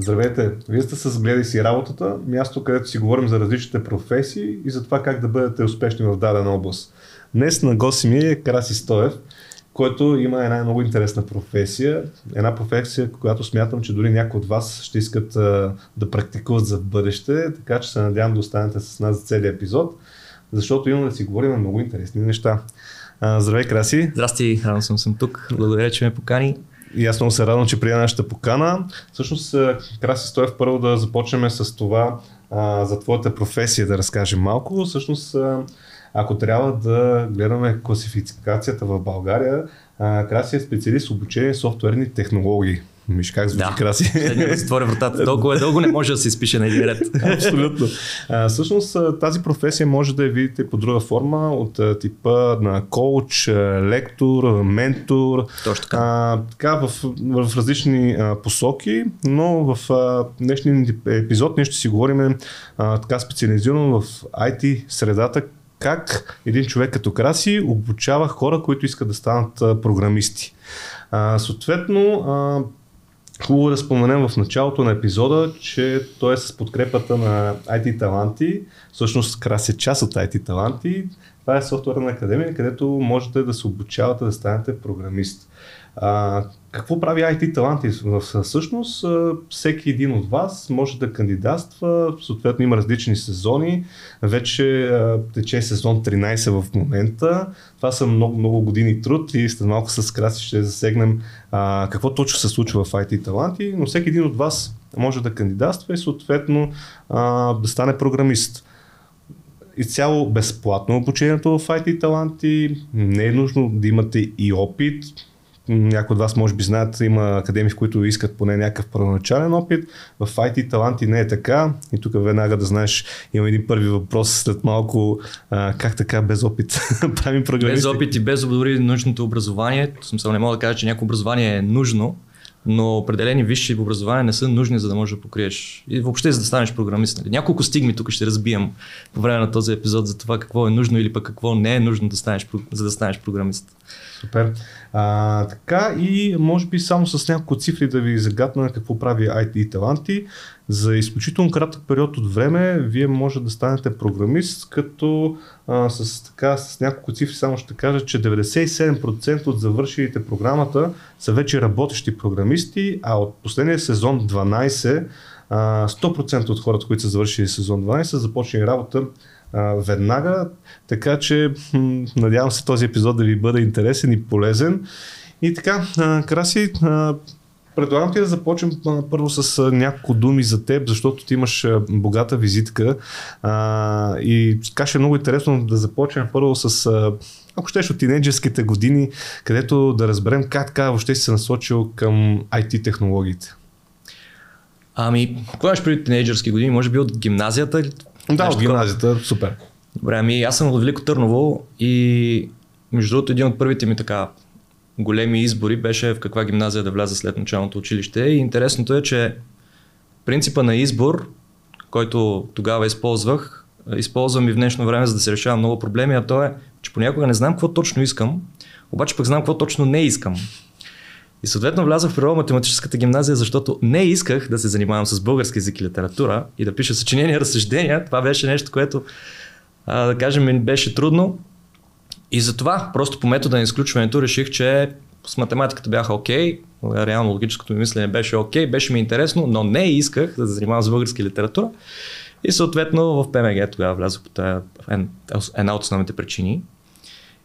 Здравейте! Вие сте с Гледай си работата, място, където си говорим за различните професии и за това как да бъдете успешни в дадена област. Днес на гости ми е Краси Стоев, който има една много интересна професия. Една професия, която смятам, че дори някои от вас ще искат а, да практикуват за бъдеще, така че се надявам да останете с нас за целият епизод, защото имаме да си говорим много интересни неща. А, здравей, Краси! Здрасти, радвам съм, съм тук. Благодаря, че ме покани. И аз много се радвам, че прия нашата покана. Всъщност, Краси Стоев, първо да започнем с това а, за твоята професия да разкажем малко. Всъщност, а, ако трябва да гледаме класификацията в България, а, Краси е специалист в обучение софтуерни технологии. Миш, как звучи да. краси? Да затворя вратата. Толкова е дълго не може да се изпише на един ред. Абсолютно. А, всъщност тази професия може да я видите по друга форма от типа на коуч, лектор, ментор. Точно така. А, така в, в различни а, посоки, но в а, днешния епизод ние ще си говорим а, така специализирано в IT средата, как един човек като Краси обучава хора, които искат да станат а, програмисти. А, съответно, а, Хубаво е да споменем в началото на епизода, че той е с подкрепата на IT Таланти. Всъщност Краси е част от IT Таланти. Това е софтуерна академия, където можете да се обучавате да станете програмист. А, какво прави IT Таланти? Всъщност, всеки един от вас може да кандидатства, съответно има различни сезони. Вече тече сезон 13 в момента. Това са много, много години труд и след малко с краси ще засегнем а, какво точно се случва в IT Таланти, но всеки един от вас може да кандидатства и съответно а, да стане програмист изцяло безплатно обучението в IT таланти, не е нужно да имате и опит, някои от вас може би знаят, има академии, в които искат поне някакъв първоначален опит. В IT таланти не е така. И тук веднага да знаеш, има един първи въпрос след малко, а, как така без опит правим програмисти? Без опит и без дори нужното образование. Смисъл не мога да кажа, че някакво образование е нужно, но определени висши образования не са нужни, за да можеш да покриеш. И въобще за да станеш програмист. Нали? Няколко стигми тук ще разбием по време на този епизод за това какво е нужно или пък какво не е нужно да станеш, за да станеш програмист. Супер. А, така и може би само с няколко цифри да ви загадна какво прави IT таланти. За изключително кратък период от време вие може да станете програмист, като а, с, така, с няколко цифри само ще кажа, че 97% от завършилите програмата са вече работещи програмисти, а от последния сезон 12 100% от хората, които са завършили сезон 12, са започнали работа веднага, така че надявам се този епизод да ви бъде интересен и полезен. И така, Краси, предлагам ти да започнем първо с няколко думи за теб, защото ти имаш богата визитка и така ще е много интересно да започнем първо с ако щеш от тинейджерските години, където да разберем как така въобще си се насочил към IT технологиите. Ами, какво имаш преди тинейджърски години? Може би от гимназията да, от гимназията, супер. Добре, ами аз съм от Велико Търново и между другото един от първите ми така големи избори беше в каква гимназия да вляза след началното училище. И интересното е, че принципа на избор, който тогава използвах, използвам и в днешно време, за да се решава много проблеми, а то е, че понякога не знам какво точно искам, обаче пък знам какво точно не искам. И съответно влязах в природо-математическата гимназия, защото не исках да се занимавам с български език и литература и да пиша съчинения, разсъждения. Това беше нещо, което, а, да кажем, ми беше трудно. И затова, просто по метода на изключването, реших, че с математиката бяха окей, okay, реално логическото ми мислене беше окей, okay, беше ми интересно, но не исках да се занимавам с български литература. И съответно в ПМГ тогава влязох по тая, една от основните причини.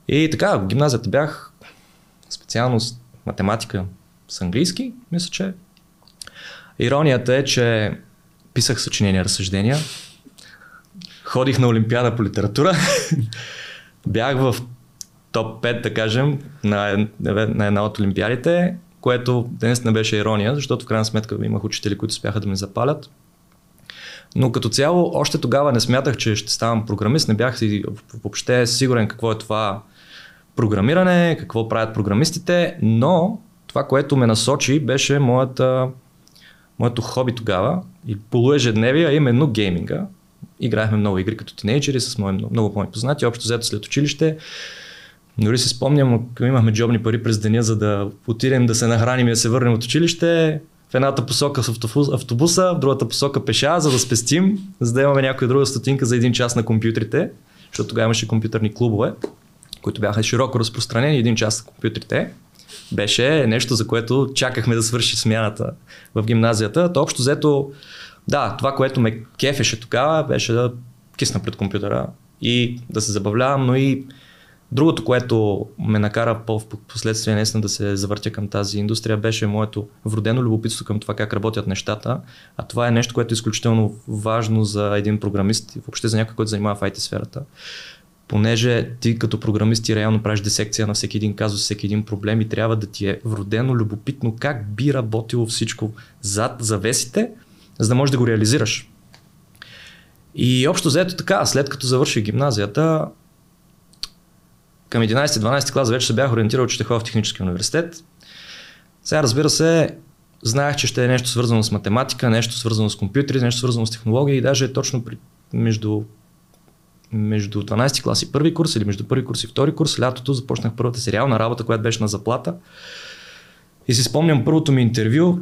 И така, в гимназията бях специалност математика с английски, мисля, че. Иронията е, че писах съчинения, разсъждения, ходих на Олимпиада по литература, бях в топ 5, да кажем, на, на една от Олимпиадите, което днес не беше ирония, защото в крайна сметка имах учители, които успяха да ме запалят. Но като цяло, още тогава не смятах, че ще ставам програмист, не бях си въобще сигурен какво е това програмиране, какво правят програмистите, но това, което ме насочи, беше моята, моето хоби тогава и полуежедневие, а именно гейминга. Играехме много игри като тинейджери с мои, много, мои познати, общо взето след училище. Дори си спомням, имахме джобни пари през деня, за да отидем да се нахраним и да се върнем от училище. в едната посока с автобуса, в другата посока пеша, за да спестим, за да имаме някоя друга стотинка за един час на компютрите, защото тогава имаше компютърни клубове, които бяха широко разпространени, един час на компютрите. Беше нещо, за което чакахме да свърши смяната в гимназията. То общо взето, да, това, което ме кефеше тогава, беше да кисна пред компютъра и да се забавлявам, но и Другото, което ме накара по-последствие наистина да се завъртя към тази индустрия, беше моето вродено любопитство към това как работят нещата. А това е нещо, което е изключително важно за един програмист и въобще за някой, който занимава в IT сферата. Понеже ти като програмист ти реално правиш дисекция на всеки един казус, всеки един проблем и трябва да ти е вродено любопитно как би работило всичко зад завесите, за да можеш да го реализираш. И общо заето така, след като завърших гимназията, към 11-12 клас вече се бях ориентирал, че ще ходя в технически университет. Сега разбира се, знаех, че ще е нещо свързано с математика, нещо свързано с компютри, нещо свързано с технология и даже точно при, между, между 12 клас и първи курс или между първи курс и втори курс, лятото започнах първата сериална работа, която беше на заплата. И си спомням първото ми интервю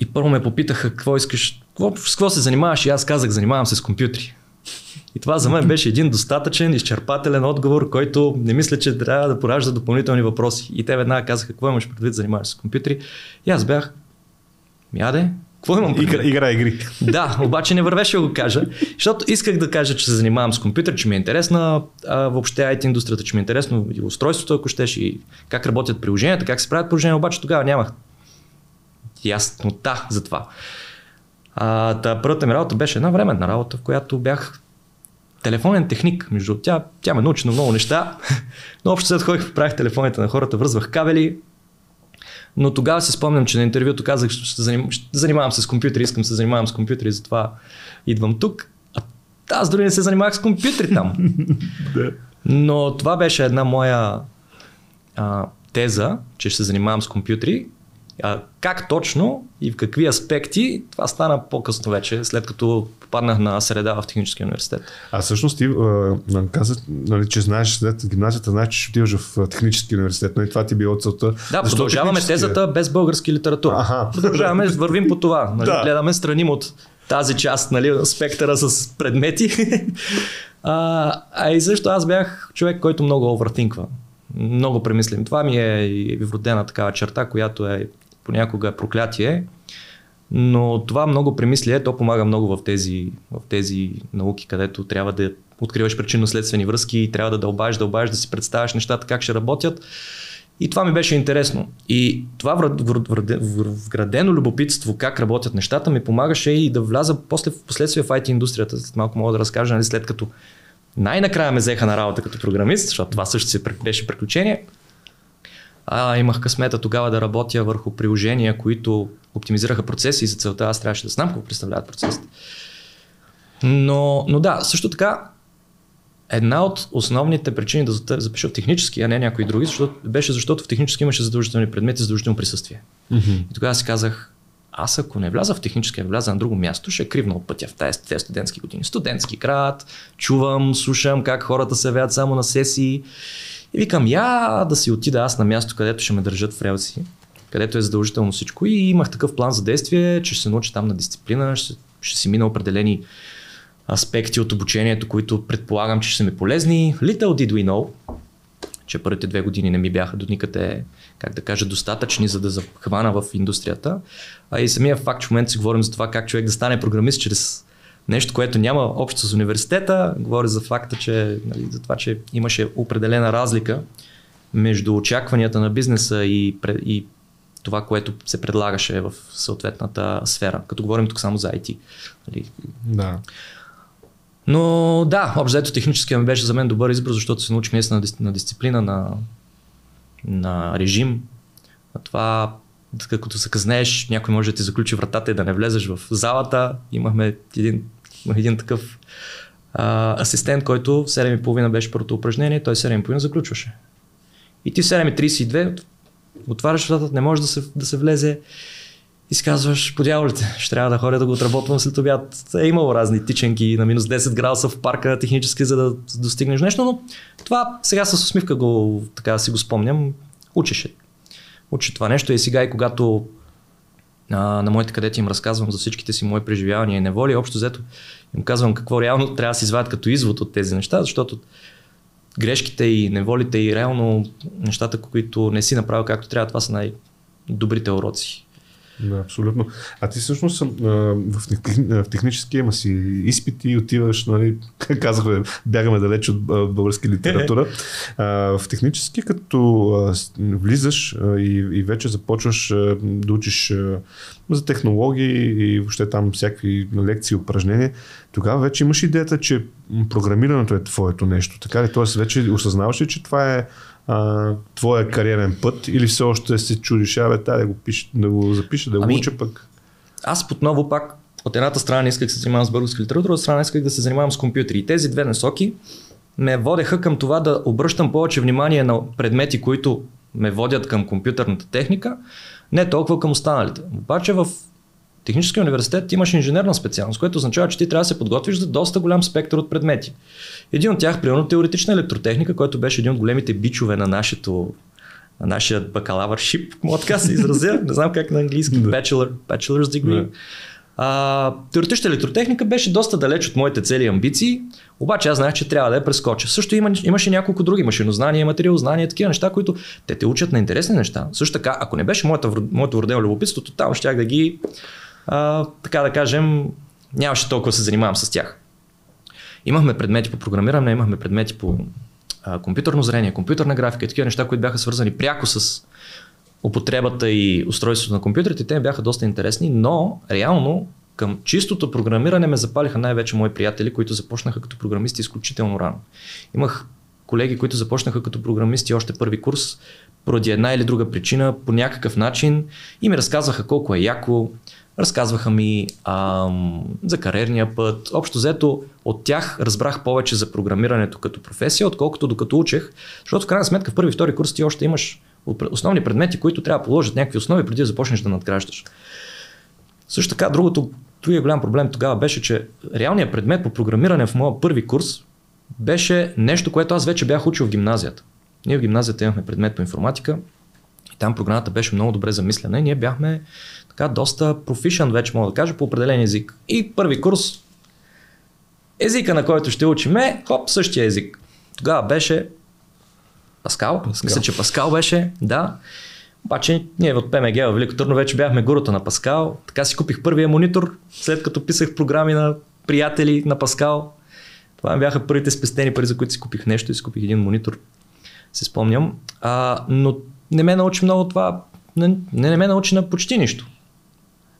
и първо ме попитаха какво искаш, какво, с какво се занимаваш и аз казах, занимавам се с компютри. И това за мен беше един достатъчен, изчерпателен отговор, който не мисля, че трябва да поражда допълнителни въпроси. И те веднага казаха, какво имаш предвид, занимаваш с компютри. И аз бях, мяде, какво имам предвид? Игра, игра игри. Да, обаче не вървеше да го кажа, защото исках да кажа, че се занимавам с компютър, че ми е интересна а, въобще IT индустрията, че ми е интересно и устройството, ако щеш, и как работят приложенията, как се правят приложения, обаче тогава нямах яснота за това. А, та, първата ми работа беше една временна работа, в която бях телефонен техник, между тя, тя ме научи на много неща, но общо след ходих, правих телефоните на хората, връзвах кабели, но тогава си спомням, че на интервюто казах, че ще, заним... ще занимавам се с компютри, искам се занимавам с компютри, затова идвам тук. А аз дори не се занимавах с компютри там. Но това беше една моя а, теза, че ще се занимавам с компютри а, как точно и в какви аспекти, това стана по-късно вече, след като попаднах на среда в техническия университет. А всъщност ти а, каза, нали, че знаеш след гимназията, знаеш, че отиваш в технически университет, но и това ти било целта. Да, Защо продължаваме тезата без български литература. Ага. Продължаваме, вървим по това. Нали, да. Гледаме страним от тази част, нали, спектъра с предмети. а, а и също аз бях човек, който много овъртинква много премислим. Това ми е и вродена такава черта, която е понякога е проклятие, но това много премислие, то помага много в тези, в тези науки, където трябва да откриваш причинно-следствени връзки и трябва да дълбаеш, дълбаеш, да си представяш нещата как ще работят. И това ми беше интересно. И това вградено любопитство как работят нещата ми помагаше и да вляза после, в последствие в IT индустрията. След малко мога да разкажа, нали, след като най-накрая ме взеха на работа като програмист, защото това също си беше приключение. А, имах късмета тогава да работя върху приложения, които оптимизираха процеси и за целта аз трябваше да знам какво представляват процесите. Но, но да, също така, една от основните причини да запиша в технически, а не някои други, защото, беше защото в технически имаше задължителни предмети, задължително присъствие. Mm-hmm. И тогава си казах, аз ако не вляза в технически, а вляза на друго място, ще е кривна от пътя в тези, тези студентски години. Студентски град, чувам, слушам как хората се веят само на сесии и викам, я да си отида аз на място, където ще ме държат в релси, където е задължително всичко. И имах такъв план за действие, че ще се науча там на дисциплина, ще, ще си мина определени аспекти от обучението, които предполагам, че ще са ми полезни. Little did we know, че първите две години не ми бяха до никъде, как да кажа, достатъчни, за да захвана в индустрията. А и самия факт, че в момента си говорим за това как човек да стане програмист чрез нещо, което няма общо с университета. Говори за факта, че, нали, за това, че имаше определена разлика между очакванията на бизнеса и, и това, което се предлагаше в съответната сфера. Като говорим тук само за IT. Нали. Да. Но да, общо технически ми беше за мен добър избор, защото се научих наистина на дисциплина, на, на режим. На това като се къзнееш, някой може да ти заключи вратата и да не влезеш в залата. Имахме един, един такъв а, асистент, който в 7.30 беше първото упражнение, той 7.30 заключваше. И ти в 7.32 отваряш вратата, не може да се, да се влезе и си казваш, по дяволите, ще трябва да ходя да го отработвам след обяд. Е имало разни тиченки на минус 10 градуса в парка технически, за да достигнеш нещо, но това сега с усмивка го, така си го спомням, учеше учи това нещо и сега и когато а, на моите кадети им разказвам за всичките си мои преживявания и неволи. Общо взето им казвам какво реално трябва да се извадят като извод от тези неща, защото грешките и неволите и реално нещата, които не си направил както трябва, това са най-добрите уроци. Да, абсолютно. А ти всъщност в, в технически има си изпити, отиваш, нали, казахме, бягаме далеч от българска литература. в технически, като влизаш и, и вече започваш да учиш за технологии и въобще там всякакви лекции, упражнения, тогава вече имаш идеята, че програмирането е твоето нещо. Така ли? Тоест вече осъзнаваш ли, че това е а, твоя кариерен път или все още се чудиш, абе, да го, пише, да го запиша, да го ами, уча пък? Аз отново пак от едната страна не исках да се занимавам с българска литература, от страна исках да се занимавам с компютри. И тези две насоки ме водеха към това да обръщам повече внимание на предмети, които ме водят към компютърната техника, не толкова към останалите. Обаче в Техническия университет имаш инженерна специалност, което означава, че ти трябва да се подготвиш за доста голям спектър от предмети. Един от тях, примерно, теоретична електротехника, който беше един от големите бичове на нашето на нашия бакалавършип, мога така се изразя, не знам как на английски, bachelor, bachelor's degree. А, теоретична електротехника беше доста далеч от моите цели и амбиции, обаче аз знаех, че трябва да я прескоча. Също има, имаше няколко други машинознания, материалознания, такива неща, които те те учат на интересни неща. Също така, ако не беше моята, моето вродено любопитство, тотално щях да ги а, така да кажем, нямаше толкова се занимавам с тях. Имахме предмети по програмиране, имахме предмети по а, компютърно зрение, компютърна графика и такива неща, които бяха свързани пряко с употребата и устройството на компютрите. Те бяха доста интересни, но реално към чистото програмиране ме запалиха най-вече мои приятели, които започнаха като програмисти изключително рано. Имах колеги, които започнаха като програмисти още първи курс, поради една или друга причина, по някакъв начин и ми разказваха колко е яко, Разказваха ми ам, за кариерния път. Общо взето от тях разбрах повече за програмирането като професия, отколкото докато учех, защото в крайна сметка в първи и втори курс ти още имаш основни предмети, които трябва да положат някакви основи преди да започнеш да надграждаш. Също така, другото, другия голям проблем тогава беше, че реалният предмет по програмиране в моя първи курс беше нещо, което аз вече бях учил в гимназията. Ние в гимназията имахме предмет по информатика там програмата беше много добре замислена и ние бяхме така доста профишен вече мога да кажа по определен език. И първи курс, езика на който ще учиме, хоп, същия език. Тогава беше Паскал. Паскал. Мисля, че Паскал беше, да. Обаче ние от ПМГ в Велико Търно вече бяхме гурата на Паскал. Така си купих първия монитор, след като писах програми на приятели на Паскал. Това бяха първите спестени пари, за които си купих нещо и си купих един монитор. Се спомням. А, но не ме научи много това. Не, не ме научи на почти нищо.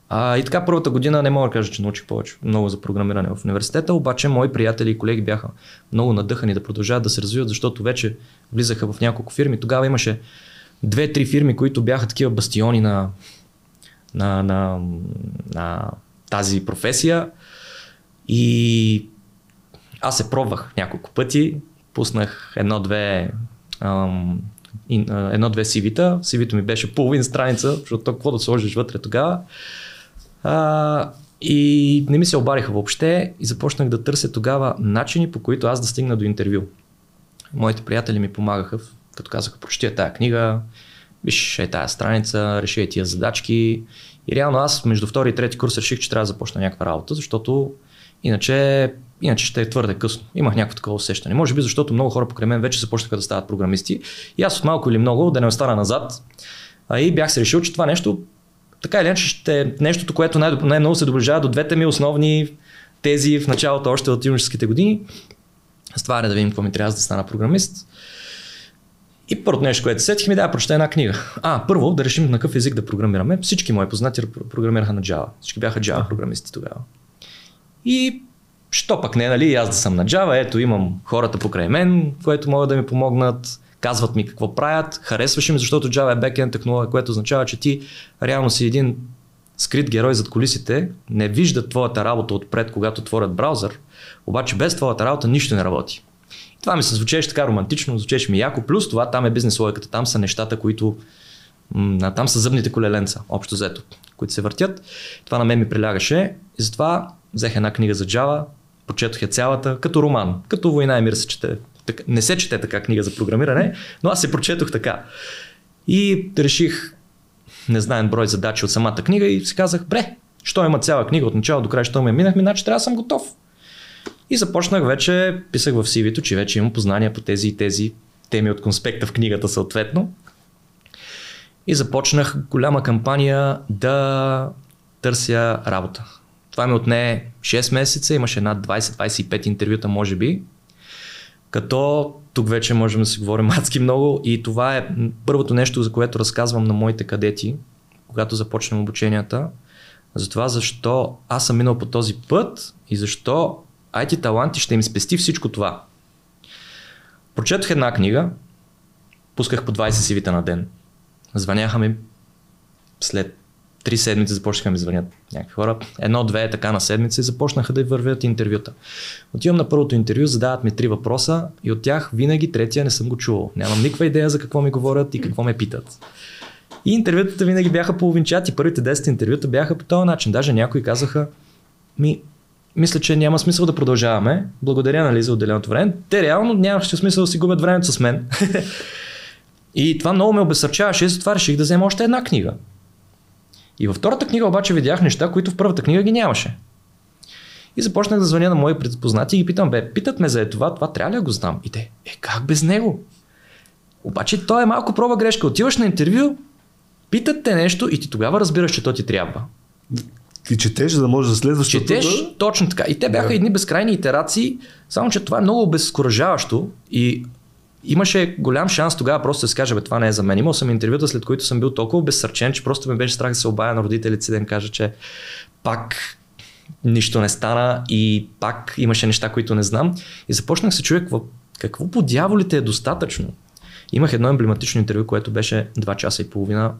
А, и така първата година не мога да кажа, че научих повече много за програмиране в университета, обаче мои приятели и колеги бяха много надъхани да продължават да се развиват, защото вече влизаха в няколко фирми. Тогава имаше две-три фирми, които бяха такива бастиони на, на, на, на тази професия. И аз се пробвах няколко пъти, пуснах едно-две едно-две CV-та. CV-то ми беше половин страница, защото какво да сложиш вътре тогава. А, и не ми се обариха въобще и започнах да търся тогава начини по които аз да стигна до интервю. Моите приятели ми помагаха, като казаха, прочети тая книга, виж е тая страница, реши тия задачки. И реално аз между втори и трети курс реших, че трябва да започна някаква работа, защото иначе, иначе ще е твърде късно. Имах някакво такова усещане. Може би защото много хора покрай мен вече започнаха да стават програмисти. И аз от малко или много да не остана назад. А и бях се решил, че това нещо така или иначе ще е нещото, което най- най-много се доближава до двете ми основни тези в началото още от юношеските години. С това е да видим какво ми трябва да стана програмист. И първото нещо, което сетих ми да прочета една книга. А, първо да решим на какъв език да програмираме. Всички мои познати програмираха на Java. Всички бяха Java програмисти тогава. И що пък не, нали, аз да съм на Java, ето имам хората покрай мен, които могат да ми помогнат казват ми какво правят, харесваше ми, защото Java е бекенд технология, което означава, че ти реално си един скрит герой зад колисите, не виждат твоята работа отпред, когато отворят браузър, обаче без твоята работа нищо не работи. Това ми се звучеше така романтично, звучеше ми яко, плюс това там е бизнес логиката, там са нещата, които м- там са зъбните колеленца, общо взето, които се въртят. Това на мен ми прилягаше и затова взех една книга за Java, прочетох я цялата, като роман, като Война и мир се чете не се чете така книга за програмиране, но аз се прочетох така. И реших, незнаен брой задачи от самата книга и си казах, бре, що има цяла книга от начало до края, що ме минахме, значи трябва да съм готов. И започнах вече, писах в CV-то, че вече имам познания по тези и тези теми от конспекта в книгата съответно. И започнах голяма кампания да търся работа. Това ми отне 6 месеца, имаше над 20-25 интервюта, може би. Като тук вече можем да си говорим адски много и това е първото нещо, за което разказвам на моите кадети, когато започнем обученията, за това защо аз съм минал по този път и защо IT таланти ще им спести всичко това. Прочетох една книга, пусках по 20 CV на ден. Звъняха ми след три седмици започнаха ми звънят някакви хора. Едно-две така на седмица и започнаха да вървят интервюта. Отивам на първото интервю, задават ми три въпроса и от тях винаги третия не съм го чувал. Нямам никаква идея за какво ми говорят и какво ме питат. И интервютата винаги бяха половинчати. Първите 10 интервюта бяха по този начин. Даже някои казаха, ми, мисля, че няма смисъл да продължаваме. Благодаря нали, за отделеното време. Те реално нямаше смисъл да си губят времето с мен. и това много ме обесърчаваше и затова реших да взема още една книга. И във втората книга обаче видях неща, които в първата книга ги нямаше. И започнах да звъня на мои предпознати и ги питам, бе, питат ме за това, това трябва ли да го знам? И те, е, как без него? Обаче то е малко проба грешка. Отиваш на интервю, питат те нещо и ти тогава разбираш, че то ти трябва. Ти четеш, за да можеш да следваш. Четеш, точно така. И те бяха да. едни безкрайни итерации, само че това е много обезкуражаващо и имаше голям шанс тогава просто да се каже, бе, това не е за мен. Имал съм интервюта, след които съм бил толкова безсърчен, че просто ме беше страх да се обая на родителите си да им кажа, че пак нищо не стана и пак имаше неща, които не знам. И започнах се чуя какво, по дяволите е достатъчно. Имах едно емблематично интервю, което беше 2 часа и половина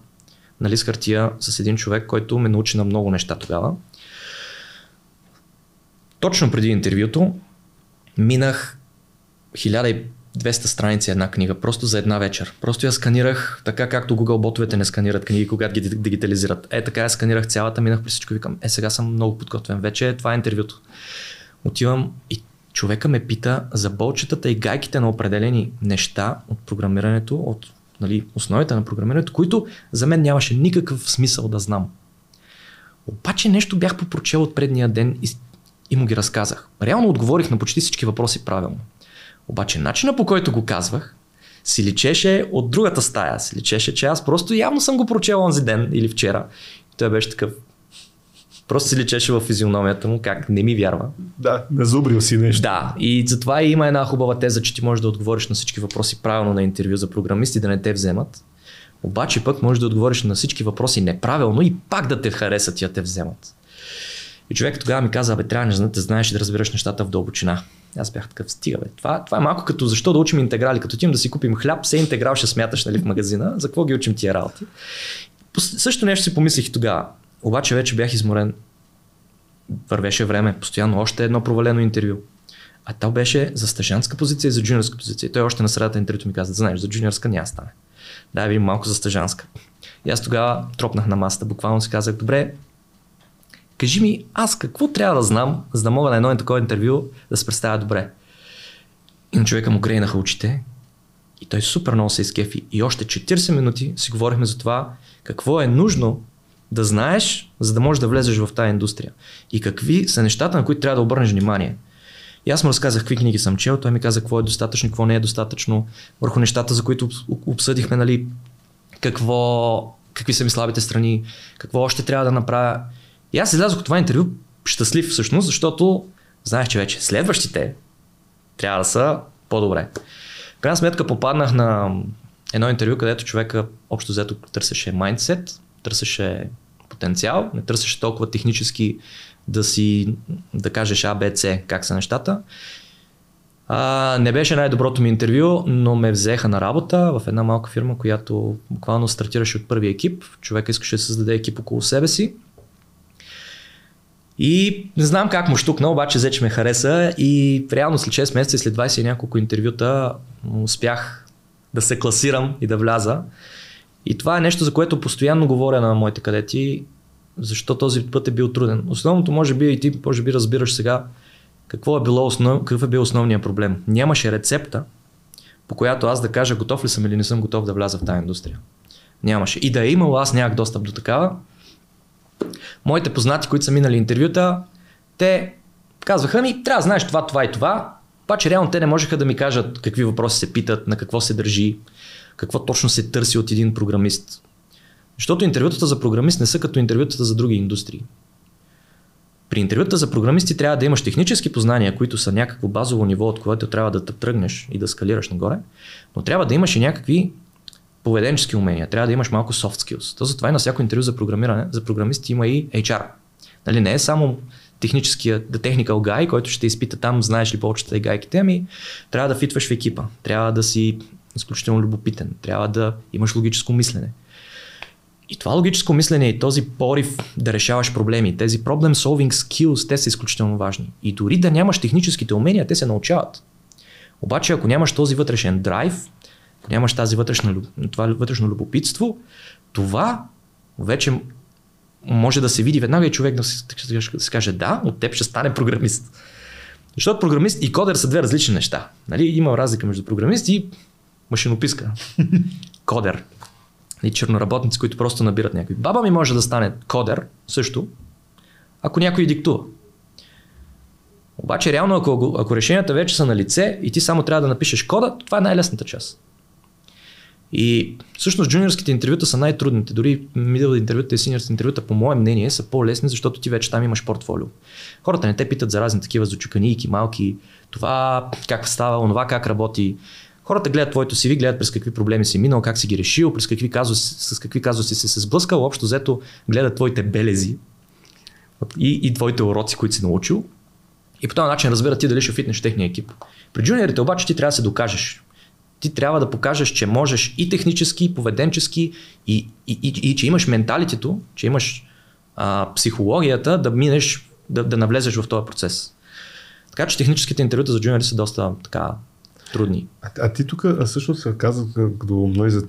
на лист хартия с един човек, който ме научи на много неща тогава. Точно преди интервюто минах 1200 страници една книга, просто за една вечер. Просто я сканирах, така както Google ботовете не сканират книги, когато ги дигитализират. Е, така я сканирах цялата, минах през всичко и викам, е, сега съм много подготвен, вече това е интервюто. Отивам и човека ме пита за болчетата и гайките на определени неща от програмирането, от нали, основите на програмирането, които за мен нямаше никакъв смисъл да знам. Обаче нещо бях попрочел от предния ден и, и му ги разказах. Реално отговорих на почти всички въпроси правилно. Обаче начина по който го казвах, си личеше от другата стая. Си личеше, че аз просто явно съм го прочел онзи ден или вчера. И той беше такъв, Просто си личеше в физиономията му, как не ми вярва. Да, назубрил си нещо. Да, и затова има една хубава теза, че ти можеш да отговориш на всички въпроси правилно на интервю за програмисти, да не те вземат. Обаче пък можеш да отговориш на всички въпроси неправилно и пак да те харесат и да те вземат. И човек тогава ми каза, бе, трябва да знаеш и да разбираш нещата в дълбочина. Аз бях такъв, стига, бе. Това, това е малко като защо да учим интеграли. Като отидем да си купим хляб, все интеграл ще смяташ нали, в магазина. За какво ги учим тия работи? Също нещо си помислих и тогава. Обаче вече бях изморен. Вървеше време, постоянно още едно провалено интервю. А то беше за стъжанска позиция и за джуниорска позиция. Той още на средата интервюто ми каза, знаеш, за джуниорска няма стане. Да, видим малко за стъжанска. И аз тогава тропнах на масата, буквално си казах, добре, кажи ми, аз какво трябва да знам, за да мога на едно такова интервю да се представя добре. И на човека му грейнаха очите и той супер много се изкефи. И още 40 минути си говорихме за това какво е нужно да знаеш, за да можеш да влезеш в тази индустрия. И какви са нещата, на които трябва да обърнеш внимание. И аз му разказах какви книги съм чел, той ми каза какво е достатъчно, какво не е достатъчно, върху нещата, за които обсъдихме, нали, какво, какви са ми слабите страни, какво още трябва да направя. И аз излязох от това интервю щастлив всъщност, защото знаех, че вече следващите трябва да са по-добре. В крайна сметка попаднах на едно интервю, където човека общо взето търсеше майндсет, търсеше потенциал, не търсеше толкова технически да си, да кажеш С, как са нещата. А, не беше най-доброто ми интервю, но ме взеха на работа в една малка фирма, която буквално стартираше от първи екип. Човека искаше да създаде екип около себе си. И не знам как му штукна, обаче взе, че ме хареса и реално след 6 месеца и след 20 и няколко интервюта успях да се класирам и да вляза. И това е нещо, за което постоянно говоря на моите кадети, защо този път е бил труден. Основното може би и ти може би разбираш сега какво е било основ... какъв е бил основният проблем. Нямаше рецепта, по която аз да кажа готов ли съм или не съм готов да вляза в тази индустрия. Нямаше. И да е имало, аз нямах достъп до такава. Моите познати, които са минали интервюта, те казваха ми, трябва да знаеш това, това и това. Обаче реално те не можеха да ми кажат какви въпроси се питат, на какво се държи, какво точно се търси от един програмист. Защото интервютата за програмист не са като интервютата за други индустрии. При интервюта за програмисти трябва да имаш технически познания, които са някакво базово ниво, от което трябва да тръгнеш и да скалираш нагоре, но трябва да имаш и някакви поведенчески умения, трябва да имаш малко soft skills. То затова и на всяко интервю за програмиране, за програмисти има и HR. Нали, не е само техническия, the technical guy, който ще изпита там, знаеш ли повечето гайките, ами трябва да фитваш в екипа, трябва да си изключително любопитен, трябва да имаш логическо мислене. И това логическо мислене и този порив да решаваш проблеми, тези problem solving skills, те са изключително важни. И дори да нямаш техническите умения, те се научават. Обаче, ако нямаш този вътрешен драйв, нямаш тази вътрешна, това вътрешно любопитство, това вече може да се види веднага и човек да се, да се каже да, от теб ще стане програмист. Защото програмист и кодер са две различни неща. Нали? Има разлика между програмист и машинописка. Кодер. И черноработници, които просто набират някой. Баба ми може да стане кодер също, ако някой диктува. Обаче реално, ако, ако решенията вече са на лице и ти само трябва да напишеш кода, това е най-лесната част. И всъщност джуниорските интервюта са най-трудните. Дори middle интервюта и senior интервюта, по мое мнение, са по-лесни, защото ти вече там имаш портфолио. Хората не те питат за разни такива зачуканийки, малки, това как става, онова как работи. Хората гледат твоето CV, гледат през какви проблеми си минал, как си ги решил, през какви казуси, с какви казуси си се сблъскал, общо взето гледат твоите белези и, и твоите уроци, които си научил. И по този начин разбират ти дали ще фитнеш техния екип. При джуниорите обаче ти трябва да се докажеш ти трябва да покажеш, че можеш и технически, и поведенчески, и, и, и, и че имаш менталитето, че имаш а, психологията да минеш, да, да навлезеш в този процес. Така че техническите интервюта за джуниори са доста така трудни. А, а ти тук също се каза, като нали, за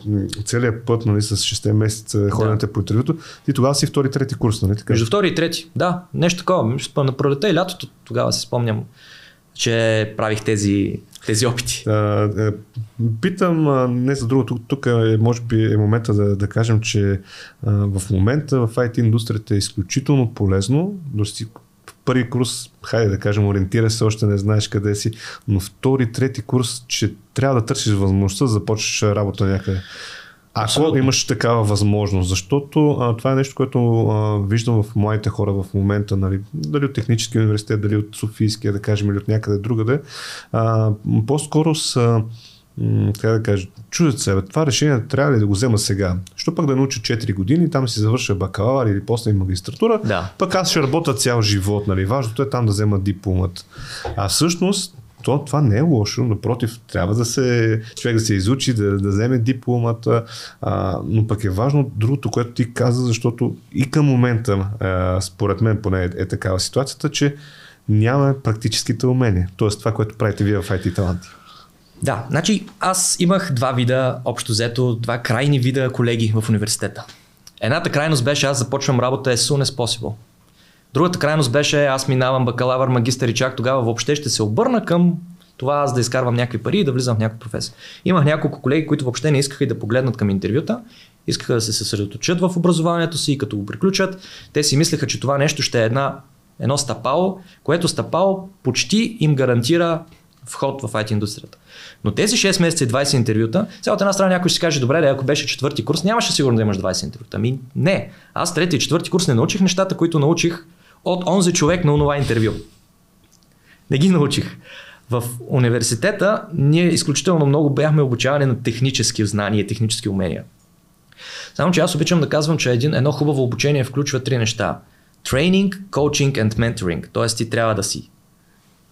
целият път нали, с 6 месеца ходенето да. по интервюто, ти тогава си втори, трети курс, нали така? Между втори и трети, да, нещо такова. На пролета и лятото тогава си спомням, че правих тези тези опити? А, е, питам не за другото, тук е, може би е момента да, да кажем, че а, в момента в IT индустрията е изключително полезно, да си първи курс, хайде да кажем, ориентира се, още не знаеш къде си, но втори, трети курс, че трябва да търсиш възможността да започнеш работа някъде. Ако Абсолютно. имаш такава възможност, защото а, това е нещо, което а, виждам в моите хора в момента, нали, дали от техническия университет, дали от Софийския, да кажем, или от някъде другаде, а, по-скоро са така да кажа, чудят се, това решение трябва ли да го взема сега? Що пък да науча 4 години, там си завърша бакалавър или после и магистратура, да. пък аз ще работя цял живот, нали? Важното е там да взема дипломат. А всъщност то, това не е лошо, напротив, трябва да се, човек да се изучи, да, да вземе дипломата, а, но пък е важно другото, което ти каза, защото и към момента, а, според мен поне е, е такава ситуацията, че няма практическите умения. Тоест това, което правите вие в IT Таланти. Да, значи аз имах два вида, общо взето, два крайни вида колеги в университета. Едната крайност беше аз започвам работа as soon as possible. Другата крайност беше аз минавам бакалавър, магистър и чак тогава въобще ще се обърна към това аз да изкарвам някакви пари и да влизам в някаква професия. Имах няколко колеги, които въобще не искаха и да погледнат към интервюта, искаха да се съсредоточат в образованието си и като го приключат, те си мислеха, че това нещо ще е една, едно стъпало, което стъпало почти им гарантира вход в IT индустрията. Но тези 6 месеца и 20 интервюта, от една страна някой ще каже, добре, да, ако беше четвърти курс, нямаше сигурно да имаш 20 интервюта. Ами не. Аз трети и четвърти курс не научих нещата, които научих от онзи човек на онова интервю. Не ги научих. В университета ние изключително много бяхме обучавани на технически знания, технически умения. Само, че аз обичам да казвам, че един, едно хубаво обучение включва три неща. Training, coaching and mentoring. Тоест ти трябва да си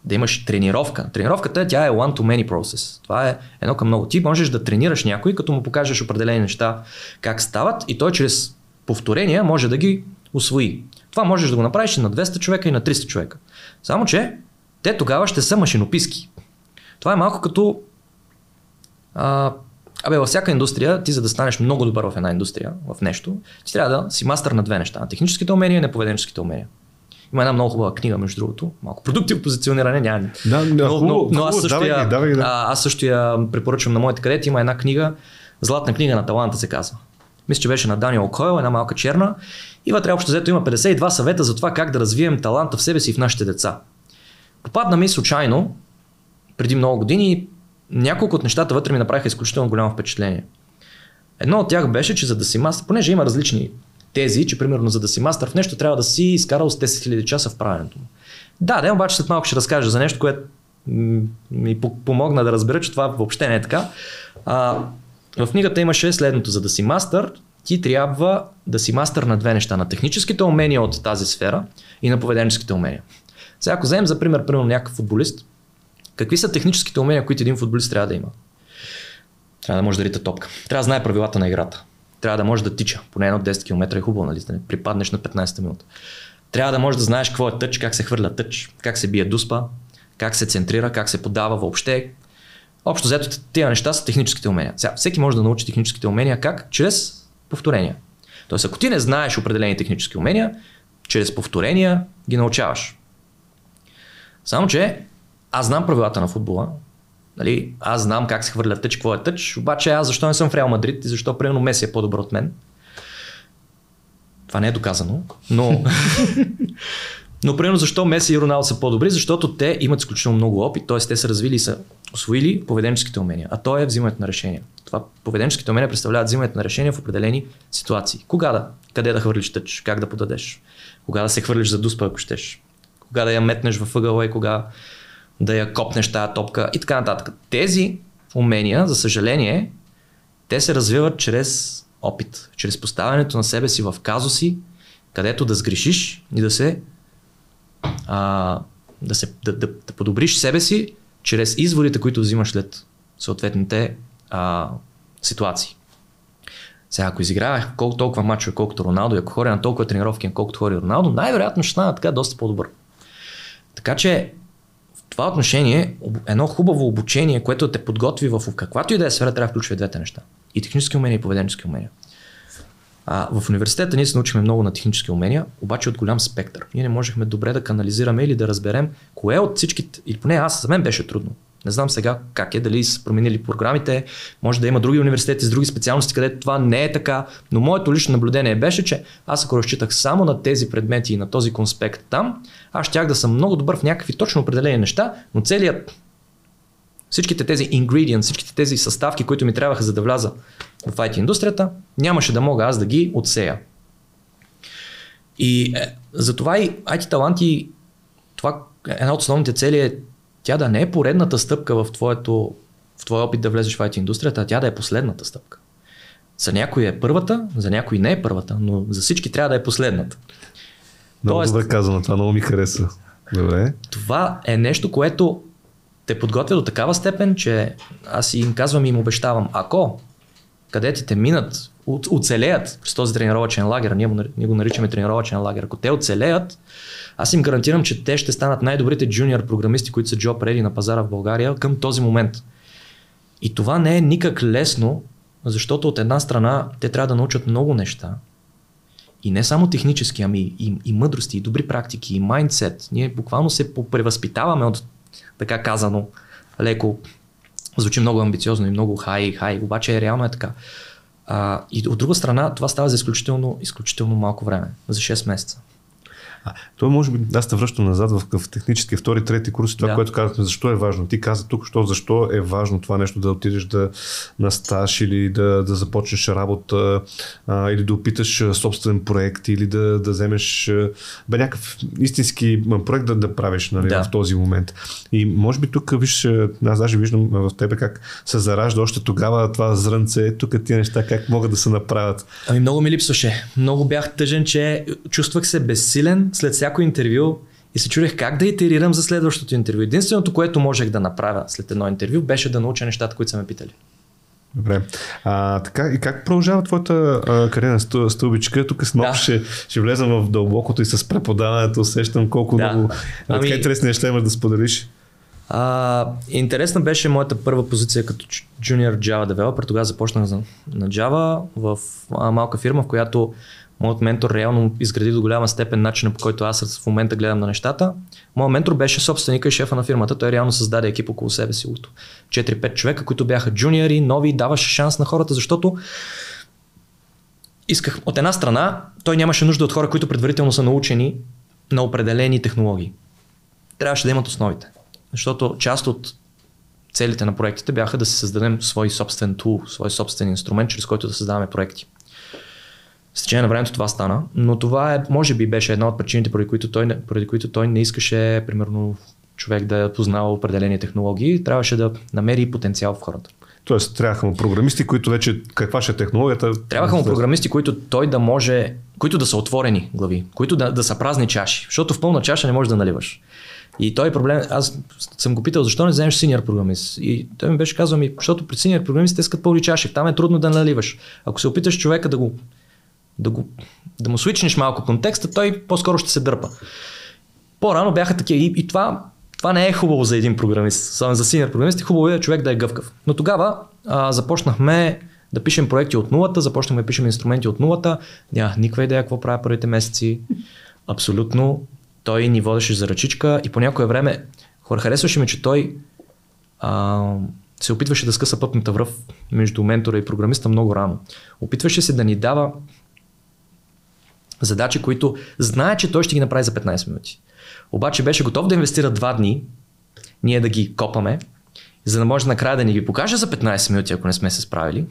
да имаш тренировка. Тренировката тя е one-to-many process. Това е едно към много. Ти можеш да тренираш някой, като му покажеш определени неща как стават и той чрез повторения може да ги освои. Това можеш да го направиш и на 200 човека и на 300 човека. Само, че те тогава ще са машинописки. Това е малко като а, Абе, във всяка индустрия, ти за да станеш много добър в една индустрия, в нещо, ти трябва да си мастър на две неща. На техническите умения и на поведенческите умения. Има една много хубава книга, между другото. Малко продуктивно позициониране няма. Да, да, но, но, но аз, също давай, я, давай, да. аз също я препоръчвам на моите кадети. Има една книга, Златна книга на таланта се казва. Мисля, че беше на Даниел Койл, една малка черна. И вътре общо взето има 52 съвета за това как да развием таланта в себе си и в нашите деца. Попадна ми случайно, преди много години, няколко от нещата вътре ми направиха изключително голямо впечатление. Едно от тях беше, че за да си мастър, понеже има различни тези, че примерно за да си мастър в нещо трябва да си изкарал с 10 000 часа в правенето му. Да, да, обаче след малко ще разкажа за нещо, което ми помогна да разбера, че това въобще не е така. А, в книгата имаше следното. За да си мастър, ти трябва да си мастър на две неща. На техническите умения от тази сфера и на поведенческите умения. Сега, ако вземем за пример, примерно някакъв футболист, какви са техническите умения, които един футболист трябва да има? Трябва да може да рита топка. Трябва да знае правилата на играта. Трябва да може да тича. Поне едно 10 км е хубаво, нали? Да не припаднеш на 15 минута. Трябва да може да знаеш какво е тъч, как се хвърля тъч, как се бие дуспа, как се центрира, как се подава въобще. Общо взето тези неща са техническите умения. Сега, всеки може да научи техническите умения как? Чрез повторения. Тоест, ако ти не знаеш определени технически умения, чрез повторения ги научаваш. Само, че аз знам правилата на футбола, Нали, аз знам как се хвърля тъч, какво е тъч, обаче аз защо не съм в Реал Мадрид и защо примерно Меси е по-добър от мен. Това не е доказано, но... но примерно защо Меси и Роналдо са по-добри? Защото те имат изключително много опит, т.е. те са развили и са освоили поведенческите умения, а то е взимането на решения. Това поведенческите умения представляват взимането на решения в определени ситуации. Кога да? Къде да хвърлиш тъч? Как да подадеш? Кога да се хвърлиш за дуспа, ако щеш? Кога да я метнеш във ъгъла и кога да я копнеш тази топка и така нататък. Тези умения, за съжаление, те се развиват чрез опит, чрез поставянето на себе си в казуси, където да сгрешиш и да се, а, да, се да, да, да подобриш себе си чрез изводите, които взимаш след съответните а, ситуации. Сега, ако изигравах колко толкова мачове, колкото Роналдо, и ако хора на толкова тренировки, колкото хори Роналдо, най-вероятно ще стана така доста по-добър. Така че това отношение, едно хубаво обучение, което те подготви в каквато и да е сфера, трябва да включва двете неща. И технически умения, и поведенчески умения. А, в университета ние се научихме много на технически умения, обаче от голям спектър. Ние не можехме добре да канализираме или да разберем кое от всичките, или поне аз, за мен беше трудно. Не знам сега как е, дали са променили програмите, може да има други университети с други специалности, където това не е така, но моето лично наблюдение беше, че аз ако разчитах само на тези предмети и на този конспект там, аз щях да съм много добър в някакви точно определени неща, но целият всичките тези ingredients, всичките тези съставки, които ми трябваха за да вляза в IT индустрията, нямаше да мога аз да ги отсея. И е, затова и IT таланти, това една от основните цели е тя да не е поредната стъпка в, твоето, в твоя опит да влезеш в IT индустрията, а тя да е последната стъпка. За някой е първата, за някой не е първата, но за всички трябва да е последната. Много Тоест, добре казано, това много ми хареса. Добре. Това е нещо, което те подготвя до такава степен, че аз им казвам и им обещавам, ако кадетите минат, оцелеят през този тренировачен лагер, ние, ние го наричаме тренировачен лагер, ако те оцелеят, аз им гарантирам, че те ще станат най-добрите джуниор програмисти, които са job ready на пазара в България към този момент. И това не е никак лесно, защото от една страна те трябва да научат много неща. И не само технически, ами и, и мъдрости, и добри практики, и майндсет. Ние буквално се превъзпитаваме от така казано леко. Звучи много амбициозно и много хай, хай, обаче е реално е така. А, и от друга страна, това става за изключително, изключително малко време, за 6 месеца. А, той може би, аз те връщам назад в, в технически втори, трети курс, това, да. което казахме, защо е важно. Ти каза тук, що, защо е важно това нещо да отидеш да на стаж или да, да започнеш работа а, или да опиташ собствен проект или да, да вземеш бе, някакъв истински проект да, да правиш нали, да. в този момент. И може би тук, виж, аз даже виждам в тебе как се заражда още тогава това зрънце, тук тия неща как могат да се направят. Ами много ми липсваше. Много бях тъжен, че чувствах се безсилен, след всяко интервю и се чудех как да итерирам за следващото интервю. Единственото, което можех да направя след едно интервю, беше да науча нещата, които са ме питали. Добре. А, така, и как продължава твоята а, кариера стълбичка? Тук с да. ще, ще влезам в дълбокото и с преподаването. Усещам колко да. много ами... така интересни неща имаш да споделиш. А, интересна беше моята първа позиция като junior Java developer. Тогава започнах на Java в а, малка фирма, в която Моят ментор реално изгради до голяма степен начина по който аз в момента гледам на нещата. Моят ментор беше собственика и шефа на фирмата. Той реално създаде екип около себе си. 4-5 човека, които бяха джуниори, нови, даваше шанс на хората, защото исках, от една страна, той нямаше нужда от хора, които предварително са научени на определени технологии. Трябваше да имат основите. Защото част от целите на проектите бяха да си създадем свой собствен тул, свой собствен инструмент, чрез който да създаваме проекти. С течение на времето това стана, но това е, може би беше една от причините, поради които той, поради които той не искаше, примерно, човек да е познава определени технологии, трябваше да намери потенциал в хората. Тоест, трябваха му програмисти, които вече каква ще е технологията. Трябваха му програмисти, които той да може, които да са отворени глави, които да, да са празни чаши, защото в пълна чаша не можеш да наливаш. И той е проблем, аз съм го питал, защо не вземеш синьор програмист? И той ми беше казал, ми, защото при синьор програмистите искат пълни чаши, там е трудно да наливаш. Ако се опиташ човека да го да, го, да му свичнеш малко контекста, той по-скоро ще се дърпа. По-рано бяха такива и, и това, това не е хубаво за един програмист, само за синьор програмист, хубаво е човек да е гъвкав. Но тогава а, започнахме да пишем проекти от нулата, започнахме да пишем инструменти от нулата, нямах никаква идея какво правя първите месеци. Абсолютно. Той ни водеше за ръчичка и по някое време хора харесваше ми, че той а, се опитваше да скъса пътната връв между ментора и програмиста много рано. Опитваше се да ни дава задачи, които знае, че той ще ги направи за 15 минути. Обаче беше готов да инвестира 2 дни, ние да ги копаме, за да може накрая да ни ги покаже за 15 минути, ако не сме се справили.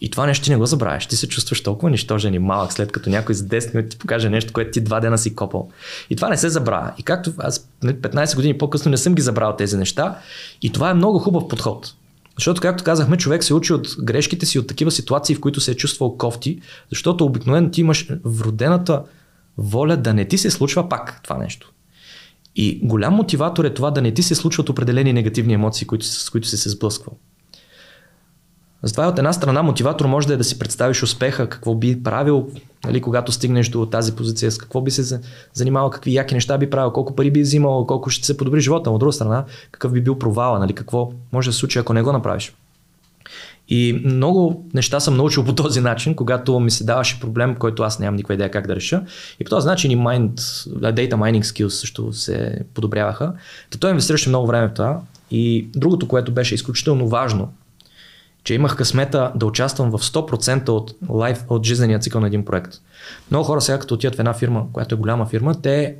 И това нещо ти не го забравяш. Ти се чувстваш толкова нищожен и малък, след като някой за 10 минути ти покаже нещо, което ти два дена си копал. И това не се забравя. И както аз 15 нали, години по-късно не съм ги забрал тези неща. И това е много хубав подход. Защото, както казахме, човек се учи от грешките си, от такива ситуации, в които се е чувствал кофти, защото обикновено ти имаш вродената воля да не ти се случва пак това нещо. И голям мотиватор е това да не ти се случват определени негативни емоции, с които се сблъсквал. Затова от една страна мотиватор може да е да си представиш успеха, какво би правил, нали, когато стигнеш до тази позиция, с какво би се занимавал, какви яки неща би правил, колко пари би взимал, колко ще се подобри живота. От друга страна, какъв би бил провала, нали, какво може да се случи, ако не го направиш. И много неща съм научил по този начин, когато ми се даваше проблем, който аз нямам никаква идея как да реша. И по този начин и mind, data mining skills също се подобряваха. Та той инвестираше много време в това. И другото, което беше изключително важно че имах късмета да участвам в 100% от, лайф, от жизнения цикъл на един проект. Много хора сега, като отидат в една фирма, която е голяма фирма, те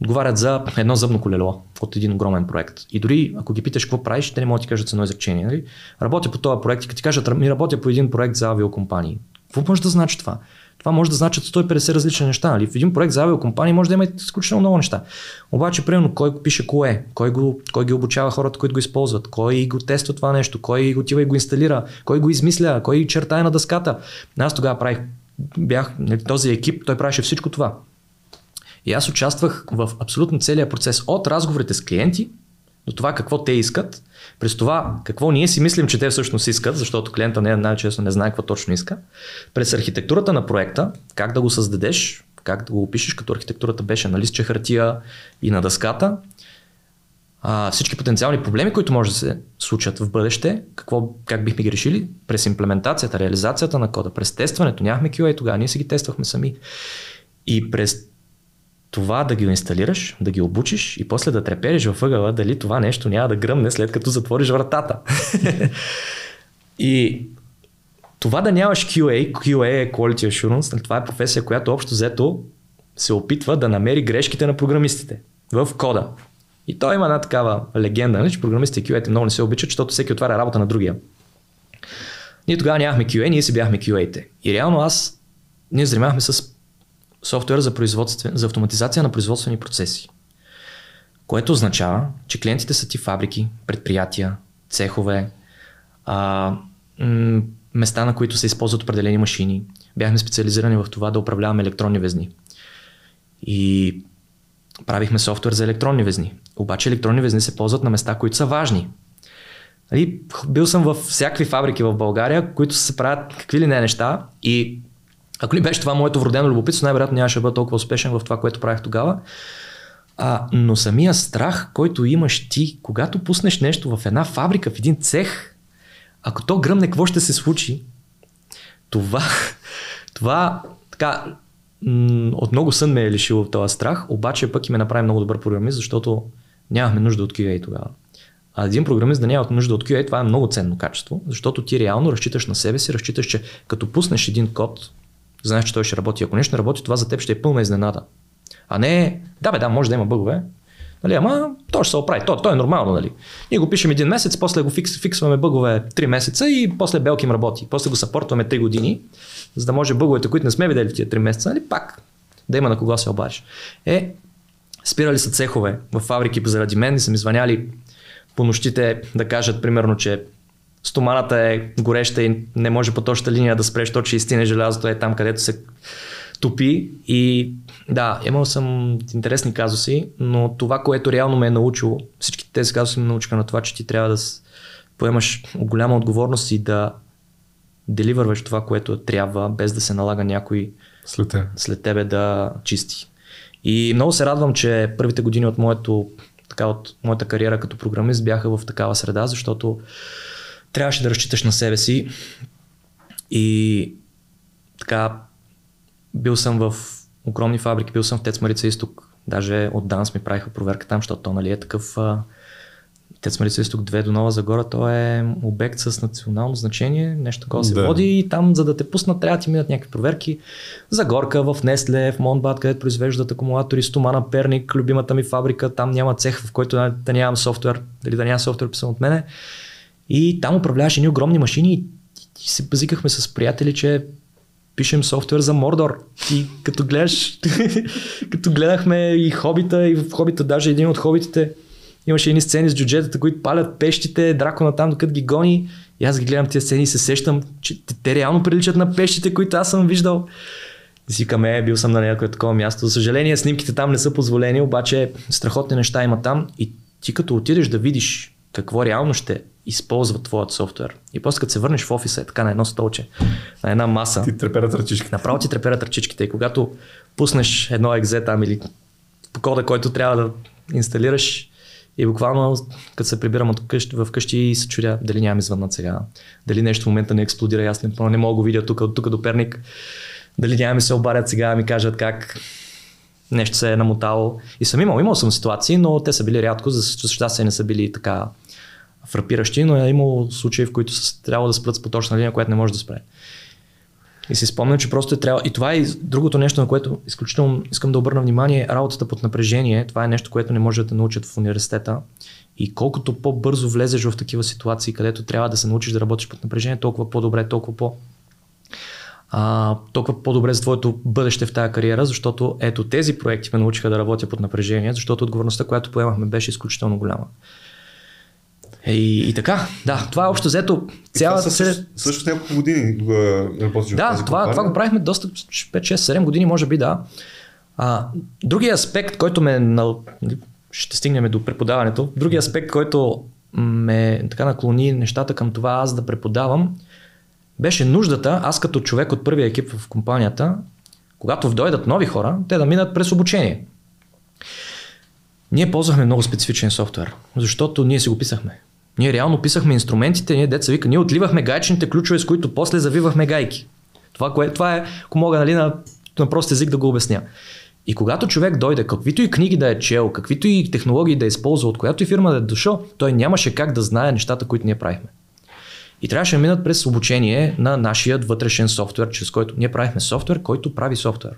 отговарят за едно зъбно колело от един огромен проект. И дори ако ги питаш какво правиш, те не могат да ти кажат с едно изречение. Нали? Работя по този проект и като ти кажат, ми работя по един проект за авиокомпании. Какво може да значи това? Това може да значат 150 различни неща. Нали? В един проект за авиокомпания може да има изключително много неща. Обаче, примерно, кой пише кое, кой, го, кой ги обучава хората, които го използват, кой го тества това нещо, кой го отива и го инсталира, кой го измисля, кой чертае на дъската. Аз тогава правих, бях нали, този екип, той правеше всичко това. И аз участвах в абсолютно целия процес от разговорите с клиенти до това какво те искат, през това какво ние си мислим, че те всъщност искат, защото клиента не, най-често не знае какво точно иска, през архитектурата на проекта, как да го създадеш, как да го опишеш, като архитектурата беше на листче хартия и на дъската, а, всички потенциални проблеми, които може да се случат в бъдеще, какво, как бихме ги решили? През имплементацията, реализацията на кода, през тестването. Нямахме QA тогава, ние си ги тествахме сами. И през това да ги инсталираш, да ги обучиш и после да трепериш във ъгъла дали това нещо няма да гръмне след като затвориш вратата. и това да нямаш QA, QA е Quality Assurance, нали, това е професия, която общо взето се опитва да намери грешките на програмистите в кода. И той има една такава легенда, нали, че програмистите QA много не се обичат, защото всеки отваря работа на другия. Ние тогава нямахме QA, ние си бяхме QA-те. И реално аз, ние занимавахме с софтуер за, за автоматизация на производствени процеси. Което означава, че клиентите са ти фабрики, предприятия, цехове, а, м- места, на които се използват определени машини. Бяхме специализирани в това да управляваме електронни везни. И правихме софтуер за електронни везни. Обаче електронни везни се ползват на места, които са важни. Нали, бил съм в всякакви фабрики в България, които се правят какви ли не неща и ако ли беше това моето вродено любопитство, най-вероятно нямаше да бъда толкова успешен в това, което правих тогава. А, но самия страх, който имаш ти, когато пуснеш нещо в една фабрика, в един цех, ако то гръмне, какво ще се случи? Това, това така, от много сън ме е лишило този страх, обаче пък и ме направи много добър програмист, защото нямахме нужда от QA тогава. А един програмист да няма нужда от QA, това е много ценно качество, защото ти реално разчиташ на себе си, разчиташ, че като пуснеш един код, знаеш, че той ще работи. Ако нещо не работи, това за теб ще е пълна изненада. А не, да бе, да, може да има бъгове, Нали, ама то ще се оправи. То, то е нормално. Нали. Ние го пишем един месец, после го фикс, фиксваме бъгове 3 месеца и после Белким работи. После го съпортваме 3 години, за да може бъговете, които не сме видели в тия 3 месеца, нали, пак да има на кого се обадиш. Е, спирали са цехове в фабрики заради мен и са ми звъняли по нощите да кажат примерно, че стоманата е гореща и не може по точната линия да спреш, то че изтине желязото е там, където се топи и да, имал съм интересни казуси, но това, което реално ме е научило, всички тези казуси ме научиха на това, че ти трябва да поемаш голяма отговорност и да деливърваш това, което трябва, без да се налага някой след, тебе. след тебе да чисти. И много се радвам, че първите години от, моето, така, от моята кариера като програмист бяха в такава среда, защото трябваше да разчиташ на себе си и така бил съм в огромни фабрики, бил съм в Тец Марица Изток, даже от Данс ми правиха проверка там, защото то нали е такъв Тец Марица Изток 2 до Нова Загора, то е обект с национално значение, нещо такова се да. води и там за да те пуснат трябва да ти минат някакви проверки. Загорка в Несле, в Монбат, където произвеждат акумулатори, Стомана Перник, любимата ми фабрика, там няма цех, в който да нямам софтуер, дали да няма софтуер писан от мене. И там управляваше ни огромни машини и се базикахме с приятели, че пишем софтуер за Мордор. И като гледаш, като гледахме и хобита, и в хобита даже един от хобитите имаше едни сцени с джуджетата, които палят пещите, дракона там, докато ги гони. И аз ги гледам тези сцени и се сещам, че те, те реално приличат на пещите, които аз съм виждал. И си каме, бил съм на някое такова място. За съжаление, снимките там не са позволени, обаче страхотни неща има там. И ти като отидеш да видиш какво реално ще използва твоят софтуер. И после като се върнеш в офиса е така на едно столче, на една маса. Ти треперят ръчичките. Направо ти треперят ръчичките. И когато пуснеш едно екзе там или кода, който трябва да инсталираш, и буквално, като се прибирам от къщи, в къщи и се чудя дали нямам извъннат сега, дали нещо в момента не експлодира, аз не, не мога да го видя тук, от тук до Перник, дали няма ми се обадят сега, ми кажат как нещо се е намотало. И съм имал, имал съм ситуации, но те са били рядко, за щастие не са били така фрапиращи, но е имало случаи, в които са трябва да спрат с поточна линия, която не може да спре. И си спомням, че просто е трябва. И това е другото нещо, на което изключително искам да обърна внимание. Работата под напрежение. Това е нещо, което не може да научат в университета. И колкото по-бързо влезеш в такива ситуации, където трябва да се научиш да работиш под напрежение, толкова по-добре, толкова по- а, толкова по-добре за твоето бъдеще в тази кариера, защото ето тези проекти ме научиха да работя под напрежение, защото отговорността, която поемахме, беше изключително голяма. И, и така, да, това е общо взето цялата... Също, също няколко години работиш Да, в тази това, това го правихме доста 5-6-7 години, може би, да. А, другия аспект, който ме... На, ще стигнем до преподаването. Другия аспект, който ме така наклони нещата към това аз да преподавам, беше нуждата, аз като човек от първия екип в компанията, когато дойдат нови хора, те да минат през обучение. Ние ползвахме много специфичен софтуер, защото ние си го писахме. Ние реално писахме инструментите, ние деца вика, ние отливахме гайчните ключове, с които после завивахме гайки. Това, кое, това е, ако мога нали, на, на прост език да го обясня. И когато човек дойде, каквито и книги да е чел, каквито и технологии да е използва, от която и фирма да е дошъл, той нямаше как да знае нещата, които ние правихме. И трябваше да минат през обучение на нашия вътрешен софтуер, чрез който ние правихме софтуер, който прави софтуер.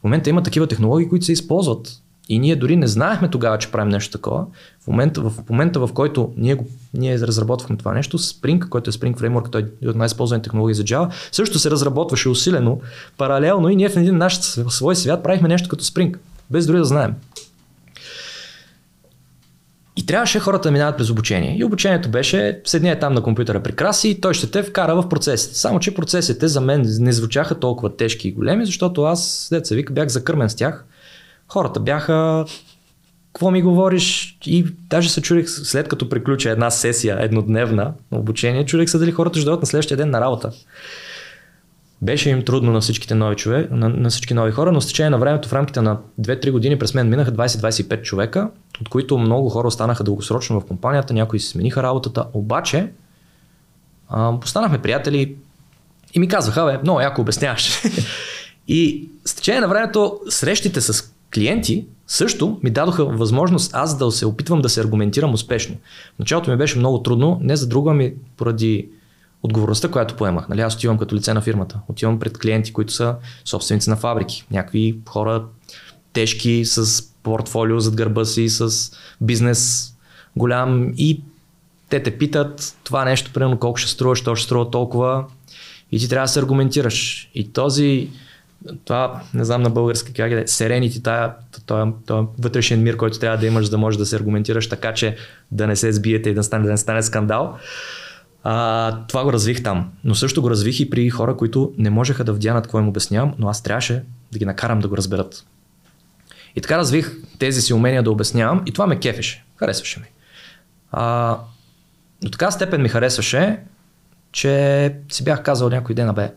В момента има такива технологии, които се използват и ние дори не знаехме тогава, че правим нещо такова. В момента, в момента в който ние, го, ние разработвахме това нещо, Spring, който е Spring Framework, той е от най-използваните технологии за Java, също се разработваше усилено, паралелно и ние в един наш свой свят правихме нещо като Spring, без дори да знаем. И трябваше хората да минават през обучение. И обучението беше, седния там на компютъра при краси и той ще те вкара в процесите. Само, че процесите за мен не звучаха толкова тежки и големи, защото аз, деца вика, бях закърмен с тях хората бяха какво ми говориш? И даже се чурих след като приключи една сесия еднодневна на обучение, чурих се дали хората ще дойдат на следващия ден на работа. Беше им трудно на всичките нови човек, на, на всички нови хора, но с течение на времето в рамките на 2-3 години през мен минаха 20-25 човека, от които много хора останаха дългосрочно в компанията, някои си смениха работата, обаче а, останахме приятели и ми казваха, бе, много яко обясняваш. и с течение на времето срещите с клиенти също ми дадоха възможност аз да се опитвам да се аргументирам успешно. В началото ми беше много трудно, не за друга ми поради отговорността, която поемах. Нали, аз отивам като лице на фирмата. Отивам пред клиенти, които са собственици на фабрики. Някакви хора тежки с портфолио зад гърба си, с бизнес голям и те те питат това нещо, примерно колко ще струва, що ще струва толкова и ти трябва да се аргументираш. И този, това, не знам на български как е, серените, тая, този, вътрешен мир, който трябва да имаш, за да можеш да се аргументираш така, че да не се сбиете и да, стане, да не стане скандал. А, това го развих там. Но също го развих и при хора, които не можеха да вдянат какво им обяснявам, но аз трябваше да ги накарам да го разберат. И така развих тези си умения да обяснявам и това ме кефеше. Харесваше ми. А, до така степен ми харесваше, че си бях казал някой ден, бе,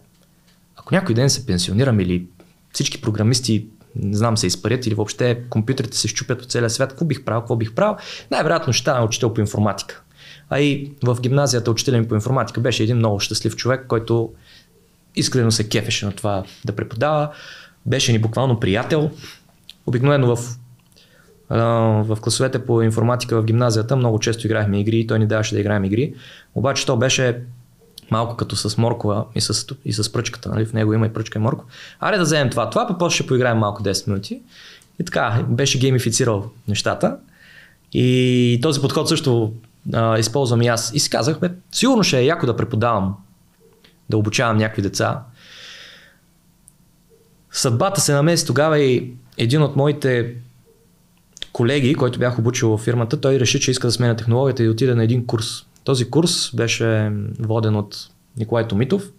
ако някой ден се пенсионирам или всички програмисти не знам, се изпарят или въобще компютрите се щупят по целия свят, какво бих правил, какво бих правил, най-вероятно ще стана учител по информатика. А и в гимназията учителя ми по информатика беше един много щастлив човек, който искрено се кефеше на това да преподава. Беше ни буквално приятел. Обикновено в, в класовете по информатика в гимназията много често играхме игри и той ни даваше да играем игри. Обаче то беше малко като с моркова и с, и с пръчката. Нали? В него има и пръчка и моркова. Аре да вземем това, това, па после ще поиграем малко 10 минути. И така, беше геймифицирал нещата. И този подход също а, използвам и аз. И си казах, сигурно ще е яко да преподавам, да обучавам някакви деца. Съдбата се намеси тогава и един от моите колеги, който бях обучил в фирмата, той реши, че иска да сменя технологията и да отиде на един курс. Този курс беше воден от Николай Томитов,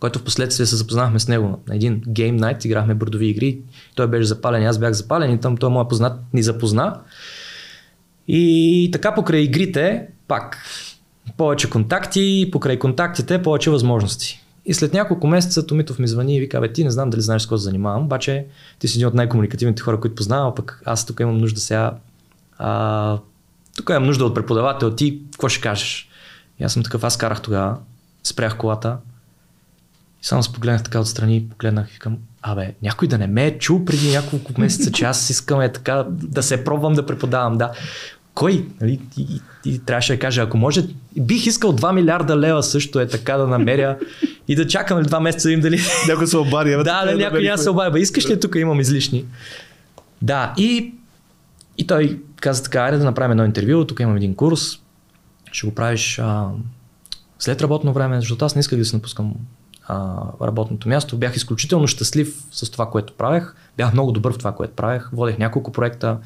който в последствие се запознахме с него на един Game Night, играхме бърдови игри, той беше запален, аз бях запален и там той моят познат ни запозна. И така покрай игрите, пак повече контакти, покрай контактите повече възможности. И след няколко месеца Томитов ми звъни и вика, бе, ти не знам дали знаеш с какво занимавам, обаче ти си един от най-комуникативните хора, които познавам, пък аз тук имам нужда сега. А, тук имам нужда от преподавател, ти какво ще кажеш? И аз съм такъв, аз карах тогава, спрях колата и само се погледнах така отстрани, погледнах и викам, абе, някой да не ме е чул преди няколко месеца, че аз искам е така да се пробвам да преподавам. Да кой? Нали, и, и, и трябваше да кажа, ако може, бих искал 2 милиарда лева също е така да намеря и да чакам два месеца им дали... Някой се обади. да, да, някой няма се обади. Искаш ли тук имам излишни? Да, и, и той каза така, айде да направим едно интервю, тук имам един курс, ще го правиш а, след работно време, защото аз не исках да се напускам а, работното място. Бях изключително щастлив с това, което правех. Бях много добър в това, което правех. Водех няколко проекта.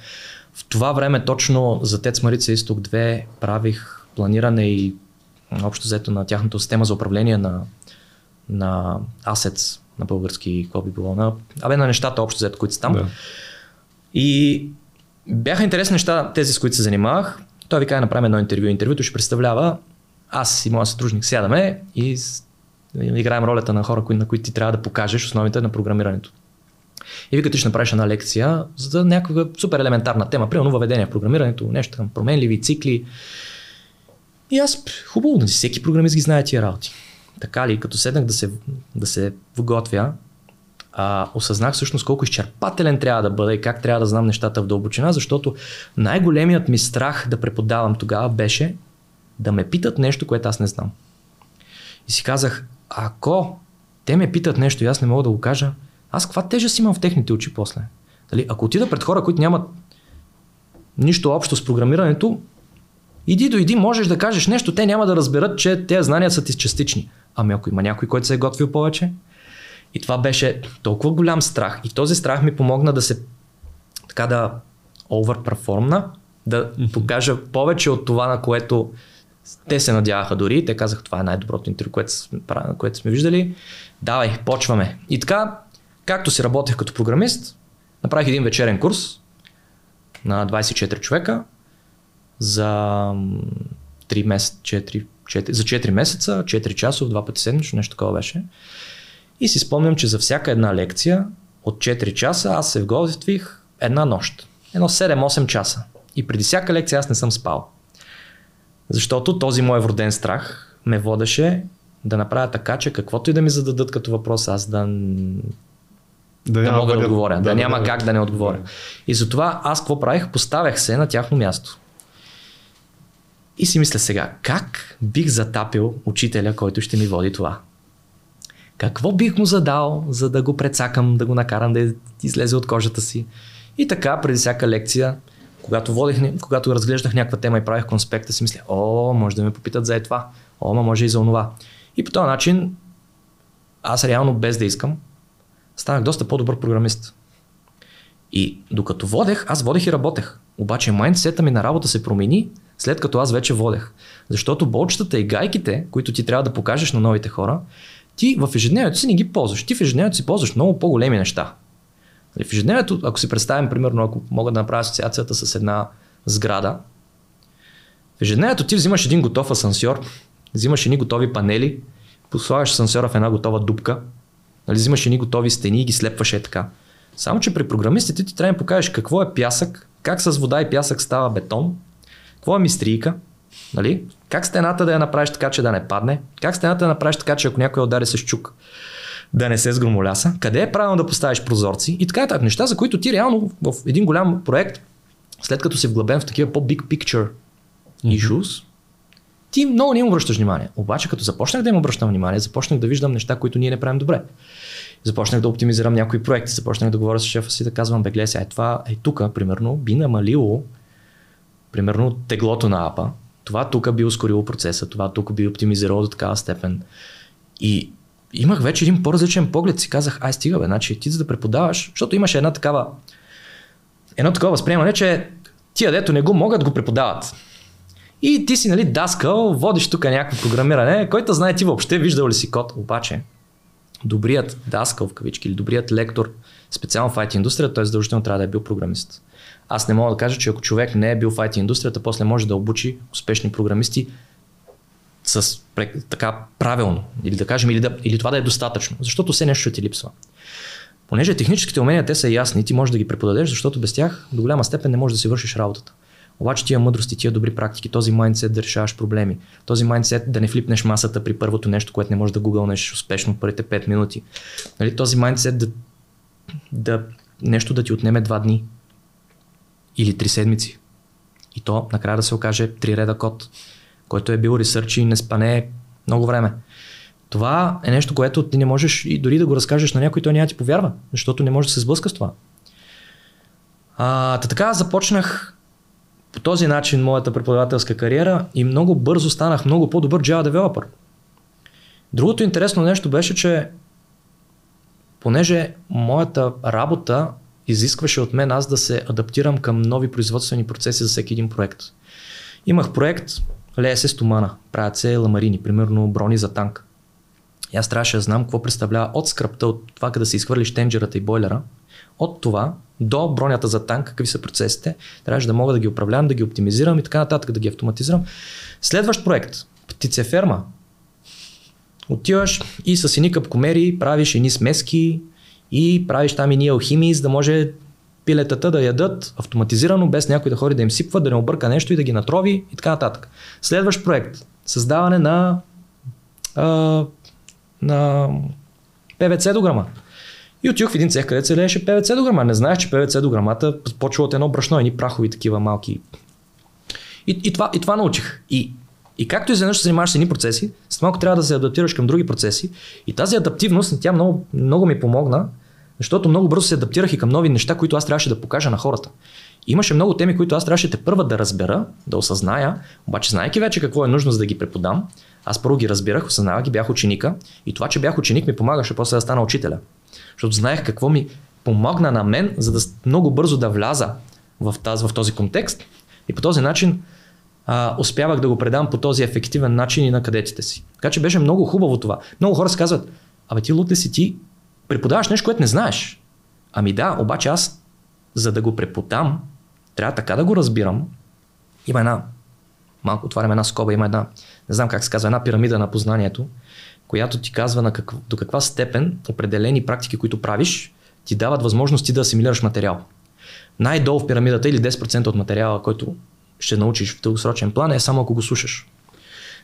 В това време точно за ТЕЦ Марица Исток 2 правих планиране и общо взето на тяхната система за управление на, на Assets на български, какво би било, на, абе на нещата общо взето, които са там. Да. И бяха интересни неща, тези с които се занимавах. Той ви каза направим едно интервю. Интервюто ще представлява аз и моят сътрудник сядаме и играем ролята на хора, на които ти трябва да покажеш основите на програмирането. И вика, ти ще направиш една лекция за някаква супер елементарна тема, примерно въведение в програмирането, нещо там, променливи цикли. И аз, хубаво, нали, всеки програмист ги знае тия работи. Така ли, като седнах да се, да се вготвя, а, осъзнах всъщност колко изчерпателен трябва да бъда и как трябва да знам нещата в дълбочина, защото най-големият ми страх да преподавам тогава беше да ме питат нещо, което аз не знам. И си казах, ако те ме питат нещо и аз не мога да го кажа, аз каква тежест имам в техните очи после? Дали, ако отида пред хора, които нямат нищо общо с програмирането, иди дойди, можеш да кажеш нещо, те няма да разберат, че тези знания са ти частични. Ами ако има някой, който се е готвил повече? И това беше толкова голям страх. И този страх ми помогна да се така да оверперформна, да покажа повече от това, на което те се надяваха дори. Те казаха, това е най-доброто интервю, което, което сме виждали. Давай, почваме. И така Както си работех като програмист, направих един вечерен курс на 24 човека за 3 месеца, 4, 4, за 4 месеца, 4 часов, два пъти седмично, нещо такова беше. И си спомням, че за всяка една лекция от 4 часа аз се вготвих една нощ. Едно 7-8 часа. И преди всяка лекция аз не съм спал. Защото този мой вроден страх ме водеше да направя така, че каквото и да ми зададат като въпрос, аз да да, да мога да отговоря, да, да, да няма да, как да не отговоря. Да. И затова аз какво правих? Поставях се на тяхно място. И си мисля сега, как бих затапил учителя, който ще ми води това? Какво бих му задал, за да го прецакам, да го накарам да излезе от кожата си? И така, преди всяка лекция, когато, водих, когато разглеждах някаква тема и правих конспекта, си мисля, о, може да ме попитат за е това, о, ма може и за онова. И по този начин, аз реално без да искам, станах доста по-добър програмист. И докато водех, аз водех и работех. Обаче майндсета ми на работа се промени, след като аз вече водех. Защото болчетата и гайките, които ти трябва да покажеш на новите хора, ти в ежедневието си не ги ползваш. Ти в ежедневието си ползваш много по-големи неща. Нали, в ежедневието, ако си представим, примерно, ако мога да направя асоциацията с една сграда, в ежедневието ти взимаш един готов асансьор, взимаш едни готови панели, послагаш асансьора в една готова дупка, нали, взимаш едни готови стени и ги слепваш е така. Само, че при програмистите ти трябва да покажеш какво е пясък, как с вода и пясък става бетон, какво е мистрийка, нали? как стената да я направиш така, че да не падне, как стената да направиш така, че ако някой удари с чук, да не се сгромоляса, къде е правилно да поставиш прозорци и така нататък. Неща, за които ти реално в един голям проект, след като си вглъбен в такива по-big picture issues, ти много не им обръщаш внимание. Обаче, като започнах да им обръщам внимание, започнах да виждам неща, които ние не правим добре. Започнах да оптимизирам някои проекти, започнах да говоря с шефа си, да казвам, бе, гледай е това, е тук, примерно, би намалило, примерно, теглото на апа, това тук би ускорило процеса, това тук би оптимизирало до такава степен. И имах вече един по-различен поглед, си казах, ай стига бе, значи ти за да преподаваш, защото имаше една такава, едно такова възприемане, че тия дето не го могат го преподават. И ти си, нали, даскал, водиш тук някакво програмиране, който знае ти въобще виждал ли си код, обаче добрият даскал в кавички или добрият лектор, специално в IT индустрията, той задължително трябва да е бил програмист. Аз не мога да кажа, че ако човек не е бил в IT индустрията, после може да обучи успешни програмисти с така правилно. Или да кажем, или, да, или това да е достатъчно. Защото все нещо ти липсва. Понеже техническите умения те са ясни, ти можеш да ги преподадеш, защото без тях до голяма степен не можеш да си вършиш работата. Обаче тия мъдрости, тия добри практики, този майндсет да решаваш проблеми, този майндсет да не флипнеш масата при първото нещо, което не можеш да гугълнеш успешно първите 5 минути. Нали, този майндсет да, да нещо да ти отнеме 2 дни или 3 седмици. И то накрая да се окаже 3 реда код, който е бил ресърч и не спане много време. Това е нещо, което ти не можеш и дори да го разкажеш на някой, той няма ти повярва, защото не може да се сблъска с това. А, така започнах по този начин моята преподавателска кариера и много бързо станах много по-добър Java developer. Другото интересно нещо беше, че понеже моята работа изискваше от мен аз да се адаптирам към нови производствени процеси за всеки един проект. Имах проект, лее се стомана, правят се ламарини, примерно брони за танк. И аз трябваше да знам какво представлява от скръпта, от това да се изхвърлиш тенджерата и бойлера, от това до бронята за танк, какви са процесите, трябваше да мога да ги управлявам, да ги оптимизирам и така нататък, да ги автоматизирам. Следващ проект, птицеферма. Отиваш и с едни капкомери правиш едни смески и правиш там едни алхимии, за да може пилетата да ядат автоматизирано, без някой да ходи да им сипва, да не обърка нещо и да ги натрови и така нататък. Следващ проект. Създаване на, а, на PVC дограма. И отидох в един цех, където се лееше PVC дограма. Не знаеш, че PVC дограмата почва от едно брашно, едни прахови такива малки. И, и, това, и това научих. И, и както изведнъж се занимаваш с едни процеси, с малко трябва да се адаптираш към други процеси. И тази адаптивност, тя много, много ми помогна, защото много бързо се адаптирах и към нови неща, които аз трябваше да покажа на хората. Имаше много теми, които аз трябваше те първа да разбера, да осъзная, обаче знайки вече какво е нужно за да ги преподам, аз първо ги разбирах, осъзнавах ги, бях ученика и това, че бях ученик ми помагаше после да стана учителя. Защото знаех какво ми помогна на мен, за да много бързо да вляза в, тази, в този контекст и по този начин а, успявах да го предам по този ефективен начин и на кадетите си. Така че беше много хубаво това. Много хора се казват, абе ти лут ли си ти преподаваш нещо, което не знаеш. Ами да, обаче аз, за да го преподам, трябва така да го разбирам. Има една, малко отварям една скоба, има една, не знам как се казва, една пирамида на познанието, която ти казва на как, до каква степен определени практики, които правиш, ти дават възможност ти да асимилираш материал. Най-долу в пирамидата или 10% от материала, който ще научиш в дългосрочен план е само ако го слушаш.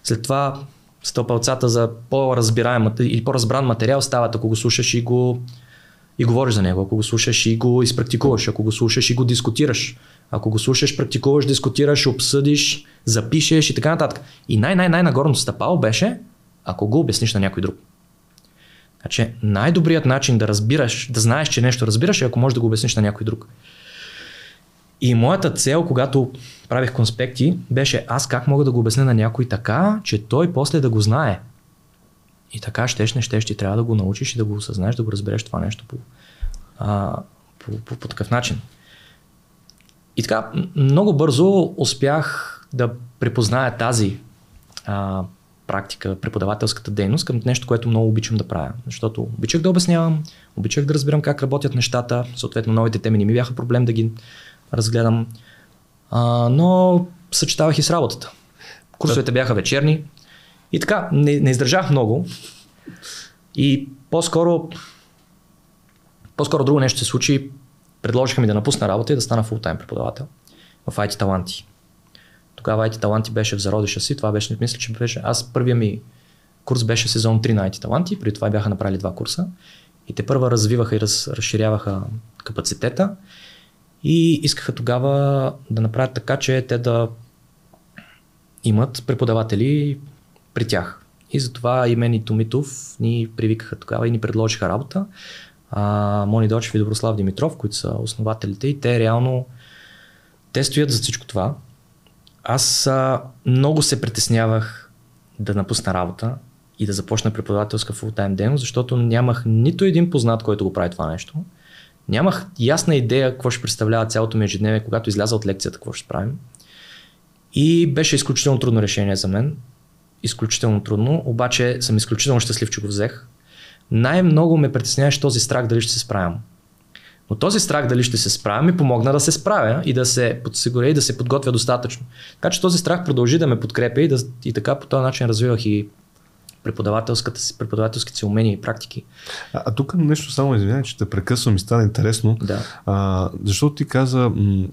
След това стълпалцата за по-разбираем или по-разбран материал стават, ако го слушаш и го и говориш за него, ако го слушаш и го изпрактикуваш, ако го слушаш и го дискутираш, ако го слушаш, практикуваш, дискутираш, обсъдиш, запишеш и така нататък. И най-най-най-нагорното стъпало беше, ако го обясниш на някой друг. Значи най-добрият начин да разбираш, да знаеш, че нещо разбираш е ако можеш да го обясниш на някой друг. И моята цел, когато правих конспекти, беше аз как мога да го обясня на някой така, че той после да го знае. И така щеш, не щеш, ти трябва да го научиш и да го осъзнаеш, да го разбереш това нещо по, а, по, по, по такъв начин. И така, много бързо успях да препозная тази а, практика, преподавателската дейност към нещо, което много обичам да правя. Защото обичах да обяснявам, обичах да разбирам как работят нещата, съответно новите теми не ми бяха проблем да ги разгледам, а, но съчетавах и с работата. Курсовете бяха вечерни и така, не, не издържах много и по-скоро по-скоро друго нещо се случи. Предложиха ми да напусна работа и да стана фултайм преподавател в IT Таланти. Тогава IT Таланти беше в зародиша си. Това беше, мисля, че беше. Аз първия ми курс беше сезон 3 на IT Таланти. При това бяха направили два курса. И те първа развиваха и раз, разширяваха капацитета. И искаха тогава да направят така, че те да имат преподаватели при тях. И затова и мен и Томитов ни привикаха тогава и ни предложиха работа. А, Мони Дочев и Доброслав Димитров, които са основателите и те реално те стоят за всичко това. Аз а, много се притеснявах да напусна работа и да започна преподавателска фултайм дейност, защото нямах нито един познат, който го прави това нещо. Нямах ясна идея какво ще представлява цялото ми ежедневие, когато изляза от лекцията, какво ще правим. И беше изключително трудно решение за мен. Изключително трудно, обаче съм изключително щастлив, че го взех. Най-много ме притесняваше този страх дали ще се справям. Но този страх дали ще се справя ми помогна да се справя и да се подсигуря и да се подготвя достатъчно. Така че този страх продължи да ме подкрепя и, да, и така по този начин развивах и преподавателската си, преподавателските си умения и практики. А, а тук нещо само извинявай, че те прекъсвам и стана интересно. Да. А, защото ти каза, м-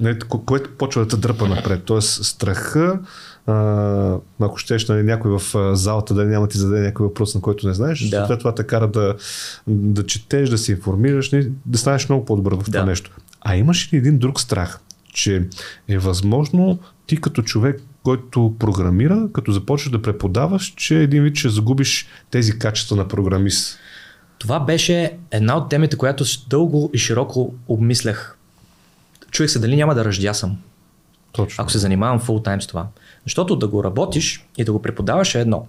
не, което почва да те дърпа напред. Тоест страха, а, ако щеш нали, някой в залата да няма ти зададе някой въпрос, на който не знаеш, да. след това те кара да, да четеш, да се информираш, нали, да станеш много по-добър в да. това нещо. А имаш ли един друг страх, че е възможно ти като човек, който програмира, като започнеш да преподаваш, че един вид ще загубиш тези качества на програмист? Това беше една от темите, която дълго и широко обмислях. Чуех се дали няма да ръждясам. Точно. Ако се занимавам фул тайм с това. Защото да го работиш и да го преподаваш е едно.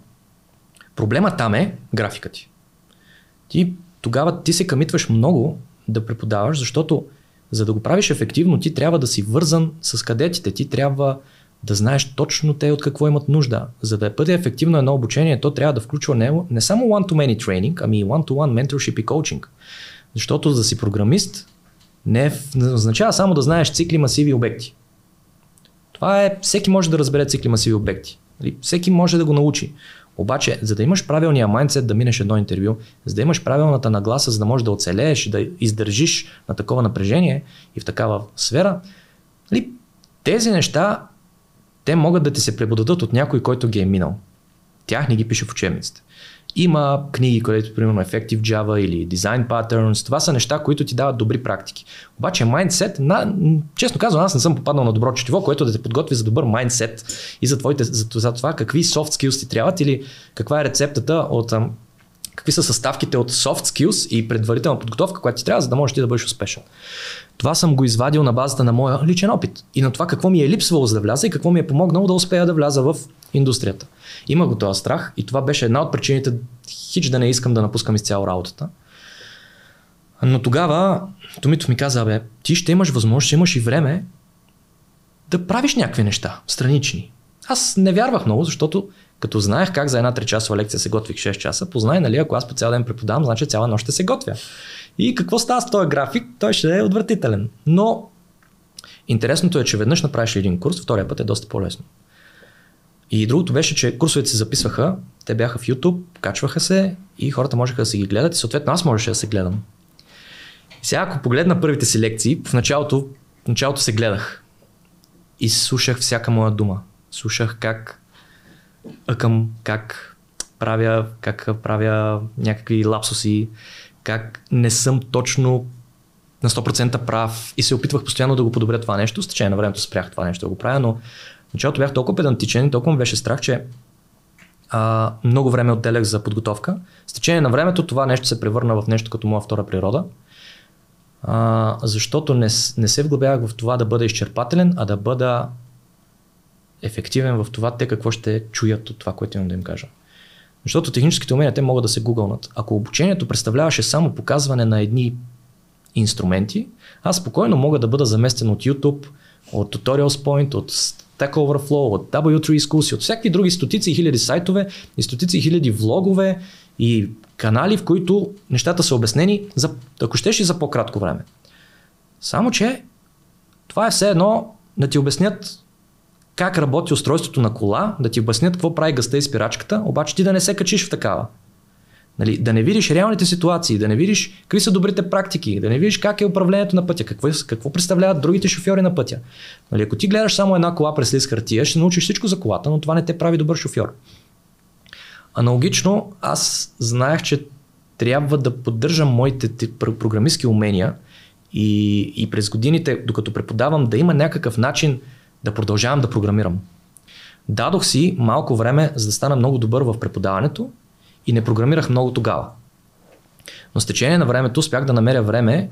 Проблема там е графика ти. Ти тогава ти се камитваш много да преподаваш, защото за да го правиш ефективно, ти трябва да си вързан с кадетите. Ти трябва да знаеш точно те от какво имат нужда. За да бъде ефективно едно обучение, то трябва да включва не, не само one-to-many тренинг, ами one-to-one mentorship и коучинг. Защото за да си програмист не, не означава само да знаеш цикли, масиви и обекти. Това е, всеки може да разбере цикли масиви обекти. Нали, всеки може да го научи. Обаче, за да имаш правилния майндсет да минеш едно интервю, за да имаш правилната нагласа, за да можеш да оцелееш и да издържиш на такова напрежение и в такава сфера, нали, тези неща, те могат да ти се преподадат от някой, който ги е минал. Тях не ги пише в учебниците. Има книги, където, примерно, Effective Java или Design Patterns. Това са неща, които ти дават добри практики. Обаче, mindset, на, честно казвам, аз не съм попаднал на добро четиво, което да те подготви за добър mindset и за, твоите, за, за това какви soft skills ти трябват или каква е рецептата от какви са съставките от soft skills и предварителна подготовка, която ти трябва, за да можеш ти да бъдеш успешен. Това съм го извадил на базата на моя личен опит и на това какво ми е липсвало за да вляза и какво ми е помогнало да успея да вляза в индустрията. Има го този страх и това беше една от причините хич да не искам да напускам изцяло работата. Но тогава Томитов ми каза, бе, ти ще имаш възможност, ще имаш и време да правиш някакви неща, странични. Аз не вярвах много, защото като знаех как за една 3 часова лекция се готвих 6 часа, познай, нали, ако аз по цял ден преподавам, значи цяла нощ ще се готвя. И какво става с този график? Той ще е отвратителен. Но интересното е, че веднъж направиш един курс, втория път е доста по-лесно. И другото беше, че курсовете се записваха, те бяха в YouTube, качваха се и хората можеха да се ги гледат и съответно аз можеше да се гледам. И сега ако погледна първите си лекции, в началото, в началото се гледах и слушах всяка моя дума. Слушах какъкъм, как правя, как правя някакви лапсуси, как не съм точно на 100% прав и се опитвах постоянно да го подобря това нещо. С течение на времето спрях това нещо да го правя, но началото бях толкова педантичен и толкова ме беше страх, че а, много време отделях за подготовка. С течение на времето това нещо се превърна в нещо като моя втора природа. А, защото не, не се вглъбявах в това да бъда изчерпателен, а да бъда ефективен в това те какво ще чуят от това, което имам да им кажа. Защото техническите умения те могат да се гугълнат. Ако обучението представляваше само показване на едни инструменти, аз спокойно мога да бъда заместен от YouTube, от Tutorials Point, от Stack Overflow, от W3 Schools от всякакви други стотици и хиляди сайтове и стотици хиляди влогове и канали, в които нещата са обяснени, за, ако щеш и за по-кратко време. Само, че това е все едно да ти обяснят как работи устройството на кола, да ти обяснят какво прави гъста и спирачката, обаче ти да не се качиш в такава. Нали, да не видиш реалните ситуации, да не видиш какви са добрите практики, да не видиш как е управлението на пътя, какво, какво представляват другите шофьори на пътя. Нали, ако ти гледаш само една кола през лист хартия, ще научиш всичко за колата, но това не те прави добър шофьор. Аналогично, аз знаех, че трябва да поддържам моите програмистски умения и, и през годините, докато преподавам, да има някакъв начин да продължавам да програмирам. Дадох си малко време, за да стана много добър в преподаването и не програмирах много тогава. Но с течение на времето успях да намеря време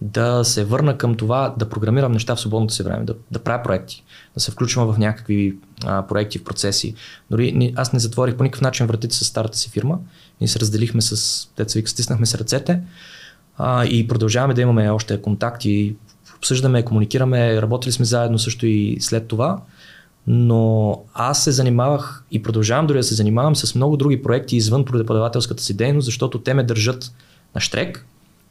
да се върна към това да програмирам неща в свободното си време, да, да правя проекти, да се включвам в някакви а, проекти, в процеси. Дори аз не затворих по никакъв начин вратите с старата си фирма. Ние се разделихме с, деца вика, стиснахме се ръцете а, и продължаваме да имаме още контакти, обсъждаме, комуникираме, работили сме заедно също и след това. Но аз се занимавах и продължавам дори да се занимавам с много други проекти извън преподавателската си дейност, защото те ме държат на штрек,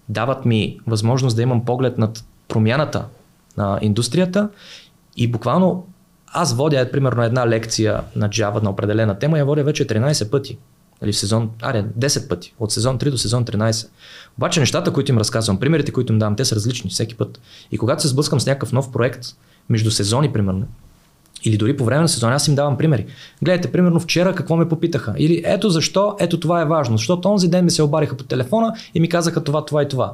дават ми възможност да имам поглед над промяната на индустрията и буквално аз водя, примерно, една лекция на Java на определена тема, я водя вече 13 пъти. Или в сезон, аре, 10 пъти. От сезон 3 до сезон 13. Обаче нещата, които им разказвам, примерите, които им давам, те са различни всеки път. И когато се сблъскам с някакъв нов проект, между сезони, примерно, или дори по време на сезона, аз им давам примери. Гледайте, примерно вчера какво ме попитаха. Или ето защо, ето това е важно. Защото онзи ден ми се обариха по телефона и ми казаха това, това и това.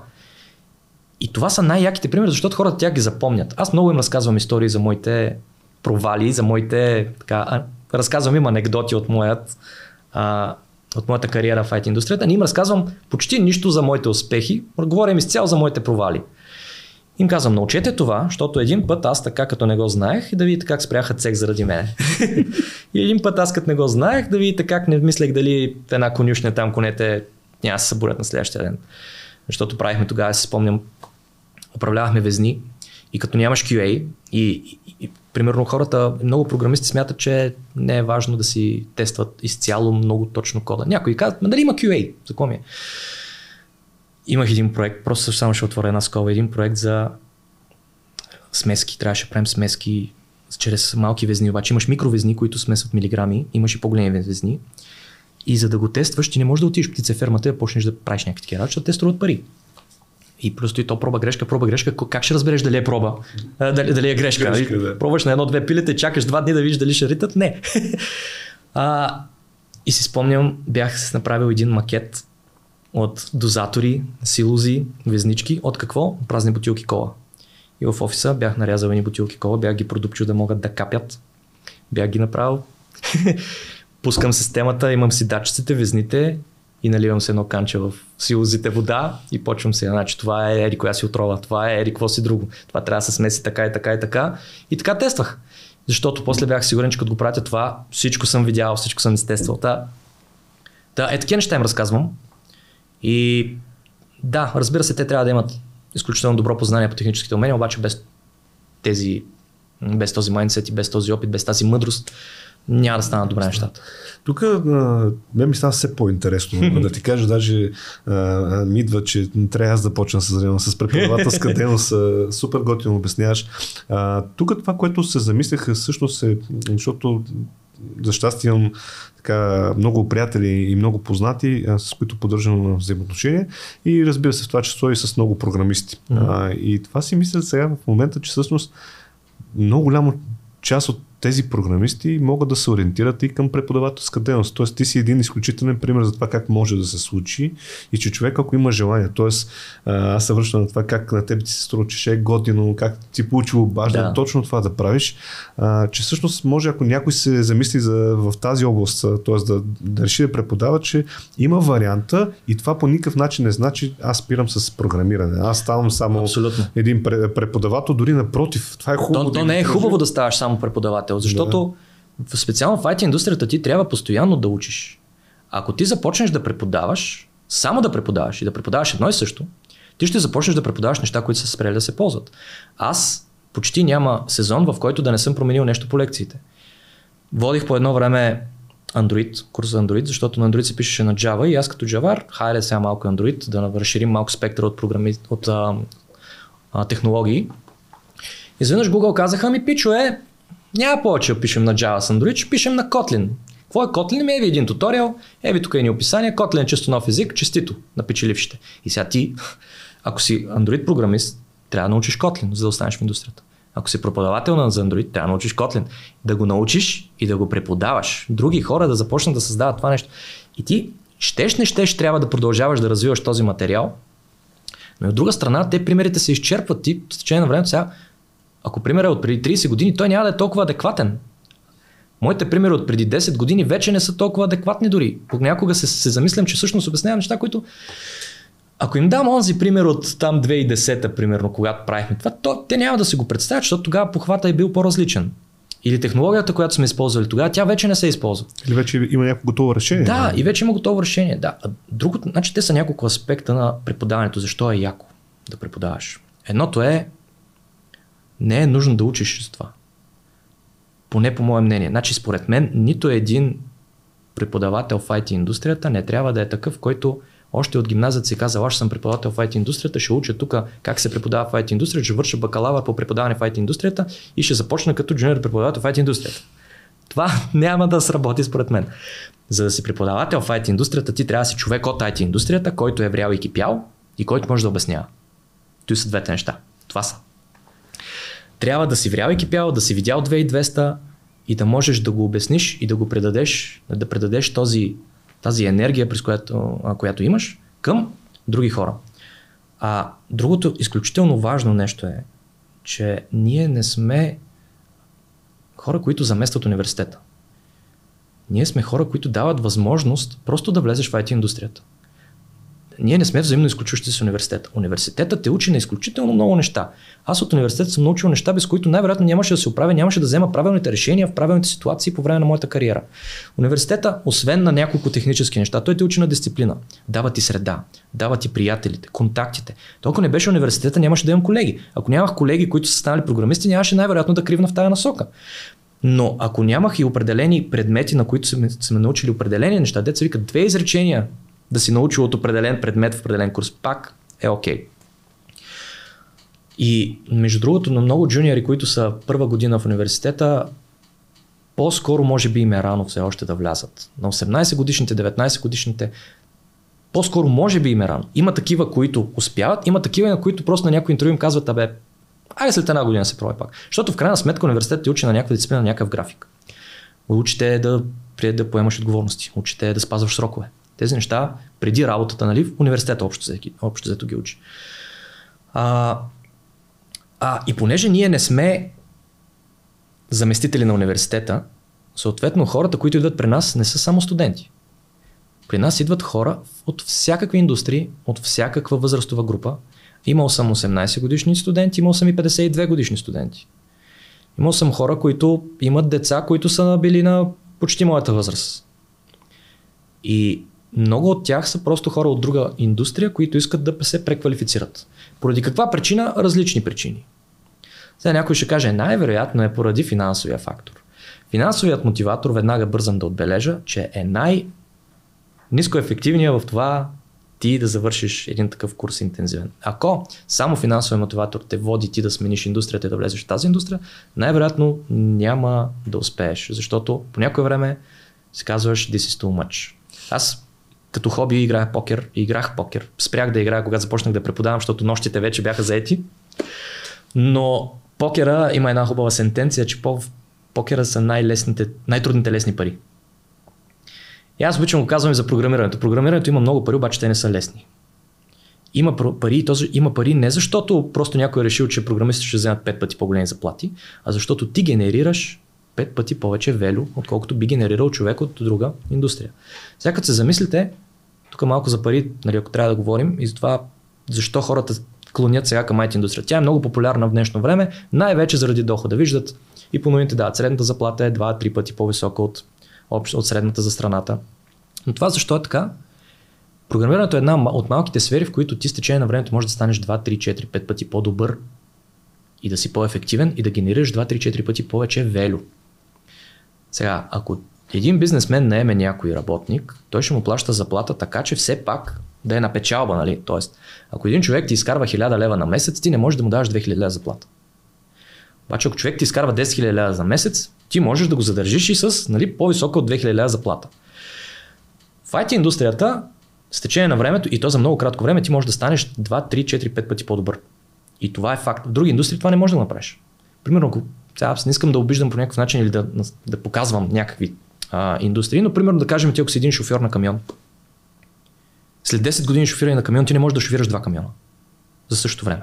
И това са най-яките примери, защото хората тя ги запомнят. Аз много им разказвам истории за моите провали, за моите. Така, разказвам им анекдоти от моят. А, от моята кариера в IT индустрията, не им разказвам почти нищо за моите успехи, говорим изцяло за моите провали. Им казвам, научете това, защото един път аз така като не го знаех и да видите как спряха цех заради мене. и един път аз като не го знаех да видите как не мислех дали една конюшня там конете няма се събудят на следващия ден. Защото правихме тогава, си спомням, управлявахме везни и като нямаш QA и, и, и примерно хората, много програмисти смятат, че не е важно да си тестват изцяло много точно кода. Някои казват, дали има QA, за какво ми е? Имах един проект, просто само ще отворя една скоба, един проект за смески, трябваше да правим смески чрез малки везни, обаче имаш микровезни, които смесват милиграми, имаш и по-големи везни. И за да го тестваш, ти не можеш да отидеш в птицефермата и да почнеш да правиш някакви такива работи, защото те струват пари. И просто и то проба грешка, проба грешка. Как ще разбереш дали е проба? А, дали, дали е грешка? грешка да. Пробваш на едно-две пилета и чакаш два дни да видиш дали ще ритат? Не. а, и си спомням, бях направил един макет от дозатори, силози, везнички. От какво? Празни бутилки кола. И в офиса бях нарязал едни бутилки кола, бях ги продупчил да могат да капят. Бях ги направил. Пускам системата, имам си датчиците, везните и наливам се едно канче в силозите вода и почвам се. Значи това е ери коя си отрова, това е ери какво си друго. Това трябва да се смеси така и така и така. И така тествах. Защото после бях сигурен, че като го пратя това, всичко съм видял, всичко съм изтествал. Та, да, е такива неща им разказвам. И да, разбира се, те трябва да имат изключително добро познание по техническите умения, обаче без тези, без този майндсет и без този опит, без тази мъдрост, няма да станат добре нещата. Тук мен ми става все по-интересно. да ти кажа, даже а, ми идва, че трябва аз да почна с, с преподавателска дейност. Супер готино обясняваш. тук това, което се замислях, всъщност е, защото за щастие имам така, много приятели и много познати, а, с които поддържам взаимоотношения и разбира се в това число и с много програмисти. Mm-hmm. А, и това си мисля сега в момента, че всъщност много голямо част от тези програмисти могат да се ориентират и към преподавателска дейност. Тоест ти си един изключителен пример за това как може да се случи и че човек ако има желание, т.е. аз се връщам на това как на теб ти се струва, че ще е готино, как ти получило бажда да. точно това да правиш, а, че всъщност може ако някой се замисли за, в тази област, т.е. Да, да реши да преподава, че има варианта и това по никакъв начин не значи аз спирам с програмиране. Аз ставам само Абсолютно. един преподавател, дори напротив. Това е хубаво. То, то не е хубаво да ставаш само преподавател, защото да. специално в IT индустрията ти трябва постоянно да учиш. Ако ти започнеш да преподаваш, само да преподаваш и да преподаваш едно и също, ти ще започнеш да преподаваш неща, които са спрели да се ползват. Аз почти няма сезон, в който да не съм променил нещо по лекциите. Водих по едно време Android, курс за Android, защото на Android се пишеше на Java и аз като Java, хайде сега малко Android, да разширим малко спектъра от, програми... от а, а, технологии. Изведнъж Google казаха ми, пичо е, няма повече да пишем на Java с Android, ще пишем на Kotlin. Какво е Kotlin? Ми е един туториал, еви тук е ни описание, Kotlin е чисто нов език, честито на печелившите. И сега ти, ако си Android програмист, трябва да научиш Kotlin, за да останеш в индустрията. Ако си преподавател на Android, трябва да научиш Kotlin. Да го научиш и да го преподаваш. Други хора да започнат да създават това нещо. И ти, щеш не щеш, трябва да продължаваш да развиваш този материал. Но от друга страна, те примерите се изчерпват. Ти в течение на времето сега, ако примерът е от преди 30 години, той няма да е толкова адекватен. Моите примери от преди 10 години вече не са толкова адекватни дори. Понякога се, се замислям, че всъщност обяснявам неща, които ако им дам онзи пример от там 2010-та, примерно, когато правихме това, то, те няма да си го представят, защото тогава похвата е бил по-различен. Или технологията, която сме използвали тогава, тя вече не се използва. Или вече има някакво готово решение. Да, и вече има готово решение. Да. Другото, значи те са няколко аспекта на преподаването. Защо е яко да преподаваш? Едното е, не е нужно да учиш с това. Поне по мое мнение. Значи, според мен, нито един преподавател в IT индустрията не трябва да е такъв, който още от гимназията си казал, аз съм преподавател в IT индустрията, ще уча тук как се преподава в IT индустрията, ще върша бакалавър по преподаване в IT индустрията и ще започна като джуниор преподавател в IT индустрията. Това няма да сработи според мен. За да си преподавател в IT индустрията, ти трябва да си човек от IT индустрията, който е врял и кипял и който може да обяснява. Той са двете неща. Това са. Трябва да си врял и кипял, да си видял 2200 и да можеш да го обясниш и да го предадеш, да предадеш този тази енергия, през която, която имаш, към други хора. А другото изключително важно нещо е, че ние не сме хора, които заместват университета. Ние сме хора, които дават възможност просто да влезеш в IT индустрията ние не сме взаимно изключващи се университета. Университетът те учи на изключително много неща. Аз от университета съм научил неща, без които най-вероятно нямаше да се оправя, нямаше да взема правилните решения в правилните ситуации по време на моята кариера. Университета, освен на няколко технически неща, той те учи на дисциплина. Дава ти среда, дава ти приятелите, контактите. То, ако не беше университета, нямаше да имам колеги. Ако нямах колеги, които са станали програмисти, нямаше най-вероятно да кривна в тази насока. Но ако нямах и определени предмети, на които сме, сме научили определени неща, деца викат две изречения да си научил от определен предмет в определен курс, пак е окей. Okay. И между другото, на много джуниори, които са първа година в университета, по-скоро може би им е рано все още да влязат. На 18 годишните, 19 годишните, по-скоро може би им е рано. Има такива, които успяват, има такива, на които просто на някой интервю им казват, абе, айде след една година се пробва пак. Защото в крайна сметка университетът ти учи на някаква дисциплина, на някакъв график. Учите да, да поемаш отговорности, учите да спазваш срокове. Тези неща преди работата, нали, в университета общо, общо взето ги учи. А, а, и понеже ние не сме заместители на университета, съответно хората, които идват при нас, не са само студенти. При нас идват хора от всякакви индустрии, от всякаква възрастова група. Имал съм 18 годишни студенти, имал съм и 52 годишни студенти. Имал съм хора, които имат деца, които са били на почти моята възраст. И много от тях са просто хора от друга индустрия, които искат да се преквалифицират. Поради каква причина? Различни причини. Сега някой ще каже, най-вероятно е поради финансовия фактор. Финансовият мотиватор, веднага бързам да отбележа, че е най- нискоефективният в това ти да завършиш един такъв курс интензивен. Ако само финансовият мотиватор те води ти да смениш индустрията и да влезеш в тази индустрия, най-вероятно няма да успееш, защото по някое време си казваш this is too much. Аз като хоби играя покер играх покер. Спрях да играя, когато започнах да преподавам, защото нощите вече бяха заети. Но покера има една хубава сентенция, че по, покера са най-трудните лесни пари. И аз обичам го казвам и за програмирането. Програмирането има много пари, обаче те не са лесни. Има пари и този, има пари не защото просто някой е решил, че програмистите ще вземат 5 пъти по-големи заплати, а защото ти генерираш 5 пъти повече велю, отколкото би генерирал човек от друга индустрия. Сега като се замислите, тук малко за пари, нали, ако трябва да говорим, и за това защо хората клонят сега към IT индустрия. Тя е много популярна в днешно време, най-вече заради дохода. Виждат и по новините, да, средната заплата е 2-3 пъти по-висока от, от средната за страната. Но това защо е така? Програмирането е една от малките сфери, в които ти с течение на времето можеш да станеш 2, 3, 4, 5 пъти по-добър и да си по-ефективен и да генерираш 2, 3, 4 пъти повече велю. Сега, ако един бизнесмен наеме някой работник, той ще му плаща заплата така, че все пак да е на печалба, нали? Тоест, ако един човек ти изкарва 1000 лева на месец, ти не можеш да му даваш 2000 лева заплата. Обаче, ако човек ти изкарва 10 000 лева за месец, ти можеш да го задържиш и с нали, по-висока от 2000 лева заплата. В IT индустрията, с течение на времето, и то за много кратко време, ти можеш да станеш 2, 3, 4, 5 пъти по-добър. И това е факт. В други индустрии това не може да направиш. Примерно, ако сега аз не искам да обиждам по някакъв начин или да, да показвам някакви а, индустрии, но примерно да кажем ти ако си един шофьор на камион, след 10 години шофиране на камион ти не можеш да шофираш два камиона за същото време.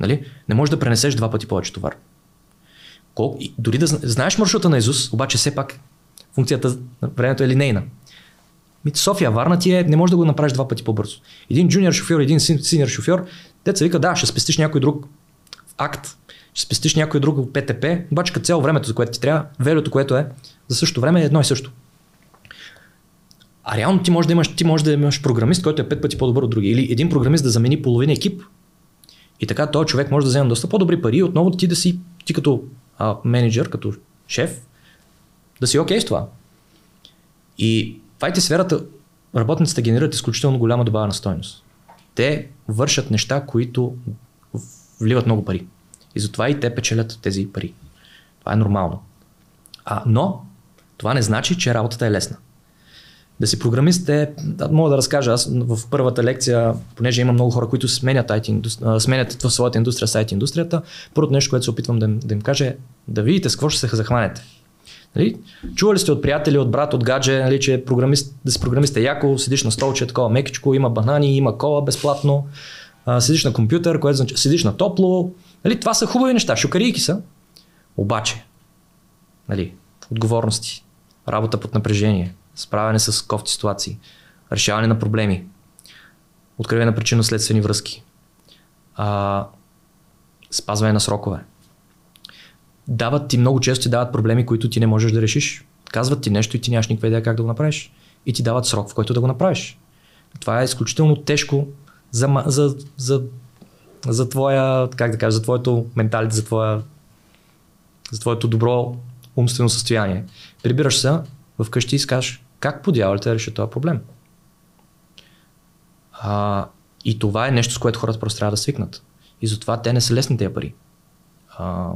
Нали? Не можеш да пренесеш два пъти повече товар. Колко, и дори да знаеш маршрута на Изус, обаче все пак функцията на времето е линейна. София, Варна ти е, не можеш да го направиш два пъти по-бързо. Един джуниор шофьор, един синьор шофьор, деца вика, да, ще спестиш някой друг акт, ще спестиш някой друг ПТП, обаче като цяло времето, за което ти трябва, велето, което е, за същото време е едно и също. А реално ти можеш да имаш, ти можеш да имаш програмист, който е пет пъти по-добър от други. Или един програмист да замени половина екип. И така този човек може да вземе доста по-добри пари и отново ти да си, ти като а, менеджер, като шеф, да си окей okay с това. И в IT сферата работниците генерират изключително голяма добавена стоеност. Те вършат неща, които вливат много пари. И затова и те печелят тези пари. Това е нормално. А, но това не значи, че работата е лесна. Да си програмист е, да, мога да разкажа, аз в първата лекция, понеже има много хора, които сменят, IT, сменят в своята индустрия с IT индустрията, първото нещо, което се опитвам да, да им кажа е да видите с какво ще се захванете. Нали? Чували сте от приятели, от брат, от гадже, нали, че програмист, да си програмист е яко, седиш на столче, такова мекичко, има банани, има кола безплатно, а, седиш на компютър, което значи, седиш на топло. Нали, това са хубави неща, шукарийки са. Обаче, нали, отговорности, работа под напрежение, справяне с кофти ситуации, решаване на проблеми, откриване на причинно-следствени връзки, а, спазване на срокове. Дават ти много често ти дават проблеми, които ти не можеш да решиш. Казват ти нещо и ти нямаш никаква идея как да го направиш. И ти дават срок, в който да го направиш. Това е изключително тежко за, за, за, за твоя, как да кажа, за твоето менталите, за, твоя, за твоето добро умствено състояние. Прибираш се вкъщи и скажеш, как по дяволите реши този проблем? А, и това е нещо, с което хората просто трябва да свикнат. И затова те не са лесни тези пари. А,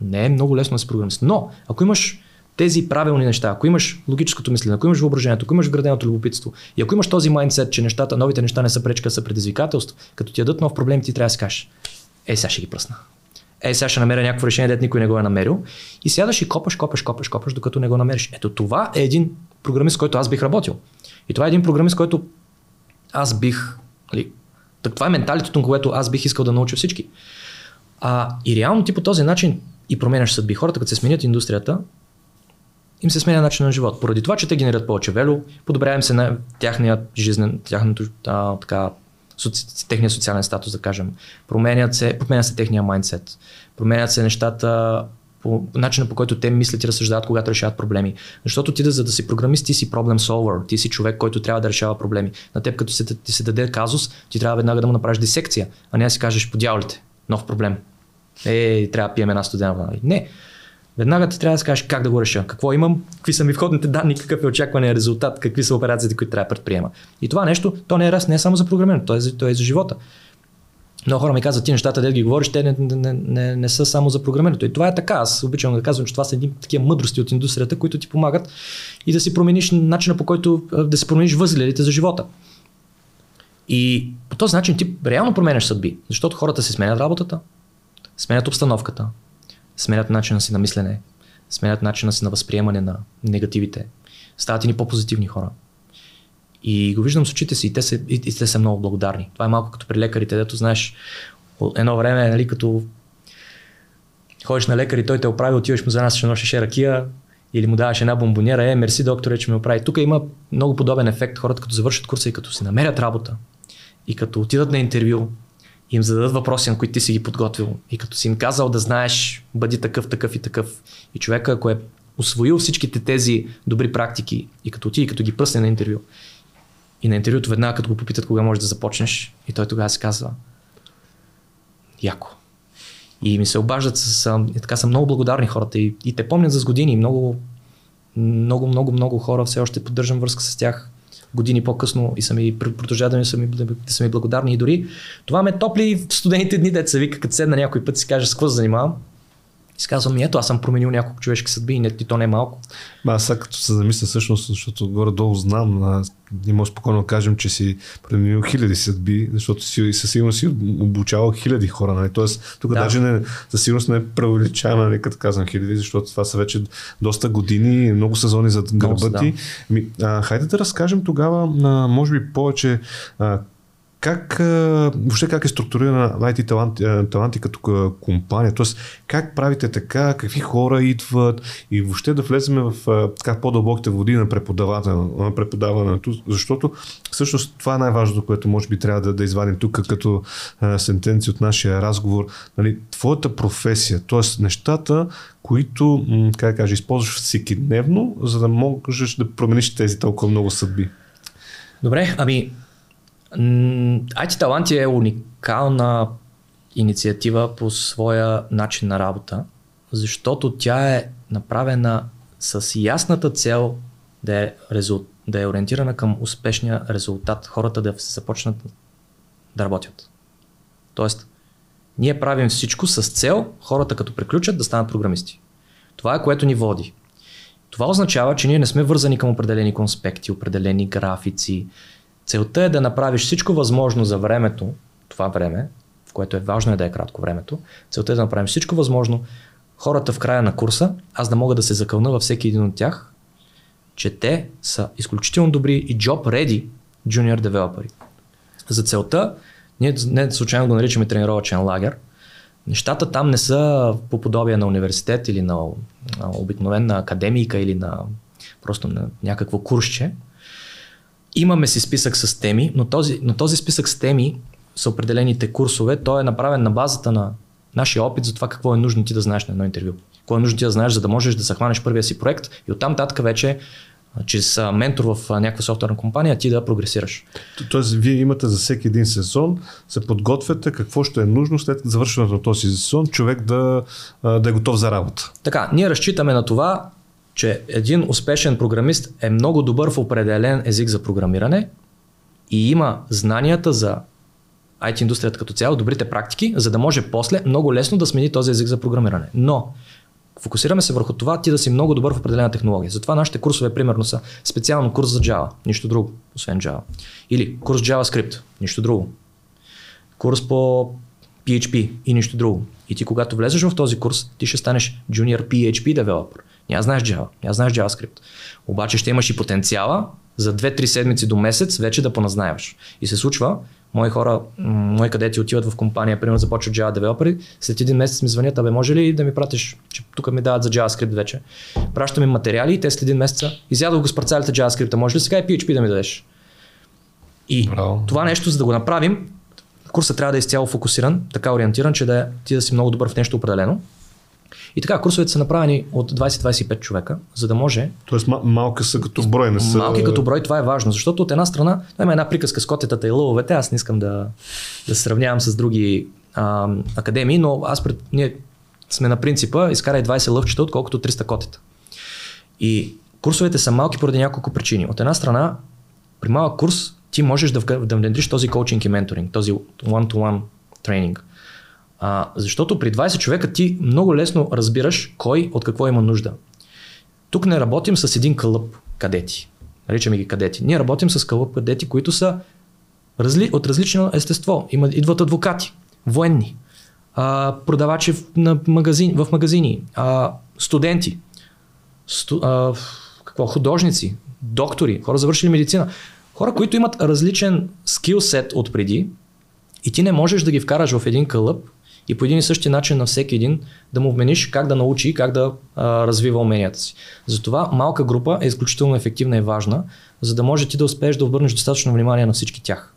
не е много лесно да се програмист. Но, ако имаш тези правилни неща, ако имаш логическото мислене, ако имаш въображението, ако имаш вграденото любопитство и ако имаш този майндсет, че нещата, новите неща не са пречка, са предизвикателство, като ти дадат нов проблем, ти трябва да си кажеш, ей, сега ще ги пръсна. Ей, сега ще намеря някакво решение, дет никой не го е намерил. И сядаш и копаш, копаш, копаш, копаш, докато не го намериш. Ето това е един програмист, който аз бих работил. И това е един програмист, който аз бих. Нали, так, това е менталитето, което аз бих искал да науча всички. А, и реално ти по този начин и променяш съдби. Хората, като се сменят индустрията, им се сменя начин на живот. Поради това, че те генерират повече вело, подобряваме се на тяхния жизнен, тяхното, а, така, соци, техния социален статус, да кажем. Променят се, променя се техния майндсет. Променят се нещата по начина по който те мислят и разсъждават, когато решават проблеми. Защото ти да, за да си програмист, ти си проблем solver, ти си човек, който трябва да решава проблеми. На теб, като се, ти се даде казус, ти трябва веднага да му направиш дисекция, а не да си кажеш по дяволите, нов проблем. Е, трябва да пием една студена вода. Не. Веднага ти трябва да кажеш как да го реша, какво имам, какви са ми входните данни, какъв е очаквания резултат, какви са операциите, които трябва да предприема. И това нещо, то не е раз, не е само за програмиране, то е, то е за живота. Много хора ми казват, ти нещата, да ги говориш, те не, не, не, не са само за програмирането. И това е така. Аз обичам да казвам, че това са едни такива мъдрости от индустрията, които ти помагат и да си промениш начина по който да си промениш възгледите за живота. И по този начин ти реално променяш съдби, защото хората се сменят работата, сменят обстановката, сменят начина си на мислене, сменят начина си на възприемане на негативите, стават и ни по-позитивни хора. И го виждам с очите си и те, са, и, и те са много благодарни. Това е малко като при лекарите, дето знаеш, едно време, нали, като ходиш на лекар и той те оправи, отиваш му за нас, ще носиш ракия, или му даваш една бомбонера, е, мерси докторе, че ме оправи. Тук има много подобен ефект. Хората като завършат курса и като си намерят работа и като отидат на интервю, им зададат въпроси, на които ти си ги подготвил и като си им казал да знаеш, бъди такъв, такъв и такъв. И човека, ако е освоил всичките тези добри практики и като отиде, като ги пръсне на интервю, и на интервюто веднага като го попитат кога можеш да започнеш, и той тогава се казва, яко. И ми се обаждат, с, и така са много благодарни хората и, и те помнят за с години. Много, много, много, много хора все още поддържам връзка с тях години по-късно и са ми, продължават да, ми, са ми, да са ми благодарни. И дори това ме топли в студените дни, деца вика, като седна някой път си каже с какво занимавам. И си казвам, ето аз съм променил няколко човешки съдби и, не, и то не е малко. Ба, аз сега като се замисля всъщност, защото горе-долу знам, а, ние може спокойно да кажем, че си променил хиляди съдби, защото си със сигурност си обучавал хиляди хора. Нали? Тоест, тук да. даже не, със сигурност не е преувеличаваме, нали, като казвам хиляди, защото това са вече доста години, много сезони зад гърба ти. Да. хайде да разкажем тогава, а, може би повече а, как, въобще как е структурирана IT таланти, като компания? Тоест, как правите така, какви хора идват и въобще да влезем в така, по-дълбоките води на, на преподаването, защото всъщност това е най-важното, което може би трябва да, да извадим тук като сентенция от нашия разговор. Нали, твоята професия, т.е. нещата, които, как да кажа, използваш всеки дневно, за да можеш да промениш тези толкова много съдби. Добре, ами IT Таланти е уникална инициатива по своя начин на работа, защото тя е направена с ясната цел да е, резул... да е ориентирана към успешния резултат, хората да се започнат да работят. Тоест, ние правим всичко с цел хората като приключат да станат програмисти. Това е което ни води. Това означава, че ние не сме вързани към определени конспекти, определени графици, Целта е да направиш всичко възможно за времето, това време, в което е важно е да е кратко времето. Целта е да направим всичко възможно хората в края на курса, аз да мога да се закълна във всеки един от тях, че те са изключително добри и job ready junior девелопери. За целта, ние не случайно го наричаме тренировачен лагер, нещата там не са по подобие на университет или на, на обикновена академика или на просто на някакво курсче, Имаме си списък с теми, но този, но този списък с теми са определените курсове. Той е направен на базата на нашия опит за това какво е нужно ти да знаеш на едно интервю. Какво е нужно ти да знаеш, за да можеш да захванеш първия си проект и оттам татък вече чрез ментор в някаква софтуерна компания, ти да прогресираш. Тоест, вие имате за всеки един сезон, се подготвяте какво ще е нужно след завършването на този сезон, човек да, да е готов за работа. Така, ние разчитаме на това че един успешен програмист е много добър в определен език за програмиране и има знанията за IT индустрията като цяло, добрите практики, за да може после много лесно да смени този език за програмиране. Но фокусираме се върху това ти да си много добър в определена технология. Затова нашите курсове примерно са специално курс за Java, нищо друго, освен Java. Или курс JavaScript, нищо друго. Курс по PHP и нищо друго. И ти когато влезеш в този курс, ти ще станеш junior PHP девелопер. Няма знаеш Java, няма знаеш JavaScript. Обаче ще имаш и потенциала за 2-3 седмици до месец вече да поназнаеваш. И се случва, мои хора, мои кадети отиват в компания, примерно започват Java девелопери, след един месец ми звънят, абе може ли да ми пратиш, че тук ми дават за JavaScript вече. Пращам им материали и те след един месец изядох го с парцалите JavaScript, може ли сега и PHP да ми дадеш? И Браво. това нещо, за да го направим, курсът трябва да е изцяло фокусиран, така ориентиран, че да, ти да си много добър в нещо определено и така, курсовете са направени от 20-25 човека, за да може. Тоест мал- малка са като брой, не са. Малки като брой, това е важно, защото от една страна има една приказка с котетата и лъвовете, аз не искам да, да сравнявам с други а, академии, но аз пред, ние сме на принципа изкарай 20 лъвчета, отколкото 300 котета. И курсовете са малки поради няколко причини. От една страна, при малък курс ти можеш да, да внедриш този коучинг и менторинг, този one-to-one тренинг. А, защото при 20 човека ти много лесно разбираш кой от какво има нужда. Тук не работим с един кълъп кадети. Наричаме ги кадети. Ние работим с кълъп кадети, които са разли... от различно естество. Има, идват адвокати, военни, а, продавачи в, на магазин, в магазини, а, студенти, сту, а, какво, художници, доктори, хора завършили медицина, хора, които имат различен скил сет от преди и ти не можеш да ги вкараш в един кълъп и по един и същи начин на всеки един да му вмениш как да научи и как да а, развива уменията си. Затова малка група е изключително ефективна и важна, за да може ти да успееш да обърнеш достатъчно внимание на всички тях.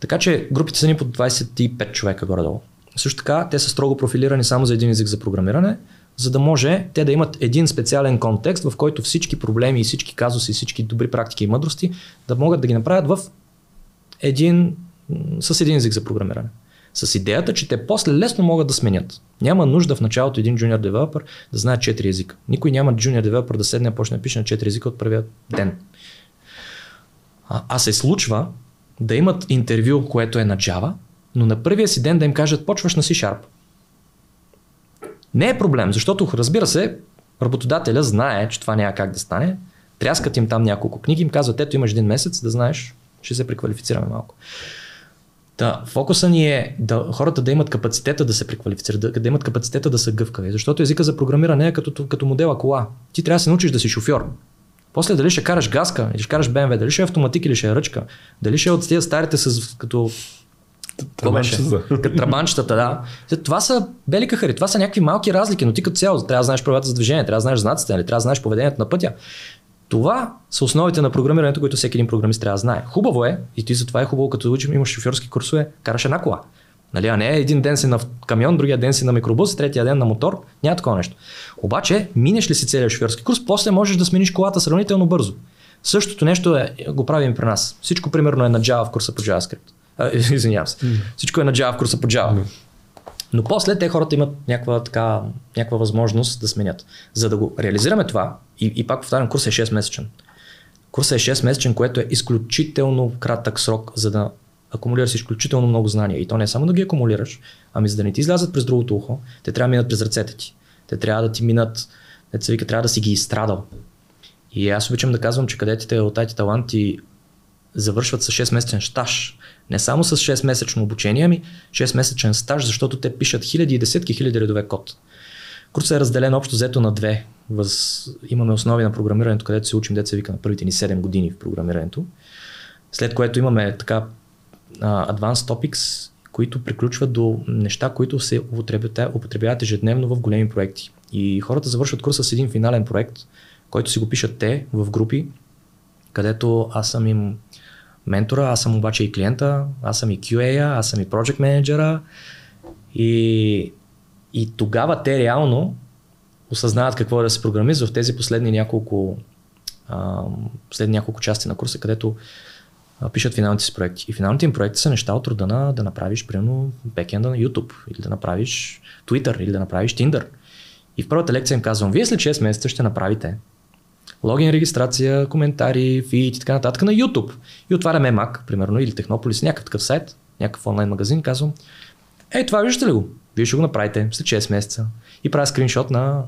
Така че групите са ни по 25 човека горе-долу. Също така, те са строго профилирани само за един език за програмиране, за да може те да имат един специален контекст, в който всички проблеми и всички казуси, всички добри практики и мъдрости да могат да ги направят в един, с един език за програмиране. С идеята, че те после лесно могат да сменят. Няма нужда в началото един junior девелопер да знае 4 езика. Никой няма junior девелопер да седне и почне да пише на 4 езика от първия ден. А, а се случва да имат интервю, което е на Java, но на първия си ден да им кажат почваш на C-Sharp. Не е проблем, защото разбира се, работодателя знае, че това няма как да стане. Тряскат им там няколко книги, им казват, ето имаш един месец да знаеш, ще се преквалифицираме малко. Та, фокуса ни е да, хората да имат капацитета да се преквалифицират, да, да имат капацитета да са гъвкави, защото езика за програмиране е като, като модела кола. Ти трябва да се научиш да си шофьор. После дали ще караш газка, или ще караш BMW, дали ще е автоматик или ще е ръчка, дали ще е от тези старите с като Трабанчетата, да. Това са бели кахари, това са някакви малки разлики, но ти като цяло трябва да знаеш правилата за движение, трябва да знаеш знаците, нали? трябва да знаеш поведението на пътя. Това са основите на програмирането, които всеки един програмист трябва да знае. Хубаво е, и ти затова е хубаво, като учим, имаш шофьорски курсове, караш една кола. Нали, а не един ден си на камион, другия ден си на микробус, третия ден на мотор. Няма такова нещо. Обаче, минеш ли си целият шофьорски курс, после можеш да смениш колата сравнително бързо. Същото нещо е, го правим при нас. Всичко примерно е на Java в курса по JavaScript. А, извинявам се. Mm. Всичко е на Java в курса по Java. Mm. Но после те хората имат някаква, така, някаква възможност да сменят. За да го реализираме това, и, и пак повтарям, курсът е 6 месечен. Курсът е 6 месечен, което е изключително кратък срок, за да акумулираш изключително много знания. И то не е само да ги акумулираш, ами за да не ти излязат през другото ухо, те трябва да минат през ръцете ти. Те трябва да ти минат, деца вика, трябва да си ги изстрадал. И аз обичам да казвам, че кадетите от IT таланти завършват с 6 месечен стаж. Не само с 6 месечно обучение, ами 6 месечен стаж, защото те пишат хиляди и десетки хиляди редове код. Курсът е разделен общо взето на две. Въз... Имаме основи на програмирането, където се учим деца вика на първите ни 7 години в програмирането. След което имаме така uh, Advanced Topics, които приключват до неща, които се употребяват ежедневно в големи проекти. И хората завършват курса с един финален проект, който си го пишат те в групи, където аз съм им ментора, аз съм обаче и клиента, аз съм и QA, аз съм и project менеджера и, и тогава те реално осъзнават какво е да се програмист в тези последни няколко, а, последни няколко части на курса, където пишат финалните си проекти. И финалните им проекти са неща от рода на да направиш, примерно, бекенда на YouTube, или да направиш Twitter, или да направиш Tinder. И в първата лекция им казвам, вие след 6 месеца ще направите логин регистрация, коментари, фит и така нататък на YouTube. И отваряме Mac, примерно, или Технополис, някакъв такъв сайт, някакъв онлайн магазин, казвам, ей, това виждате ли го? Вие ще го направите след 6 месеца. И правя скриншот на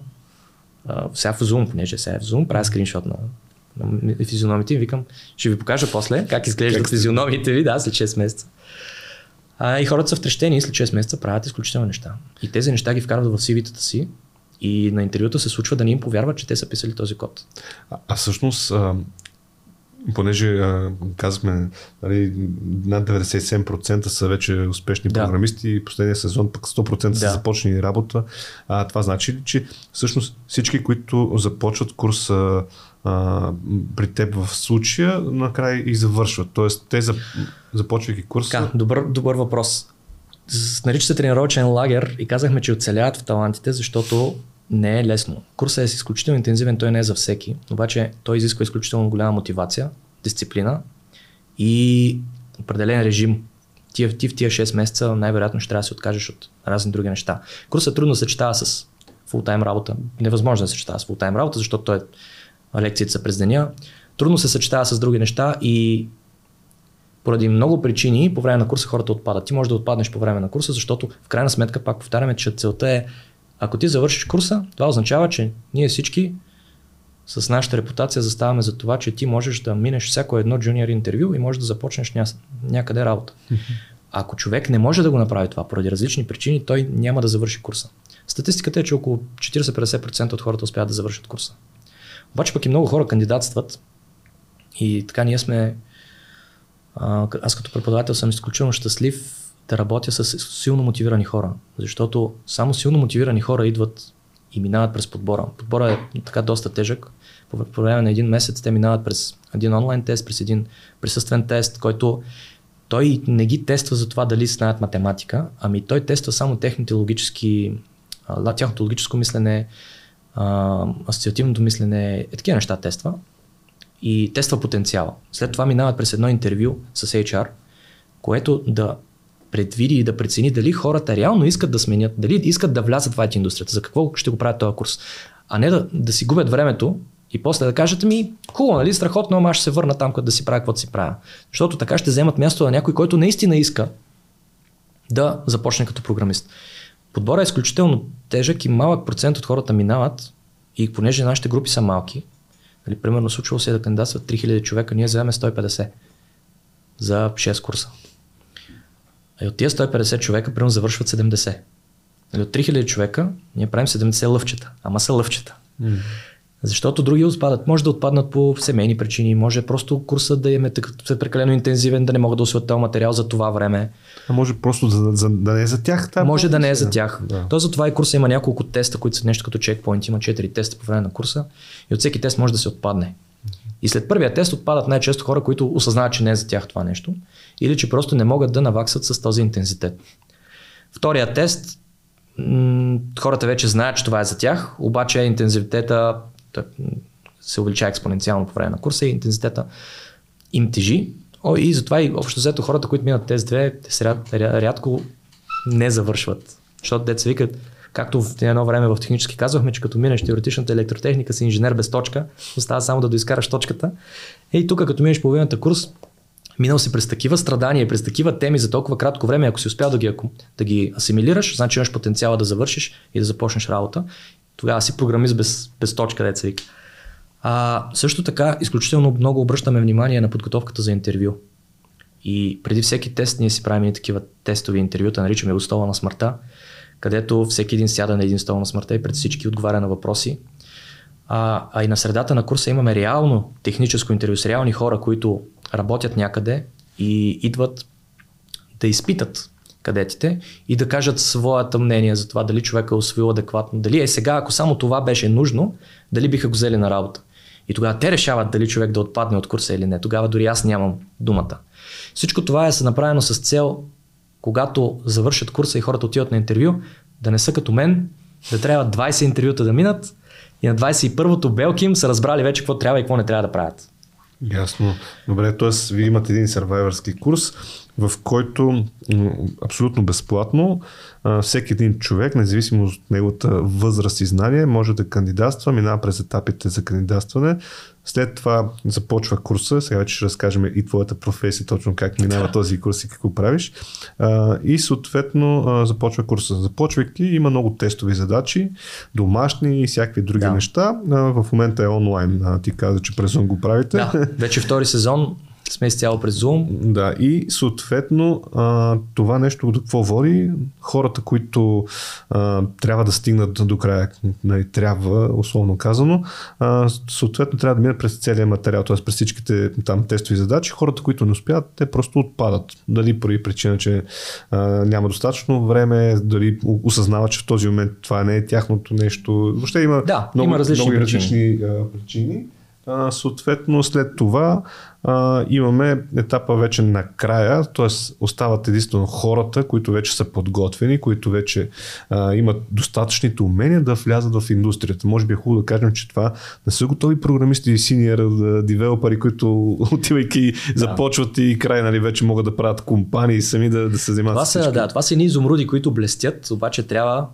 а, сега в Zoom, понеже сега е в Zoom, правя скриншот на, на физиономите и викам, ще ви покажа после как изглеждат как физиономите ви, да, след 6 месеца. А, и хората са втрещени и след 6 месеца правят изключителни неща. И тези неща ги вкарват в CV-тата си и на интервюта се случва да не им повярват, че те са писали този код. А, а всъщност, а, понеже а, казахме, нали, над 97% са вече успешни да. програмисти и последния сезон пък 100% да. са започнали работа. А, това значи ли, че всъщност всички, които започват курса а, при теб в случая, накрая и завършват. Тоест, те започвайки курса. Така, добър, добър въпрос. Нарича се тренировачен лагер и казахме, че оцеляват в талантите, защото не е лесно. Курсът е изключително интензивен, той не е за всеки, обаче той изисква изключително голяма мотивация, дисциплина и определен режим. Ти, ти в тия 6 месеца най-вероятно ще трябва да се откажеш от разни други неща. Курсът трудно съчетава с фултайм работа. Невъзможно да се съчетава с фултайм работа, защото той е лекциите са през деня. Трудно се съчетава с други неща и поради много причини по време на курса хората отпадат. Ти можеш да отпаднеш по време на курса, защото в крайна сметка, пак повтаряме, че целта е, ако ти завършиш курса, това означава, че ние всички с нашата репутация заставаме за това, че ти можеш да минеш всяко едно джуниор интервю и можеш да започнеш ня... някъде работа. ако човек не може да го направи това поради различни причини, той няма да завърши курса. Статистиката е, че около 40-50% от хората успяват да завършат курса. Обаче пък и много хора кандидатстват и така ние сме, аз като преподавател съм изключително щастлив да работя с силно мотивирани хора, защото само силно мотивирани хора идват и минават през подбора. Подбора е така доста тежък. По време на един месец те минават през един онлайн тест, през един присъствен тест, който той не ги тества за това дали знаят математика, ами той тества само техните логически, тяхното логическо мислене, асоциативното мислене, е такива неща тества и тества потенциала. След това минават през едно интервю с HR, което да предвиди и да прецени дали хората реално искат да сменят, дали искат да влязат в IT индустрията, за какво ще го правят този курс. А не да, да си губят времето и после да кажат ми, хубаво, нали, страхотно, ама аз ще се върна там, къде да си правя каквото си правя. Защото така ще вземат място на някой, който наистина иска да започне като програмист. Подборът е изключително тежък и малък процент от хората минават и понеже нашите групи са малки, нали, примерно случвало се да кандидатстват 3000 човека, ние вземем 150 за 6 курса. И от тия 150 човека, примерно, завършват 70. Нали, от 3000 човека ние правим 70 лъвчета, ама са лъвчета. Mm. Защото други отпадат. Може да отпаднат по семейни причини, може просто курсът да им е прекалено интензивен, да не могат да усвоят този материал за това време. А може просто за, за, да не е за тях. Там може да не е за тях. Да. То за това и курса има няколко теста, които са нещо като чекпоинт. Има 4 теста по време на курса и от всеки тест може да се отпадне. И след първия тест отпадат най-често хора, които осъзнават, че не е за тях това нещо или че просто не могат да наваксат с този интензитет. Втория тест, хората вече знаят, че това е за тях, обаче интензитета се увеличава експоненциално по време на курса и интензитета им тежи. О, и затова и общо взето хората, които минат тези две, те се ряд, рядко не завършват. Защото деца викат, както в едно време в технически казвахме, че като минеш теоретичната електротехника си инженер без точка, остава само да доискараш точката. Ей, тук като минеш половината курс, минал си през такива страдания, през такива теми за толкова кратко време, ако си успял да ги, да ги асимилираш, значи имаш потенциала да завършиш и да започнеш работа. Тогава си програмист без, без точка, деца вика. А, също така, изключително много обръщаме внимание на подготовката за интервю. И преди всеки тест ние си правим и такива тестови интервюта, наричаме го стола на смъртта, където всеки един сяда на един стол на смъртта и пред всички отговаря на въпроси. А, а и на средата на курса имаме реално техническо интервю с реални хора, които работят някъде и идват да изпитат кадетите и да кажат своята мнение за това дали човек е освоил адекватно. Дали е сега, ако само това беше нужно, дали биха го взели на работа. И тогава те решават дали човек да отпадне от курса или не. Тогава дори аз нямам думата. Всичко това е направено с цел, когато завършат курса и хората отиват на интервю, да не са като мен, да трябва 20 интервюта да минат и на 21-то белки им са разбрали вече какво трябва и какво не трябва да правят. Ясно. Добре, т.е. вие имате един сервайвърски курс, в който абсолютно безплатно всеки един човек, независимо от неговата възраст и знание, може да кандидатства, минава през етапите за кандидатстване. След това започва курса, сега вече ще разкажем и твоята професия, точно как минава този курс и какво правиш. И съответно започва курса. Започвайки има много тестови задачи, домашни и всякакви други да. неща. В момента е онлайн. Ти каза, че през го правите. Да, вече втори сезон сме изцяло през Zoom. Да, и съответно а, това нещо до какво води? Хората, които а, трябва да стигнат до края, нали, трябва, условно казано, а, съответно трябва да минат през целия материал, т.е. през всичките там тестови задачи. Хората, които не успяват, те просто отпадат. Дали поради причина, че а, няма достатъчно време, дали осъзнават, че в този момент това не е тяхното нещо. Въобще има, да, много, има различни, много причини. различни а, причини. А, съответно, след това а, имаме етапа вече на края, т.е. остават единствено хората, които вече са подготвени, които вече а, имат достатъчните умения да влязат в индустрията. Може би е хубаво да кажем, че това не са готови програмисти и синьор девелопери, които отивайки да. започват и край, нали, вече могат да правят компании и сами да, да се занимават. Това са, да, това са едни изумруди, които блестят, обаче трябва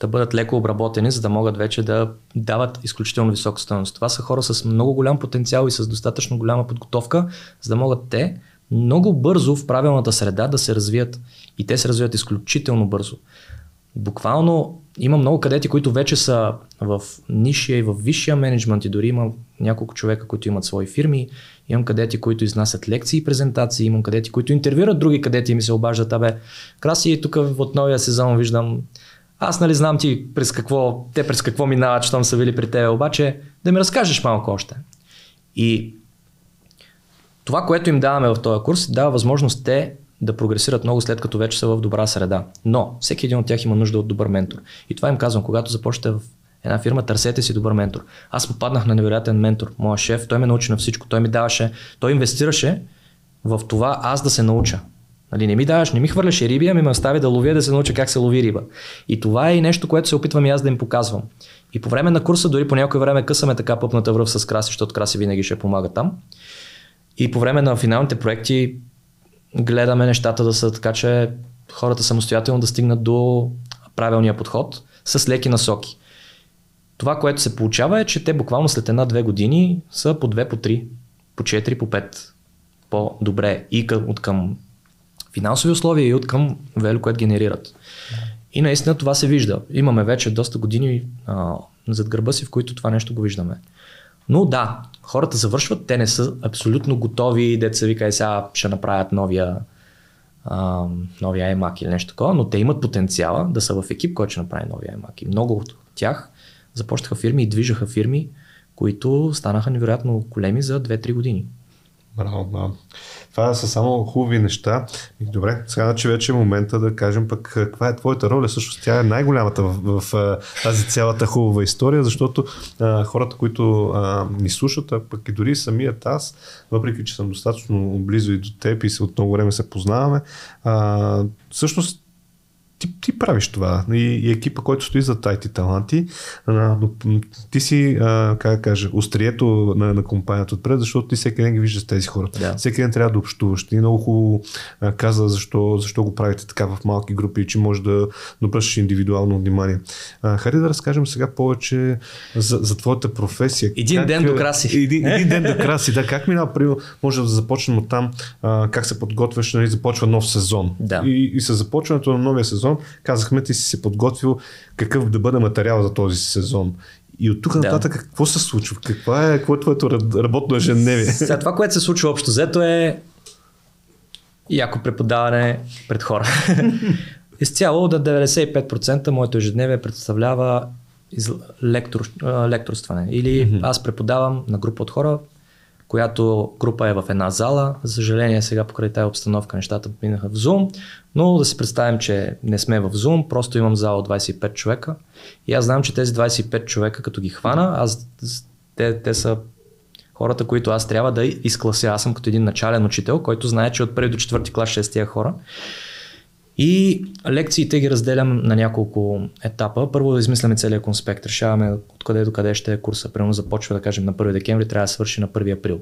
да бъдат леко обработени, за да могат вече да дават изключително висока стоеност. Това са хора с много голям потенциал и с достатъчно голяма подготовка, за да могат те много бързо в правилната среда да се развият и те се развиват изключително бързо. буквално има много кадети, които вече са в нишия и в висшия менеджмент и дори има няколко човека, които имат свои фирми. Имам кадети, които изнасят лекции и презентации, имам кадети, които интервюрат други кадети и ми се обаждат, абе, краси, тук от новия сезон виждам аз нали знам ти през какво, те през какво минават, щом са били при теб, обаче да ми разкажеш малко още. И това, което им даваме в този курс, дава възможност те да прогресират много след като вече са в добра среда. Но всеки един от тях има нужда от добър ментор. И това им казвам, когато започнете в една фирма, търсете си добър ментор. Аз попаднах на невероятен ментор, моя шеф, той ме научи на всичко, той ми даваше, той инвестираше в това аз да се науча. Нали, не ми даваш, не ми хвърляше риби, ами ме остави да ловя, да се науча как се лови риба. И това е и нещо, което се опитвам и аз да им показвам. И по време на курса, дори по някое време късаме така пъпната връв с Краси, защото Краси винаги ще помага там. И по време на финалните проекти гледаме нещата да са така, че хората самостоятелно да стигнат до правилния подход с леки насоки. Това, което се получава е, че те буквално след една-две години са по две, по три, по четири, по пет по-добре и от към финансови условия и от към велико, което генерират. И наистина това се вижда. Имаме вече доста години а, зад гърба си, в които това нещо го виждаме. Но да, хората завършват, те не са абсолютно готови, деца вика сега ще направят новия, а, новия iMac или нещо такова, но те имат потенциала да са в екип, който ще направи новия iMac. И много от тях започнаха фирми и движаха фирми, които станаха невероятно големи за 2-3 години. Браво, браво. Това са само хубави неща. И добре, сега че вече е момента да кажем пък каква е твоята роля. Също тя е най-голямата в, в, в тази цялата хубава история, защото а, хората, които а, ми слушат, а пък и дори самият аз, въпреки че съм достатъчно близо и до теб и се от много време се познаваме, а, всъщност ти, ти правиш това и, и екипа, който стои за IT таланти, а, но ти си, а, как да кажа, острието на, на компанията отпред, защото ти всеки ден ги виждаш тези хора. Да. Всеки ден трябва да общуваш. Ти много хубаво а, каза защо, защо го правите така в малки групи, че може да обръщаш индивидуално внимание. А, хайде да разкажем сега повече за, за твоята професия. Един как, ден до краси. Един, един ден до краси, да. Как минава, може да започнем от там, а, как се подготвяш, нали, започва нов сезон. Да. И, и с започването на новия сезон, казахме, ти си се подготвил какъв да бъде материал за този сезон. И от тук да. нататък какво се случва? Каква е, какво е твоето работно ежедневие? Сега това, което се случва общо взето е яко преподаване пред хора. Изцяло до 95% моето ежедневие представлява лектор, лекторстване. Или mm-hmm. аз преподавам на група от хора, която група е в една зала. За съжаление, сега покрай тази обстановка нещата минаха в Zoom, но да си представим, че не сме в Zoom, просто имам зала от 25 човека и аз знам, че тези 25 човека, като ги хвана, аз, те, те са хората, които аз трябва да изклася. Аз съм като един начален учител, който знае, че от първи до четвърти клас ще е с тия хора. И лекциите ги разделям на няколко етапа. Първо да измисляме целият конспект, решаваме откъде до къде ще е курса. Примерно започва да кажем на 1 декември, трябва да свърши на 1 април.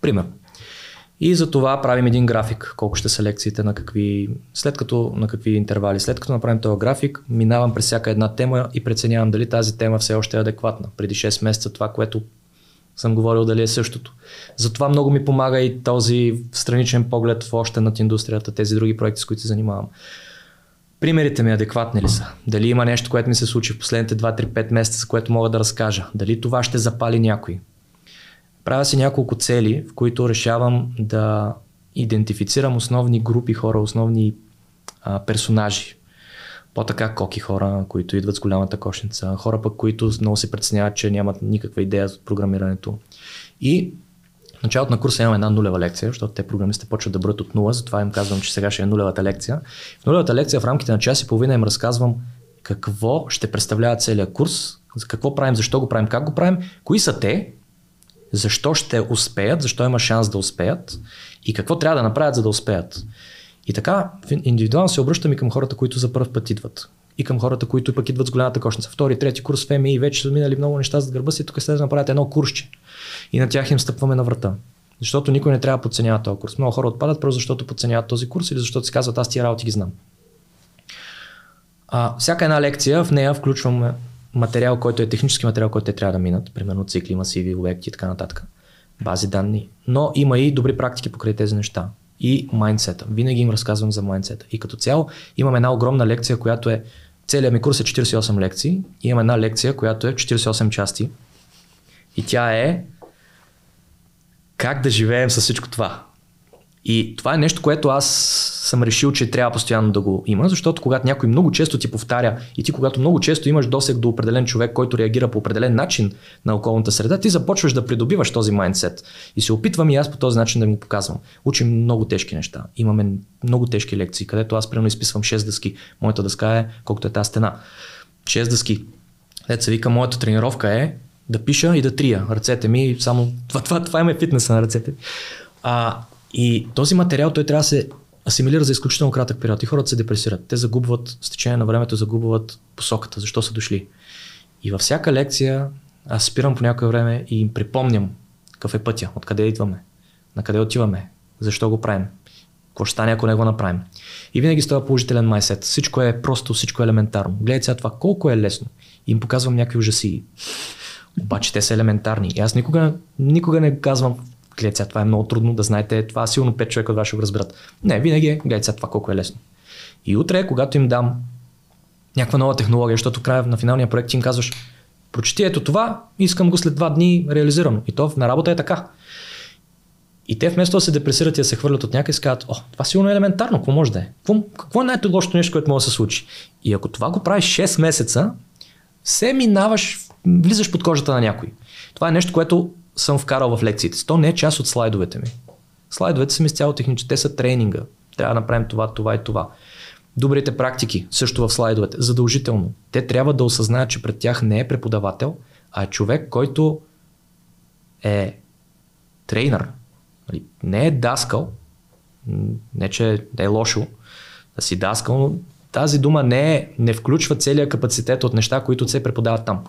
Пример. И за това правим един график, колко ще са лекциите, на какви, след като, на какви интервали. След като направим този график, минавам през всяка една тема и преценявам дали тази тема все още е адекватна. Преди 6 месеца това, което съм говорил дали е същото. Затова много ми помага и този страничен поглед в още над индустрията, тези други проекти, с които се занимавам. Примерите ми адекватни ли са? Дали има нещо, което ми се случи в последните 2-3-5 месеца, което мога да разкажа? Дали това ще запали някой? Правя си няколко цели, в които решавам да идентифицирам основни групи хора, основни а, персонажи, по-така коки хора, които идват с голямата кошница, хора пък, които много се преценяват, че нямат никаква идея за програмирането. И в началото на курса имам една нулева лекция, защото те програмистите почват да бъдат от нула, затова им казвам, че сега ще е нулевата лекция. В нулевата лекция в рамките на час и половина им разказвам какво ще представлява целият курс, за какво правим, защо го правим, как го правим, кои са те, защо ще успеят, защо има шанс да успеят и какво трябва да направят, за да успеят. И така, индивидуално се обръщам и към хората, които за първ път идват. И към хората, които пък идват с голямата кошница. Втори, трети курс в МИ вече са минали много неща за гърба си, тук след да направят едно курсче. И на тях им стъпваме на врата. Защото никой не трябва да подценява този курс. Много хора отпадат просто защото подценяват този курс или защото си казват аз тия работи ги знам. А, всяка една лекция, в нея включваме материал, който е технически материал, който те трябва да минат, примерно цикли, масиви, обекти и така нататък, бази данни. Но има и добри практики покрай тези неща. И майндсета. Винаги им разказвам за майндсета. И като цяло имам една огромна лекция, която е Целият ми курс е 48 лекции и имам една лекция, която е 48 части. И тя е как да живеем с всичко това. И това е нещо, което аз съм решил, че трябва постоянно да го има, защото когато някой много често ти повтаря и ти когато много често имаш досег до определен човек, който реагира по определен начин на околната среда, ти започваш да придобиваш този майндсет. И се опитвам и аз по този начин да го показвам. Учим много тежки неща. Имаме много тежки лекции, където аз примерно изписвам 6 дъски. Моята дъска е колкото е тази стена. 6 дъски. Ето се вика, моята тренировка е да пиша и да трия. Ръцете ми, само това, това, това е фитнеса на ръцете. А, и този материал той трябва да се асимилира за изключително кратък период и хората се депресират. Те загубват, с течение на времето загубват посоката, защо са дошли. И във всяка лекция аз спирам по някое време и им припомням какъв е пътя, откъде идваме, на къде отиваме, защо го правим, какво ще стане ако не го направим. И винаги с този положителен майсет. Всичко е просто, всичко е елементарно. Гледайте сега това колко е лесно. Им показвам някакви ужаси. Обаче те са елементарни. И аз никога, никога не казвам гледайте сега, това е много трудно да знаете, това силно 5 човека от вас ще го разберат. Не, винаги е, гледайте сега това колко е лесно. И утре, когато им дам някаква нова технология, защото края на финалния проект им казваш, прочети ето това, искам го след два дни реализирано. И то на работа е така. И те вместо да се депресират и да се хвърлят от някъде, казват, о, това силно е елементарно, какво може да е? Какво, какво е най-лошото нещо, което може да се случи? И ако това го правиш 6 месеца, се минаваш, влизаш под кожата на някой. Това е нещо, което съм вкарал в лекциите. То не е част от слайдовете ми. Слайдовете са ми цяло технически. Те са тренинга. Трябва да направим това, това и това. Добрите практики, също в слайдовете, задължително. Те трябва да осъзнаят, че пред тях не е преподавател, а е човек, който е трейнер. Нали, не е даскал, не че е лошо да си даскал, но тази дума не, е, не включва целият капацитет от неща, които се преподават там.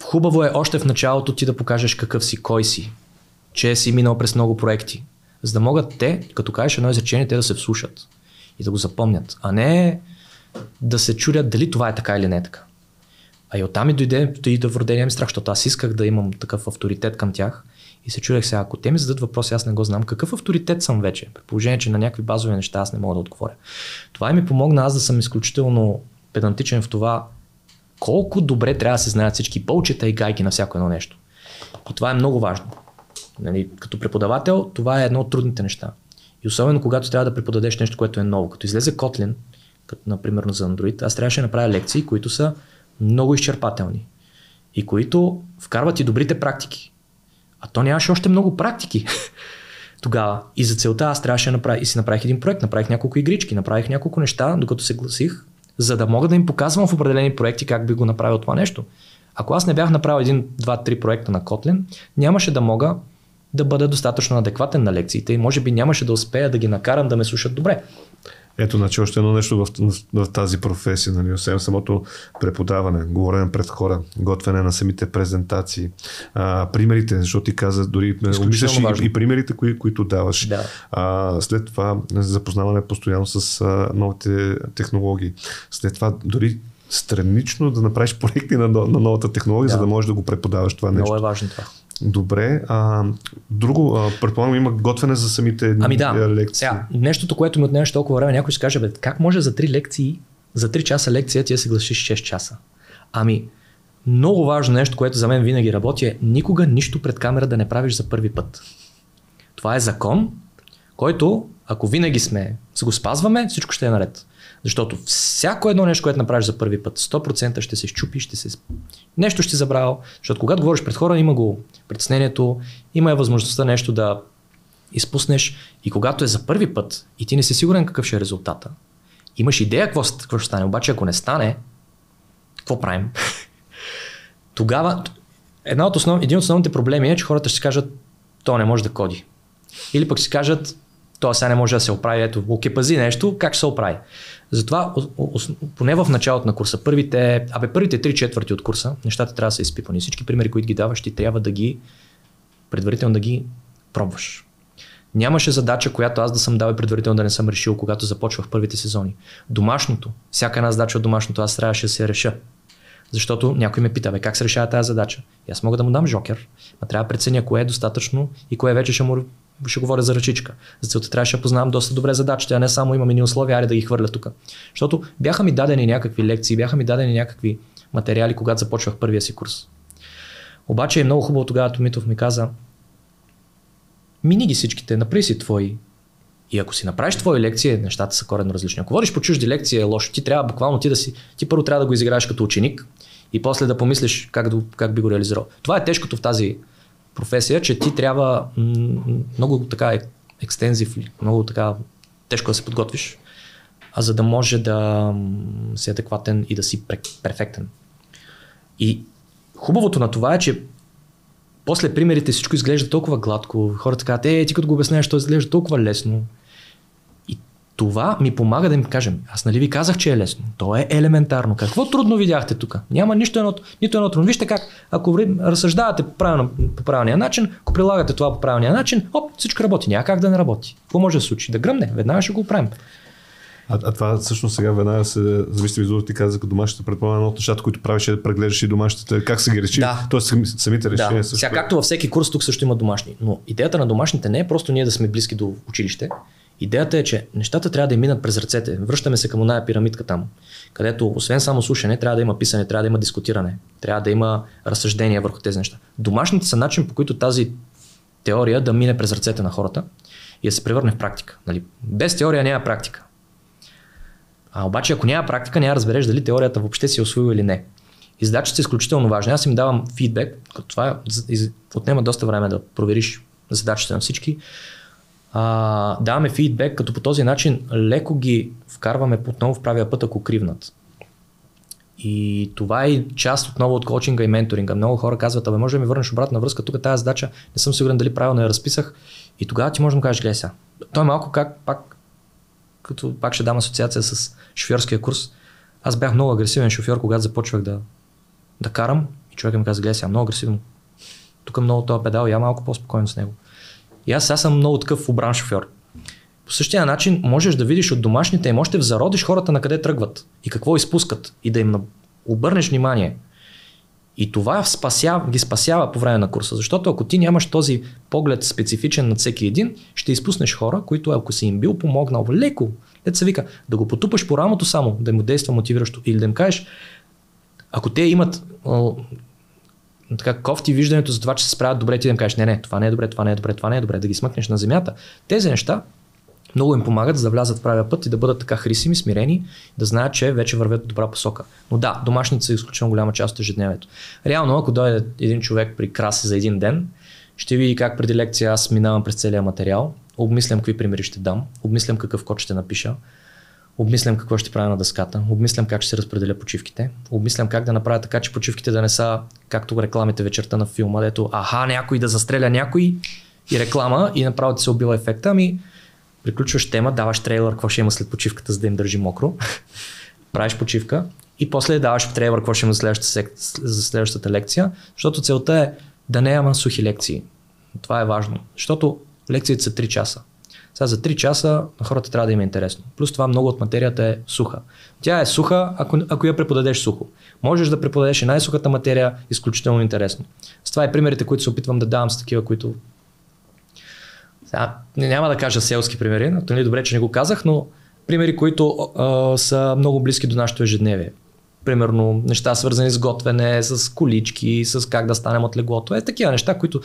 Хубаво е още в началото ти да покажеш какъв си, кой си, че си минал през много проекти, за да могат те, като кажеш едно изречение, те да се вслушат и да го запомнят, а не да се чудят дали това е така или не е така. А и оттам и дойде и да вродения ми страх, защото аз исках да имам такъв авторитет към тях и се чудех сега, ако те ми зададат въпроси, аз не го знам, какъв авторитет съм вече, при положение, че на някакви базови неща аз не мога да отговоря. Това ми помогна аз да съм изключително педантичен в това колко добре трябва да се знаят всички болчета и гайки на всяко едно нещо. И това е много важно. Нали, като преподавател, това е едно от трудните неща. И особено когато трябва да преподадеш нещо, което е ново. Като излезе Kotlin, като, например за Android, аз трябваше да направя лекции, които са много изчерпателни и които вкарват и добрите практики. А то нямаше още много практики тогава. И за целта аз трябваше да направя и си направих един проект, направих няколко игрички, направих няколко неща, докато се гласих за да мога да им показвам в определени проекти как би го направил това нещо. Ако аз не бях направил един, два, три проекта на Kotlin, нямаше да мога да бъда достатъчно адекватен на лекциите и може би нямаше да успея да ги накарам да ме слушат добре. Ето, значи още едно нещо в, в, в тази професия, нали, освен самото преподаване, говорене пред хора, готвене на самите презентации, а, примерите, защото ти каза, дори обмисляш и, и примерите, кои, които даваш. Да. А, след това запознаване постоянно с а, новите технологии. След това дори странично да направиш проекти на, на новата технология, да. за да можеш да го преподаваш това нещо. Много е важно това. Добре. А, друго, а, предполагам, има готвене за самите ами да. лекции. Сега, нещото, което ми отнемаш толкова време, някой ще каже, бе, как може за 3 лекции, за 3 часа лекция ти да се гласиш 6 часа? Ами, много важно нещо, което за мен винаги работи е никога нищо пред камера да не правиш за първи път. Това е закон, който, ако винаги сме, се го спазваме, всичко ще е наред. Защото всяко едно нещо, което направиш за първи път, 100% ще се щупи, ще се... Нещо ще забравя. Защото когато говориш пред хора, има го притеснението, има е възможността нещо да изпуснеш. И когато е за първи път и ти не си сигурен какъв ще е резултата, имаш идея какво, какво ще стане, обаче ако не стане, какво правим? Тогава една от основ... един от основните проблеми е, че хората ще си кажат, то не може да коди. Или пък си кажат, то сега не може да се оправи, ето, окепази нещо, как ще се оправи? Затова, поне в началото на курса, първите, абе, първите три четвърти от курса, нещата трябва да са изпипани. Всички примери, които ги даваш, ти трябва да ги предварително да ги пробваш. Нямаше задача, която аз да съм дал и предварително да не съм решил, когато започвах първите сезони. Домашното, всяка една задача от домашното, аз трябваше да се реша. Защото някой ме пита, бе, как се решава тази задача? И аз мога да му дам жокер, но трябва да преценя кое е достатъчно и кое вече ще му ще говоря за ръчичка. За целта трябваше да познавам доста добре задачите, а не само имаме ни условия, аре да ги хвърля тук. Защото бяха ми дадени някакви лекции, бяха ми дадени някакви материали, когато започвах първия си курс. Обаче е много хубаво тогава Томитов ми каза, мини ги всичките, направи си твои. И ако си направиш твои лекции, нещата са коренно различни. Ако водиш по чужди лекции е лошо. Ти трябва буквално ти да си, ти първо трябва да го изиграеш като ученик и после да помислиш как, как би го реализирал. Това е тежкото в тази професия, че ти трябва много така екстензив, много така тежко да се подготвиш, а за да може да си адекватен и да си перфектен. И хубавото на това е, че после примерите всичко изглежда толкова гладко. Хората казват, е, ти като го обясняваш, то изглежда толкова лесно. Това ми помага да им кажем, аз нали ви казах, че е лесно. То е елементарно. Какво трудно видяхте тук? Няма нищо едно, нито едно трудно. Вижте как, ако разсъждавате по, правилно, по правилния начин, ако прилагате това по правилния начин, оп, всичко работи. Няма как да не работи. Какво може да се случи? Да гръмне, веднага ще го правим. А, а това всъщност сега веднага се зависи визура ти каза, като домашните предполагам, едно от нещата, които правиш е да прегледаш и домашните, как се ги реши, да. т.е. самите решения. Да. Също. Сега, както във всеки курс, тук също има домашни. Но идеята на домашните не е просто ние да сме близки до училище. Идеята е, че нещата трябва да минат през ръцете. Връщаме се към оная пирамидка там, където освен само слушане, трябва да има писане, трябва да има дискутиране, трябва да има разсъждение върху тези неща. Домашните са начин по който тази теория да мине през ръцете на хората и да се превърне в практика. Нали? Без теория няма практика. А обаче, ако няма практика, няма разбереш дали теорията въобще си е освоил или не. И задачите са изключително важни. Аз им давам фидбек, като това отнема доста време да провериш задачите на всички. А, даваме фидбек, като по този начин леко ги вкарваме отново в правия път, ако кривнат. И това е част отново от коучинга и менторинга. Много хора казват, абе може да ми върнеш обратна връзка, тук тази задача не съм сигурен дали правилно я разписах. И тогава ти можеш да му кажеш, гледай сега. Той е малко как пак като пак ще дам асоциация с шофьорския курс. Аз бях много агресивен шофьор, когато започвах да, да карам и човек ми каза, гледай сега, много агресивно. Тук много този педал, я малко по-спокойно с него. И аз сега съм много такъв обран шофьор. По същия начин можеш да видиш от домашните и можеш да зародиш хората на къде тръгват и какво изпускат и да им обърнеш внимание – и това спасява, ги спасява по време на курса, защото ако ти нямаш този поглед специфичен над всеки един, ще изпуснеш хора, които ако си им бил помогнал леко, дет се вика, да го потупаш по рамото само, да му действа мотивиращо или да им кажеш, ако те имат така кофти виждането за това, че се справят добре, ти да им кажеш, не, не, това не е добре, това не е добре, това не е добре, да ги смъкнеш на земята. Тези неща много им помагат за да влязат в правия път и да бъдат така хрисими, смирени, да знаят, че вече вървят в добра посока. Но да, домашните са изключително голяма част от ежедневието. Реално, ако дойде един човек при краси за един ден, ще види как преди лекция аз минавам през целия материал, обмислям какви примери ще дам, обмислям какъв код ще напиша, обмислям какво ще правя на дъската, обмислям как ще се разпределя почивките, обмислям как да направя така, че почивките да не са както рекламите вечерта на филма, дето аха, някой да застреля някой и реклама и направо ти се убива ефекта. Ами, приключваш тема, даваш трейлър, какво ще има след почивката, за да им държи мокро. Правиш почивка и после даваш в трейлър, какво ще има за следващата, сек... за следващата лекция, защото целта е да не има сухи лекции. Това е важно, защото лекциите са 3 часа. Сега за 3 часа на хората трябва да им е интересно. Плюс това много от материята е суха. Тя е суха, ако, ако я преподадеш сухо. Можеш да преподадеш и най-сухата материя изключително интересно. С това е примерите, които се опитвам да давам с такива, които сега, няма да кажа селски примери, но нали, добре, че не го казах, но примери, които а, са много близки до нашето ежедневие. Примерно неща свързани с готвене, с колички, с как да станем от леглото. Е такива неща, които,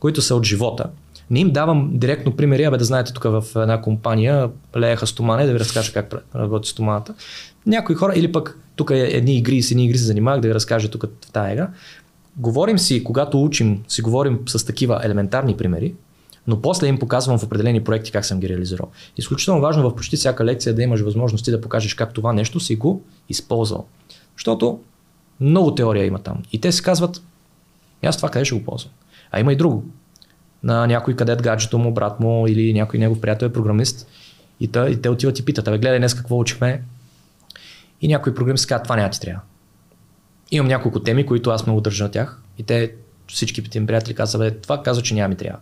които са от живота. Не им давам директно примери, абе да знаете тук в една компания лееха стомана и да ви разкажа как работи стоманата. Някои хора, или пък тук е едни игри, с едни игри се занимавах да ви разкажа тук в тази игра. Говорим си, когато учим, си говорим с такива елементарни примери, но после им показвам в определени проекти как съм ги реализирал. Изключително важно в почти всяка лекция да имаш възможности да покажеш как това нещо си го използвал. Защото много теория има там. И те си казват, аз това къде ще го ползвам. А има и друго. На някой кадет гаджето му, брат му или някой негов приятел е програмист и, те, и те отиват и питат, абе гледай днес какво учихме. И някой програмист казва, това няма ти трябва. Имам няколко теми, които аз много държа на тях и те всички им приятели казват, това казва, че няма ми трябва.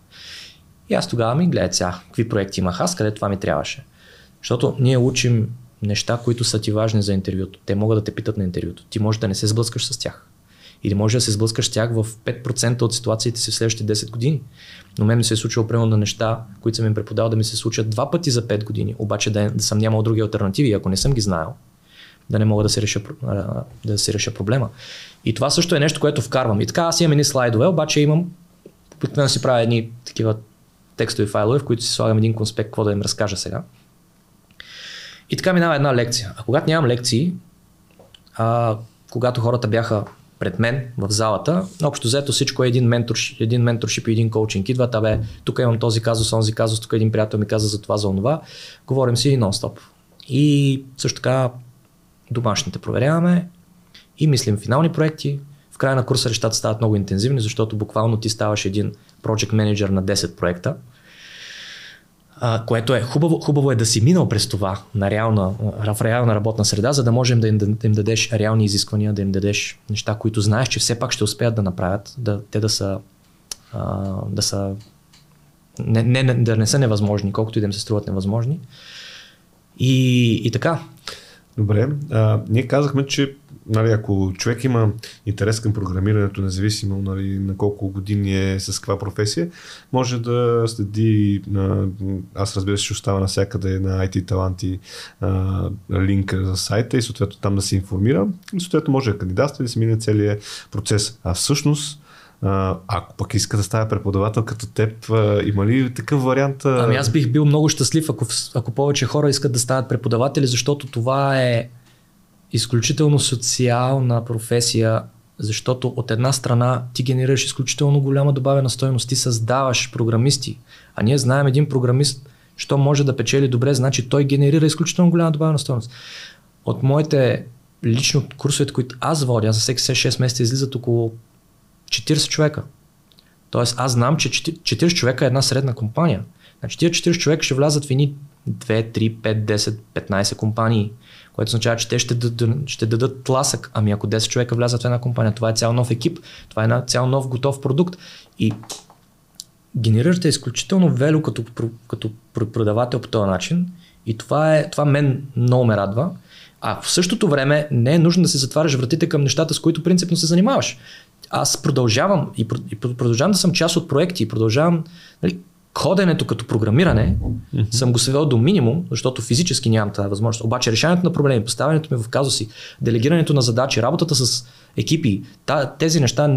И аз тогава ми гледах сега, какви проекти имах аз, къде това ми трябваше. Защото ние учим неща, които са ти важни за интервюто. Те могат да те питат на интервюто. Ти можеш да не се сблъскаш с тях. Или може да се сблъскаш с тях в 5% от ситуациите си в следващите 10 години. Но мен ми се е случило примерно на неща, които съм им преподавал да ми се случат два пъти за 5 години, обаче да, да съм нямал други альтернативи, ако не съм ги знаел, да не мога да се реша, да се реша проблема. И това също е нещо, което вкарвам. И така аз имам едни слайдове, обаче имам, обикновено си правя едни такива текстови файлове, в които си слагам един конспект, какво да им разкажа сега. И така минава една лекция. А когато нямам лекции, а, когато хората бяха пред мен в залата, общо взето всичко е един, ментор, един менторшип и един коучинг. Идват, абе, тук имам този казус, онзи казус, тук един приятел ми каза за това, за онова. Говорим си нон-стоп. И също така домашните проверяваме и мислим финални проекти. В края на курса нещата стават много интензивни, защото буквално ти ставаш един project менеджер на 10 проекта а, което е хубаво, хубаво е да си минал през това на реална, в реална работна среда, за да можем да им, да, да им дадеш реални изисквания, да им дадеш неща, които знаеш, че все пак ще успеят да направят, да, те да са, а, да са не, не, да не са невъзможни, колкото и да им се струват невъзможни. И, и така. Добре, а, ние казахме, че нали, ако човек има интерес към програмирането, независимо нали, на колко години е с каква професия, може да следи, на, аз разбира се, ще остава навсякъде на IT таланти а, линк за сайта и съответно там да се информира и съответно може да кандидатства и да се мине целият процес. А всъщност ако пък иска да става преподавател като теб, има ли такъв вариант? Ами аз бих бил много щастлив, ако, ако повече хора искат да стават преподаватели, защото това е изключително социална професия, защото от една страна ти генерираш изключително голяма добавена стоеност, ти създаваш програмисти, а ние знаем един програмист, що може да печели добре, значи той генерира изключително голяма добавена стоеност. От моите лично курсовете, които аз водя, за всеки 6 месеца излизат около 40 човека. Тоест аз знам, че 40 човека е една средна компания. Значи тия 40 човека ще влязат в едни 2, 3, 5, 10, 15 компании което означава, че те ще, дадат, ще дадат тласък. Ами ако 10 човека влязат в една компания, това е цял нов екип, това е цял нов готов продукт. И генерирате изключително вело като, като продавател по този начин и това, е, това мен много ме радва. А в същото време не е нужно да се затваряш вратите към нещата, с които принципно се занимаваш. Аз продължавам и, продължавам да съм част от проекти и продължавам нали, ходенето като програмиране mm-hmm. съм го свел до минимум, защото физически нямам тази възможност. Обаче решаването на проблеми, поставянето ми в казуси, делегирането на задачи, работата с екипи, тези неща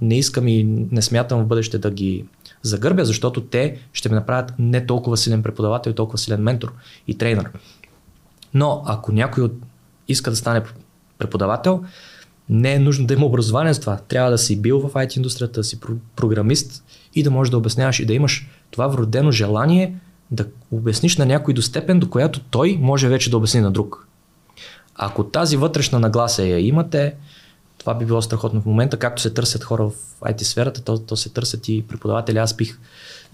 не искам и не смятам в бъдеще да ги загърбя, защото те ще ме направят не толкова силен преподавател, толкова силен ментор и тренер. Но ако някой иска да стане преподавател, не е нужно да има образование за това. Трябва да си бил в IT индустрията, да си програмист и да можеш да обясняваш и да имаш това вродено желание да обясниш на някой до степен, до която той може вече да обясни на друг. Ако тази вътрешна нагласа я имате, това би било страхотно в момента, както се търсят хора в IT сферата, то, то се търсят и преподаватели. Аз бих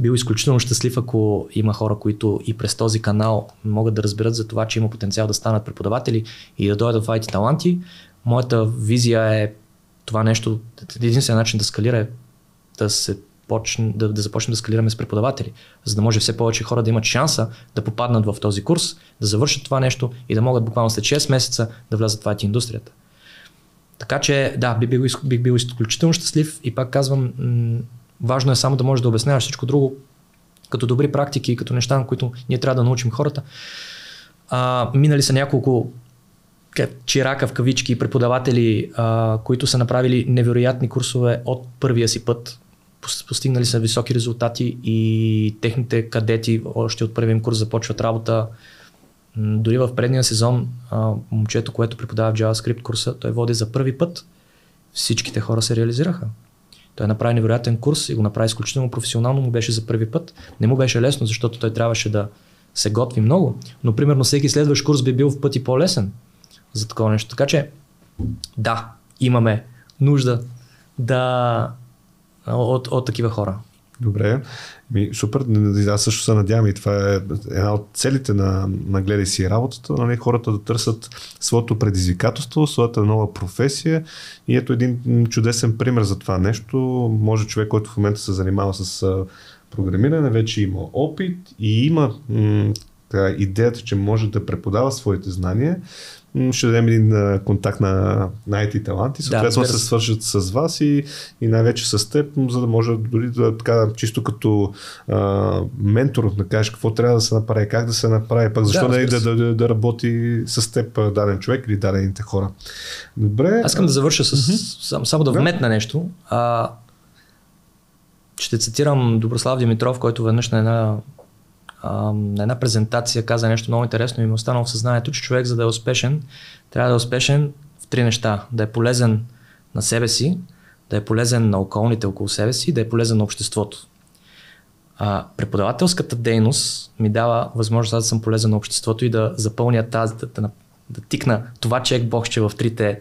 бил изключително щастлив, ако има хора, които и през този канал могат да разберат за това, че има потенциал да станат преподаватели и да дойдат в IT таланти. Моята визия е това нещо, единствен начин да скалира е да се почне, да, да започнем да скалираме с преподаватели, за да може все повече хора да имат шанса да попаднат в този курс, да завършат това нещо и да могат буквално след 6 месеца да влязат в IT индустрията. Така че, да, бих бил, бих бил изключително щастлив и пак казвам, м- важно е само да можеш да обясняваш всичко друго като добри практики и като неща, на които ние трябва да научим хората. А, минали са няколко чирака в кавички преподаватели, а, които са направили невероятни курсове от първия си път постигнали са високи резултати и техните кадети още от първия курс започват работа. Дори в предния сезон момчето, което преподава в JavaScript курса, той води за първи път. Всичките хора се реализираха. Той направи невероятен курс и го направи изключително професионално, му беше за първи път. Не му беше лесно, защото той трябваше да се готви много, но примерно всеки следващ курс би бил в пъти по-лесен за такова нещо. Така че, да, имаме нужда да от, от такива хора. Добре. Ми, супер. Аз също се надявам и това е една от целите на, на гледай си работата, нали, хората да търсят своето предизвикателство, своята нова професия и ето един чудесен пример за това нещо. Може човек, който в момента се занимава с програмиране, вече има опит и има м- идеята, че може да преподава своите знания ще дадем един контакт на, на IT таланти, съответно да, се свършат с вас и, и най-вече с теб, за да може дори да така, чисто като а, ментор да кажеш какво трябва да се направи, как да се направи, пък защо да, не да, да, да, да работи с теб даден човек или дадените хора. Добре. Аз искам да завърша с, mm-hmm. само, само да, да вметна нещо. А, ще цитирам Доброслав Димитров, който веднъж на една на една презентация каза нещо много интересно и ми е останало в съзнанието, че човек за да е успешен, трябва да е успешен в три неща. Да е полезен на себе си, да е полезен на околните около себе си и да е полезен на обществото. А, преподавателската дейност ми дава възможност да съм полезен на обществото и да запълня тази, да, да, да тикна това чек боксче в трите,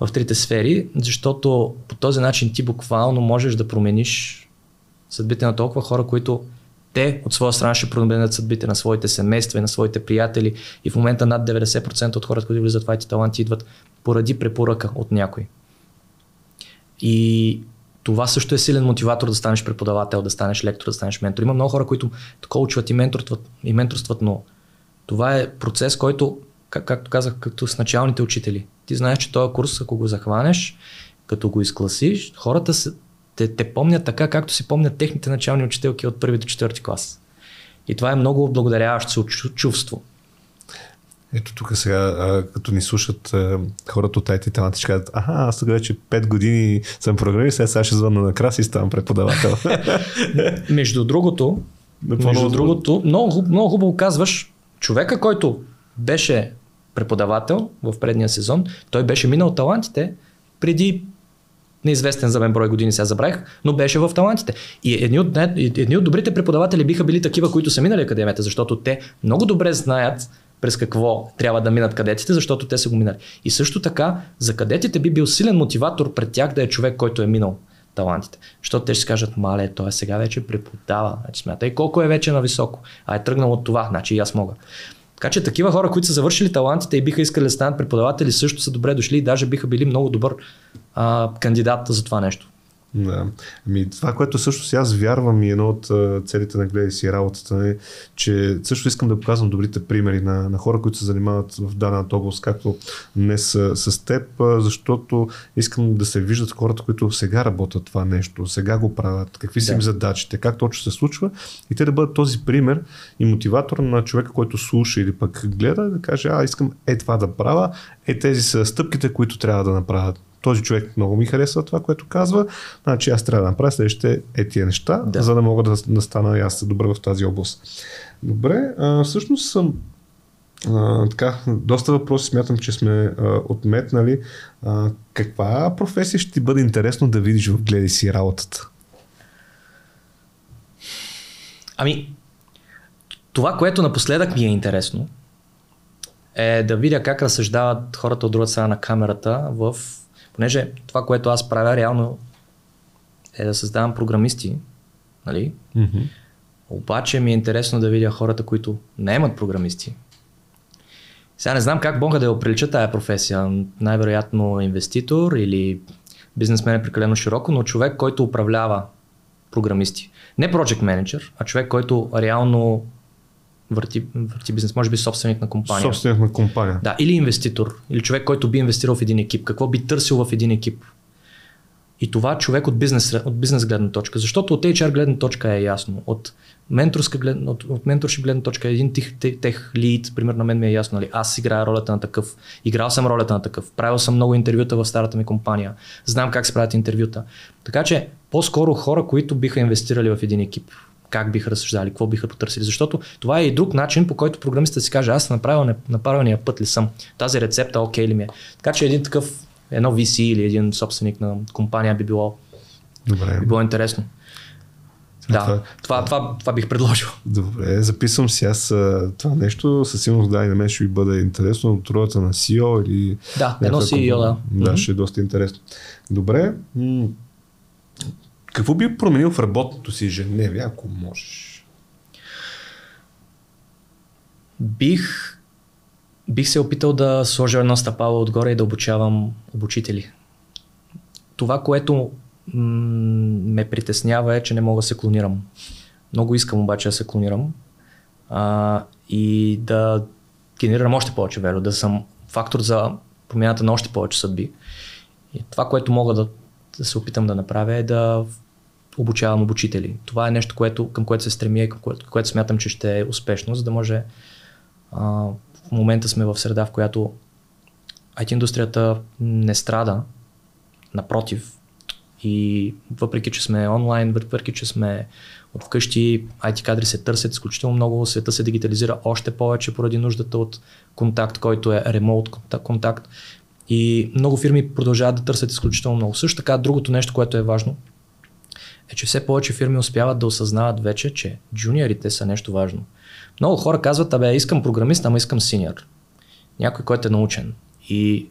в трите сфери, защото по този начин ти буквално можеш да промениш съдбите на толкова хора, които те от своя страна ще променят съдбите на своите семейства и на своите приятели. И в момента над 90% от хората, които влизат в IT таланти, идват поради препоръка от някой. И това също е силен мотиватор да станеш преподавател, да станеш лектор, да станеш ментор. Има много хора, които коучват и менторстват, и менторстват, но това е процес, който, как, както казах, като с началните учители. Ти знаеш, че този курс, ако го захванеш, като го изкласиш, хората се, те, те помнят така, както си помнят техните начални учителки от първи до четвърти клас. И това е много благодаряващо чувство. Ето тук сега, а, като ни слушат а, хората от IT таланти, ще кажат, аха, аз тук вече 5 години съм програмист, сега, сега ще звънна на крас и ставам преподавател. между другото, между другото, много, много хубаво казваш, човека, който беше преподавател в предния сезон, той беше минал талантите преди неизвестен за мен брой години, сега забравих, но беше в талантите. И едни от, едни от добрите преподаватели биха били такива, които са минали академията, защото те много добре знаят през какво трябва да минат кадетите, защото те са го минали. И също така, за кадетите би бил силен мотиватор пред тях да е човек, който е минал талантите. Защото те ще кажат, мале, той сега вече преподава. Значи смятай колко е вече на високо. А е тръгнал от това, значи и аз мога. Така че такива хора, които са завършили талантите и биха искали да станат преподаватели, също са добре дошли и даже биха били много добър а, кандидат за това нещо. Да. Ами, това, което също си аз вярвам и едно от целите на гледай си работата е, че също искам да показвам добрите примери на, на хора, които се занимават в дадената област, както днес с, с теб, защото искам да се виждат хората, които сега работят това нещо, сега го правят, какви са да. им задачите, как точно се случва и те да бъдат този пример и мотиватор на човека, който слуша или пък гледа, да каже, а искам е това да правя, е тези са стъпките, които трябва да направят този човек много ми харесва това, което казва, значи аз трябва да направя следващите е тия неща, да. за да мога да, да стана и аз добър в тази област. Добре, а, всъщност съм а, така, доста въпроси смятам, че сме а, отметнали. А, каква професия ще ти бъде интересно да видиш в гледай си работата? Ами, това, което напоследък ми е интересно, е да видя как разсъждават хората от другата страна на камерата в Понеже това, което аз правя реално е да създавам програмисти, нали? Mm-hmm. Обаче ми е интересно да видя хората, които не имат програмисти. Сега не знам как мога да я оприлича тая професия. Най-вероятно инвеститор или бизнесмен е прекалено широко, но човек, който управлява програмисти. Не project менеджер, а човек, който реално върти, върти бизнес, може би собственик на компания. Собственик на компания. Да, или инвеститор, или човек, който би инвестирал в един екип. Какво би търсил в един екип? И това човек от бизнес, от бизнес гледна точка. Защото от HR гледна точка е ясно. От менторска гледна, от, от менторши гледна точка, един тех, тех, тех лид, примерно на мен ми е ясно, нали? аз играя ролята на такъв, играл съм ролята на такъв, правил съм много интервюта в старата ми компания, знам как се правят интервюта. Така че по-скоро хора, които биха инвестирали в един екип, как биха разсъждали, какво биха потърсили. Защото това е и друг начин, по който програмистът си каже, аз направил на правилния път ли съм, тази рецепта окей ли ми е. Така че един такъв, едно VC или един собственик на компания би било, Добре. Би било интересно. Да, това, това, това, това бих предложил. Добре, записвам си аз това нещо, със сигурност да и на мен ще ви бъде интересно от ролята на CEO или... Да, едно CEO, да. Да, ще е доста интересно. Добре, какво би променил в работното си ежедневие, ако можеш? Бих, бих се опитал да сложа едно стъпало отгоре и да обучавам обучители. Това, което м- ме притеснява е, че не мога да се клонирам. Много искам обаче да се клонирам а, и да генерирам още повече веро, да съм фактор за промяната на още повече съдби. И това, което мога да, да се опитам да направя е да обучавам обучители. Това е нещо, което, към което се стремя и към което, което смятам, че ще е успешно, за да може а, в момента сме в среда, в която IT индустрията не страда, напротив. И въпреки, че сме онлайн, въпреки, че сме от вкъщи, IT кадри се търсят изключително много, света се дигитализира още повече поради нуждата от контакт, който е ремонт контакт. И много фирми продължават да търсят изключително много. Също така, другото нещо, което е важно, е, че все повече фирми успяват да осъзнават вече, че джуниорите са нещо важно. Много хора казват, абе, искам програмист, ама искам синьор. Някой, който е научен. И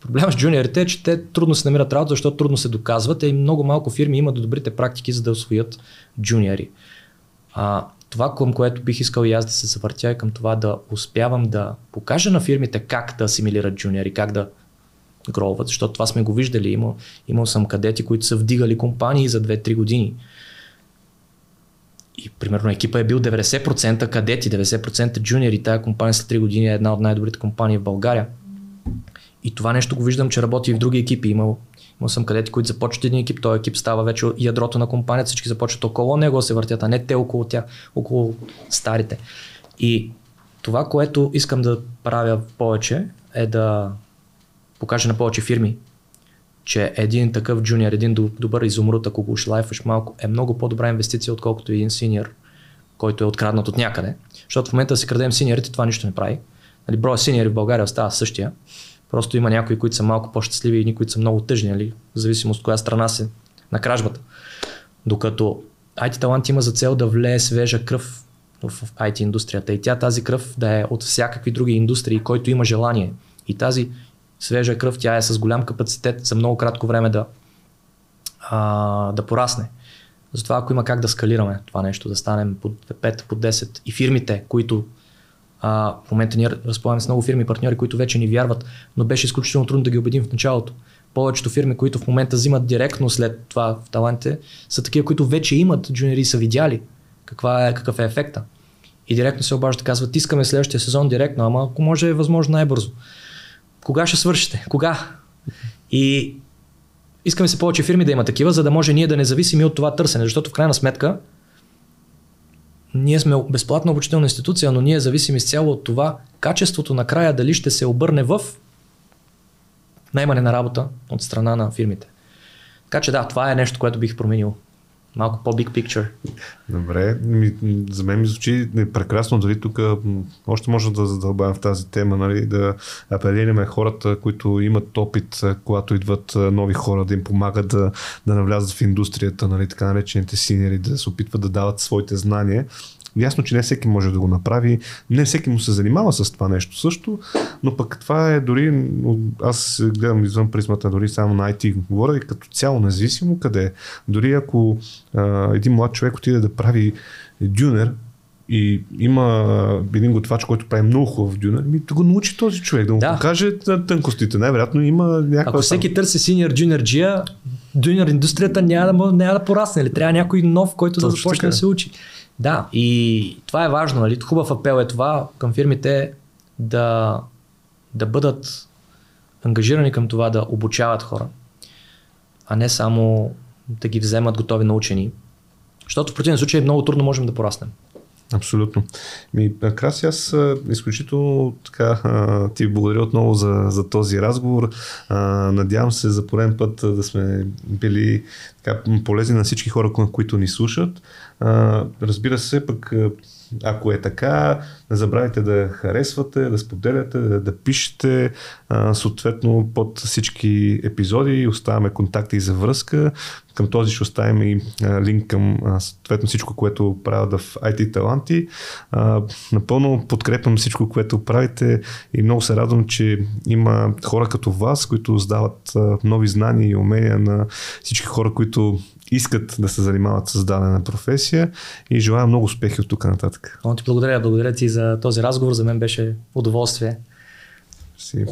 проблемът с джуниорите е, че те трудно се намират работа, защото трудно се доказват и много малко фирми имат добрите практики, за да освоят джуниори. А, това, към което бих искал и аз да се завъртя е към това да успявам да покажа на фирмите как да асимилират джуниори, как да гроват, защото това сме го виждали. Имал, имал съм кадети, които са вдигали компании за 2-3 години. И примерно екипа е бил 90% кадети, 90% джуниори. Тая компания след 3 години е една от най-добрите компании в България. И това нещо го виждам, че работи и в други екипи. Имал, имал съм кадети, които започват един екип, този екип става вече ядрото на компанията, всички започват около него се въртят, а не те около тях, около старите. И това, което искам да правя повече, е да покаже на повече фирми, че един такъв джуниор, един добър изумруд, ако го шлайфаш малко, е много по-добра инвестиция, отколкото един синьор, който е откраднат от някъде. Защото в момента да си крадем синьорите, това нищо не прави. Нали, броя синьори в България остава същия. Просто има някои, които са малко по-щастливи и едни, които са много тъжни, нали? в зависимост от коя страна се на кражбата. Докато IT талант има за цел да влее свежа кръв в IT индустрията и тя тази кръв да е от всякакви други индустрии, който има желание. И тази свежа кръв, тя е с голям капацитет за много кратко време да, а, да порасне. Затова ако има как да скалираме това нещо, да станем по 5, по 10 и фирмите, които а, в момента ние разполагаме с много фирми партньори, които вече ни вярват, но беше изключително трудно да ги убедим в началото. Повечето фирми, които в момента взимат директно след това в талантите, са такива, които вече имат джуниори са видяли каква е, какъв е ефекта. И директно се обаждат, казват, искаме следващия сезон директно, ама ако може е възможно най-бързо кога ще свършите? Кога? И искаме се повече фирми да има такива, за да може ние да не зависим и от това търсене, защото в крайна сметка ние сме безплатна обучителна институция, но ние зависим изцяло от това качеството накрая дали ще се обърне в наймане на работа от страна на фирмите. Така че да, това е нещо, което бих променил малко по-big picture. Добре, ми, за мен ми звучи прекрасно, дали тук още може да задълбавим в тази тема, нали, да апелираме хората, които имат опит, когато идват нови хора, да им помагат да, да навлязат в индустрията, нали, така наречените синери, да се опитват да дават своите знания Ясно, че не всеки може да го направи, не всеки му се занимава с това нещо също, но пък това е дори, аз гледам извън призмата дори само на IT, говоря и като цяло, независимо къде. Дори ако а, един млад човек отиде да прави дюнер, и има един готвач, който прави много хубав дюнер, ми да го научи този човек, да му да. покаже тънкостите. Най-вероятно има някаква... Ако всеки там... търси синьор джунер джия, дюнер индустрията няма да, няма да порасне. Или трябва някой нов, който Точно да започне така. да се учи. Да, и това е важно. Нали? Хубав апел е това към фирмите да, да бъдат ангажирани към това да обучават хора, а не само да ги вземат готови научени. Защото в противен случай много трудно можем да пораснем. Абсолютно. Ми, Краси, аз изключително така ти благодаря отново за, за този разговор. Надявам се за пореден път да сме били така, полезни на всички хора, които ни слушат. Разбира се, пък ако е така, не забравяйте да харесвате, да споделяте, да, да пишете. А, съответно, под всички епизоди оставяме контакти за връзка. Към този ще оставим и а, линк към а, съответно всичко, което правят в IT Таланти. А, напълно подкрепям всичко, което правите и много се радвам, че има хора като вас, които сдават а, нови знания и умения на всички хора, които искат да се занимават с дадена професия и желая много успехи от тук нататък. Много ти благодаря. Благодаря ти за този разговор. За мен беше удоволствие. Си.